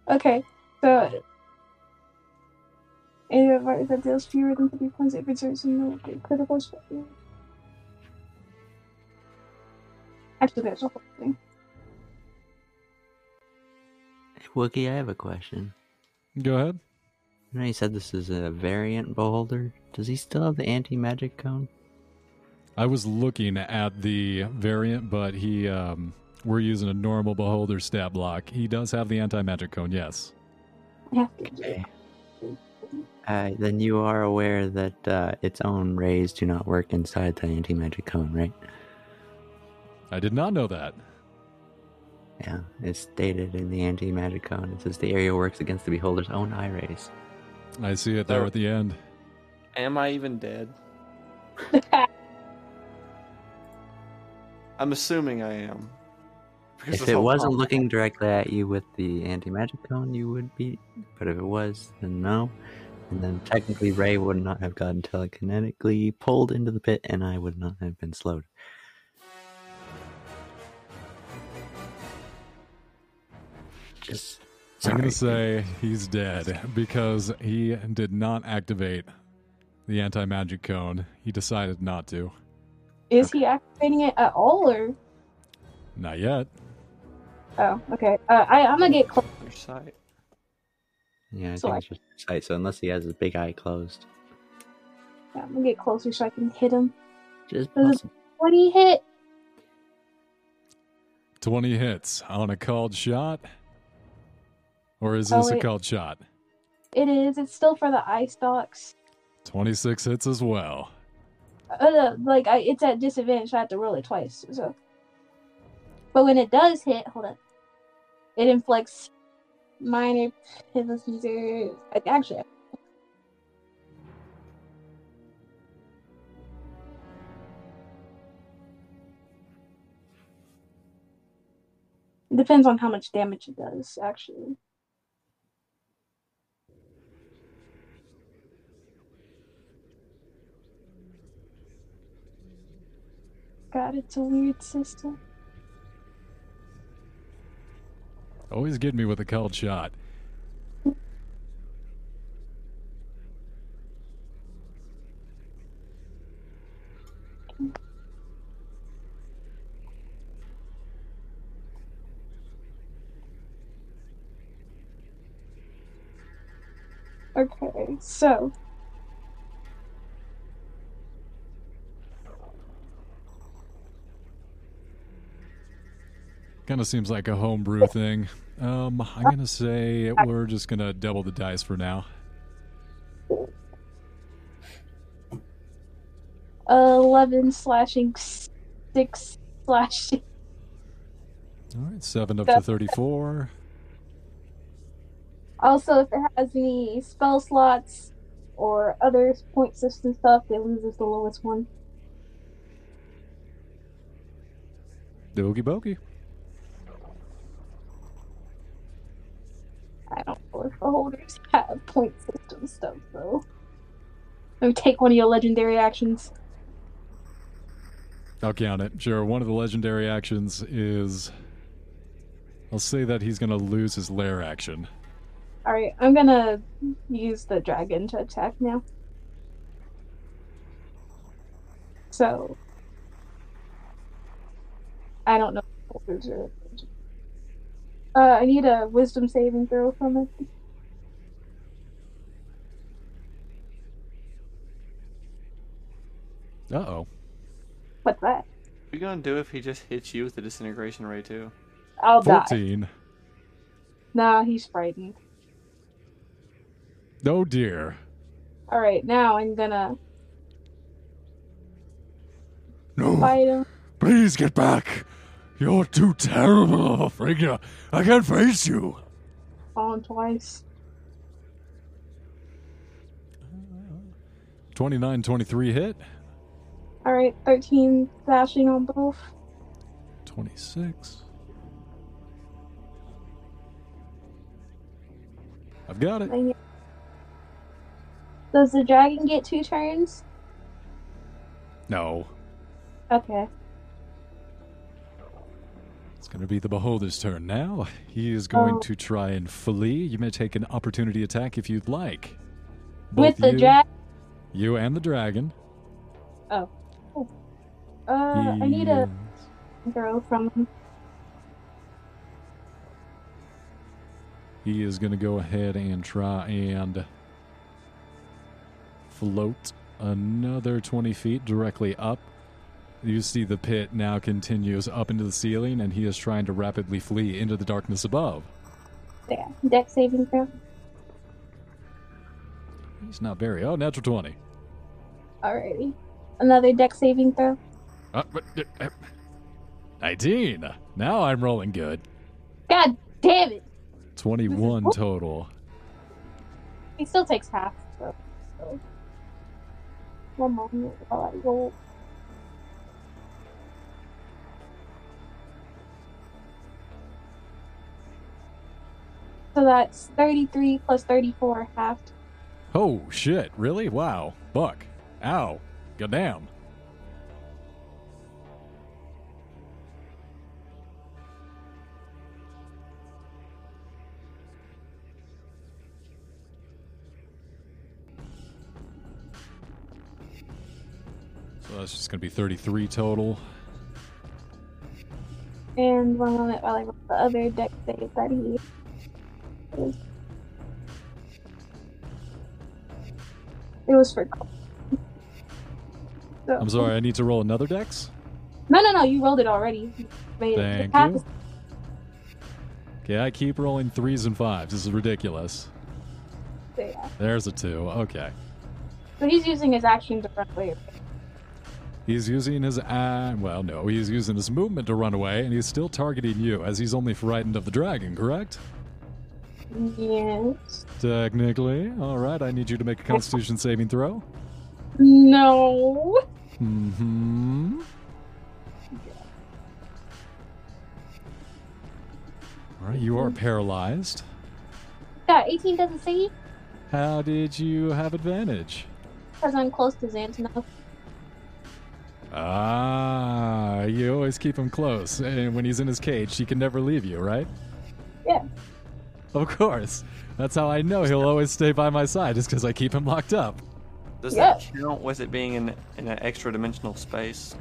Okay, so any advice that deals fewer than three points if it's using no critical strike. Actually, there's a whole thing. Wookie, I have a question. Go ahead. You know, you said this is a variant beholder. Does he still have the anti magic cone? I was looking at the variant, but he um, we're using a normal beholder stat block. He does have the anti magic cone, yes. Okay. Uh, then you are aware that uh, its own rays do not work inside the anti magic cone, right? I did not know that. Yeah, it's stated in the anti magic cone. It says the area works against the beholder's own eye rays. I see it there at the end. Am I even dead? I'm assuming I am. Because If it wasn't wrong. looking directly at you with the anti magic cone, you would be. But if it was, then no. And then technically, Ray would not have gotten telekinetically pulled into the pit, and I would not have been slowed. Just. I'm going to say he's dead because he did not activate the anti magic cone. He decided not to. Is he activating it at all, or Not yet. oh, okay. Uh, I I'm gonna get closer. Sight. Yeah, I So think I- it's just sight. So unless he has his big eye closed, Yeah, I'm gonna get closer so I can hit him. just Does possible. What do you hit? 20 hits on a called shot? Or is Oh, this a wait. called shot? It is. It's still for the eye stalks. 26 hits as well. Uh, like I, it's at disadvantage. So I have to roll it twice. So, but when it does hit, hold on, it inflicts minor area. Actually, it depends on how much damage it does. Actually, God, it's a weird system. Always get me with a called shot. Okay, so Kind of seems like a homebrew thing. Um, I'm going to say we're just going to double the dice for now. eleven slashing, six slashing. All right, 7 up to 34. Also, if it has any spell slots or other point system stuff, it loses the lowest one. Doogie bogey. I don't know if beholders have point system stuff though. Let me take one of your legendary actions. I'll count it. Sure, one of the legendary actions is. I'll say that he's going to lose his lair action. Alright, I'm gonna use the dragon to attack now. So. I don't know if holders are. Uh, I need a wisdom saving throw from it. Uh oh. What's that? What are you gonna do if he just hits you with the disintegration ray too? I'll die. 14. Nah, he's frightened. Oh dear. All right, now I'm gonna No. fight him. Please get back. You're too terrible of a figure. I can't face you. Fallen twice. 29 23 hit. All right, 13 slashing on both. 26. I've got it. Does the dragon get two turns? No. Okay. It's going to be the beholder's turn now. He is going to try and flee. You may take an opportunity attack if you'd like. With the you, dragon. You and the dragon. Oh. oh. Uh, I need a throw from him. He is going to go ahead and try and float another 20 feet directly up. You see the pit now continues up into the ceiling, and he is trying to rapidly flee into the darkness above. There. Dex saving throw. He's not very. Oh, natural 20. Alrighty. Another dex saving throw. Uh, but, uh, uh, 19. Now I'm rolling good. God damn it! 21 total. He still takes half. So, so. One moment while I roll. So that's 33 plus 34 half. Oh, shit. Really? Wow. Buck. Ow. Goddamn. So that's just going to be 33 total. And one moment while I roll the other dex save that he. It was for. So- I'm sorry, I need to roll another dex? No, no, no. You rolled it already. You made. Thank Half you. Okay, I keep rolling threes and fives. This is ridiculous. yeah. There's a two. Okay. So he's using his action to run away. He's using his uh, well, no, he's using his movement to run away, and he's still targeting you, as he's only frightened of the dragon, correct? Yes. Technically. All right, I need you to make a Constitution saving throw. No. Mm-hmm. All right, you are paralyzed. Yeah, 18 doesn't save How did you have advantage? because I'm close to Zantanov. Ah, you always keep him close, and when he's in his cage, he can never leave you, right? Yeah. Of course. That's how I know he'll always stay by my side, is because I keep him locked up. Does Yeah. that count with it being in in an extra dimensional space?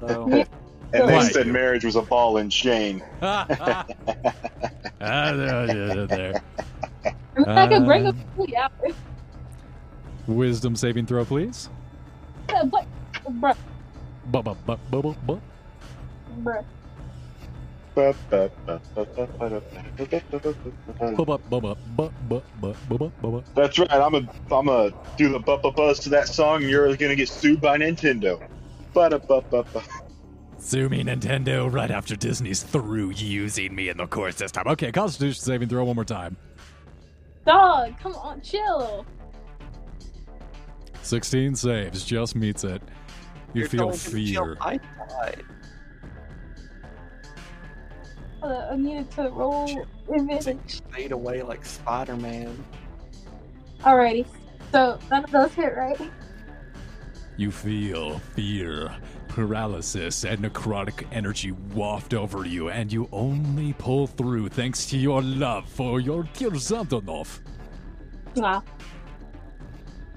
So, And they Right. said marriage was a ball and chain. ah, there, there, there. I mean, I could bring Uh, him fully out. Wisdom saving throw, please. But, but, bruh, Bu- bu- bu- bu- bu- bu- bruh. That's right. I'm a I'm a do the bu- bu- buzz to that song. and You're gonna get sued by Nintendo. Sue me, Nintendo, right after Disney's through using me in the course this time. Okay, Constitution saving throw one more time. Dog, come on, chill. 16 saves, just meets it. You You're feel telling him to chill. fear. I died. Uh, I needed to roll advantage. Fade away like Spider Man. Alrighty. So none of those hit, right? You feel fear, paralysis, and necrotic energy waft over you, and you only pull through thanks to your love for your Kirzantonov. Wow.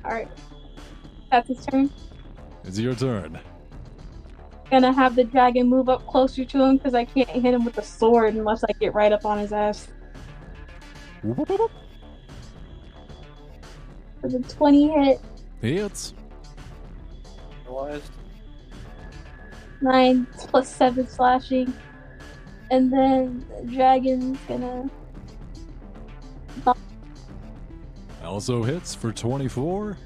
Alright. That's his turn. It's your turn. Gonna have the dragon move up closer to him because I can't hit him with the sword unless I get right up on his ass. For the 20 hit, Hits. Realized. 9 plus 7 slashing. And then the dragon's gonna also hits for 24.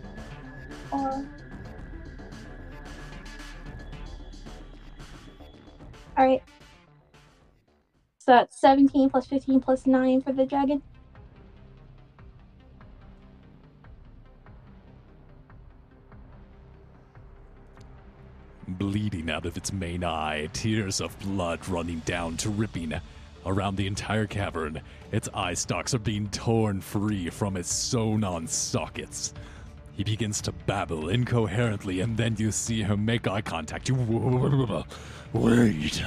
Uh, Alright. So that's 17 plus 15 plus 9 for the dragon. bleeding out of its main eye, tears of blood running down, dripping around the entire cavern. Its eye stalks are being torn free from its sewn on sockets. He begins to babble incoherently, and then you see him make eye contact. You wait,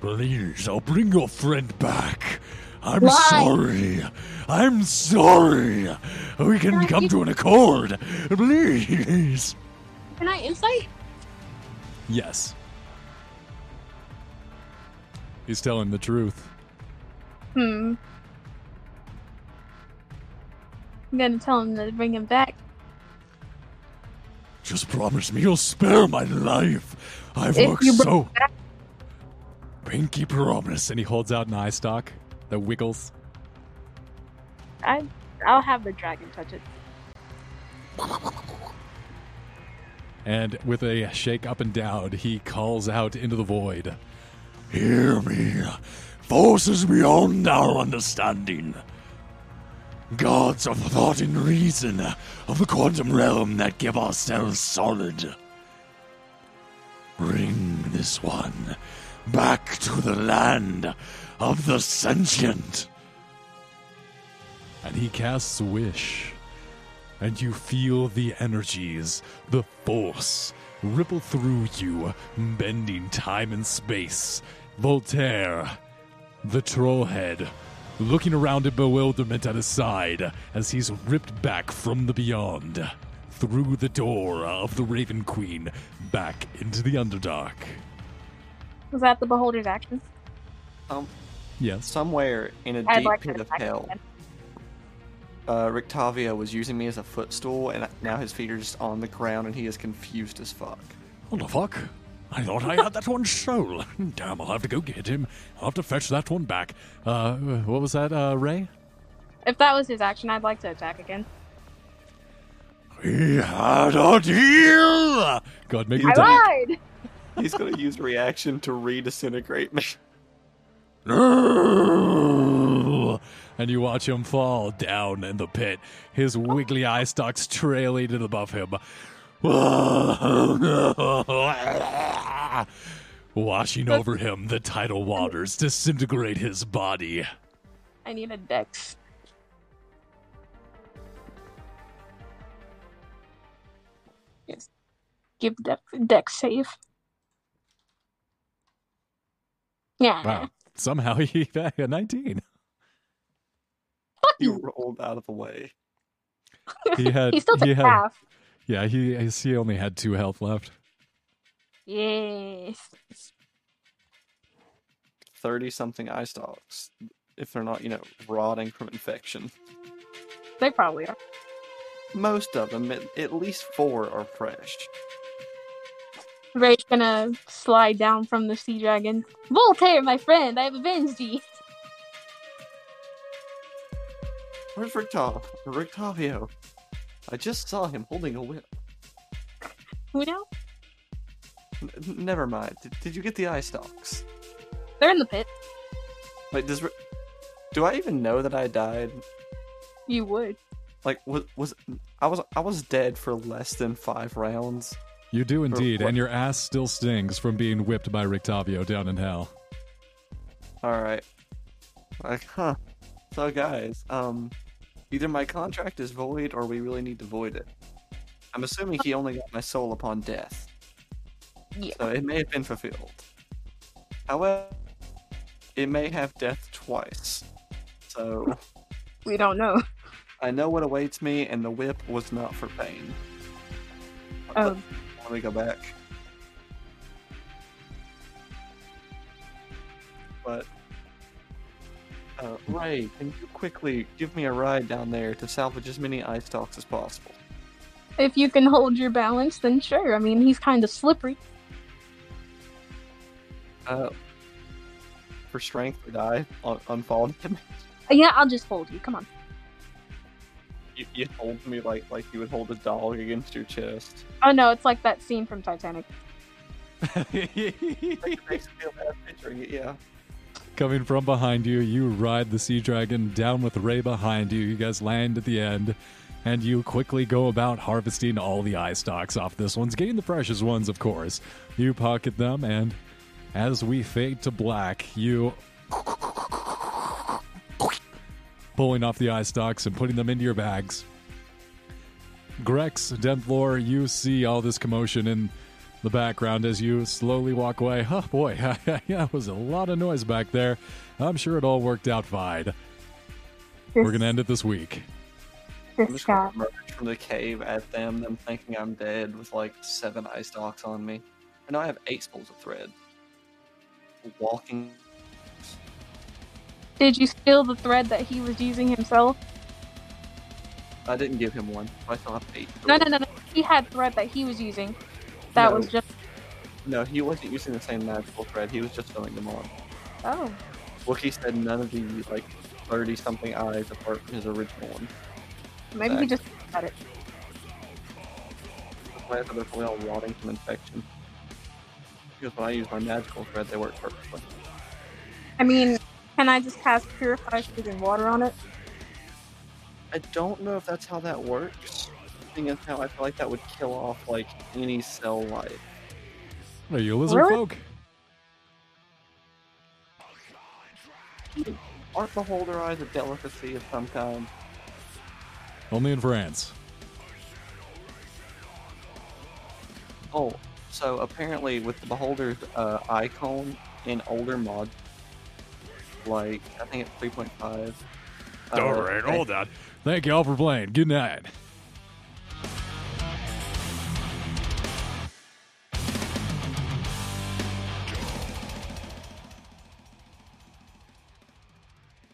please. I'll bring your friend back. I'm Why? sorry. I'm sorry. We can come to an accord, please. Can I insight? Yes. He's telling the truth. Hmm. I'm gonna tell him to bring him back. Just promise me you'll spare my life. I've If worked you so. back, Pinky promise. And he holds out an eye stalk that wiggles. I, I'll have the dragon touch it. And with a shake up and down, he calls out into the void. Hear me. Forces beyond our understanding. Gods of thought and reason of the quantum realm that give ourselves solid. Bring this one back to the land of the sentient. And he casts wish and you feel the energies, the force, ripple through you, bending time and space. Voltaire, the trollhead, looking around in bewilderment at his side as he's ripped back from the beyond, through the door of the Raven Queen, back into the Underdark. Was that the beholder's action? Um, Yes. somewhere in a I'd deep like pit of hell, again. uh, Rictavio was using me as a footstool, and now his feet are just on the ground, and he is confused as fuck. What the fuck? I thought I had that one's soul. Damn, I'll have to go get him. I'll have to fetch that one back. Uh, what was that, uh, Ray? If that was his action, I'd like to attack again. We had a deal! God, make your I attack. lied! He's gonna use reaction to re-disintegrate me. No! And you watch him fall down in the pit, his wiggly eye stalks trailing above him. Washing over him, the tidal waters disintegrate his body. I need a dex. Yes. Give dex, deck save. Yeah. Wow. Somehow he got a 19. You rolled out of the way. He had he still took he had, half. Yeah, he he only had two health left. Yes. Thirty something eye stalks. If they're not, you know, rotting from infection. They probably are. Most of them, at, at least four, are fresh. Ray's gonna slide down from the sea dragon. Voltaire, my friend, I have avenged thee. Where's Rictav? Rictavio? I just saw him holding a whip. Who now? N- never mind. Did, did you get the eye stalks? They're in the pit. Wait, does do I even know that I died? You would. Like, was was I was I was dead for less than five rounds? You do indeed, what- and your ass still stings from being whipped by Rictavio down in hell. All right. Like, huh. So, guys, um, either my contract is void or we really need to void it. I'm assuming he only got my soul upon death. Yeah. So it may have been fulfilled. However, it may have death twice. So We don't know. I know what awaits me, and the whip was not for pain. Oh, Let me go back. But uh, Ray, can you quickly give me a ride down there to salvage as many eye stalks as possible? if you can hold your balance, then sure. I mean, he's kind of slippery. Uh, for strength or die on, on fall damage. Yeah, I'll just hold you. Come on. You, you hold me like like you would hold a dog against your chest. Oh no, it's like that scene from Titanic. Like, it makes me feel bad picturing it. Yeah. Coming from behind you, you ride the sea dragon down with Ray behind you. You guys land at the end, and you quickly go about harvesting all the eye stalks off this one's, getting the freshest ones, of course. You pocket them, and as we fade to black, you pulling off the eye stalks and putting them into your bags. Grex, Denthalor, you see all this commotion in the background as you slowly walk away. Oh boy, that was a lot of noise back there. I'm sure it all worked out fine. We're gonna end it this week. I'm just gonna emerge from the cave at them, them thinking I'm dead with like seven eye stalks on me. I know I have eight spools of thread. Walking. Did you steal the thread that he was using himself? I didn't give him one. I still have eight. No, no, no, no. He had thread that he was using. That No. was just. No, he wasn't using the same magical thread. He was just filling them on. Oh. Wookie said none of the like thirty something eyes apart from his original one. Maybe he just had it. That's why I thought they're probably all rotting from infection. Because when I use my magical thread, they work perfectly. I mean, can I just cast Purify Freezing Water on it? I don't know if that's how that works. Thing is, how I feel like that would kill off like any cell life. Are you a lizard Really? folk? Aren't beholder eyes a delicacy of some kind? Only in France. Oh, so apparently with the beholder's uh, icon in older mod, like I think it's 3.5. uh, All right, hold on. Thank you all for playing. Good night.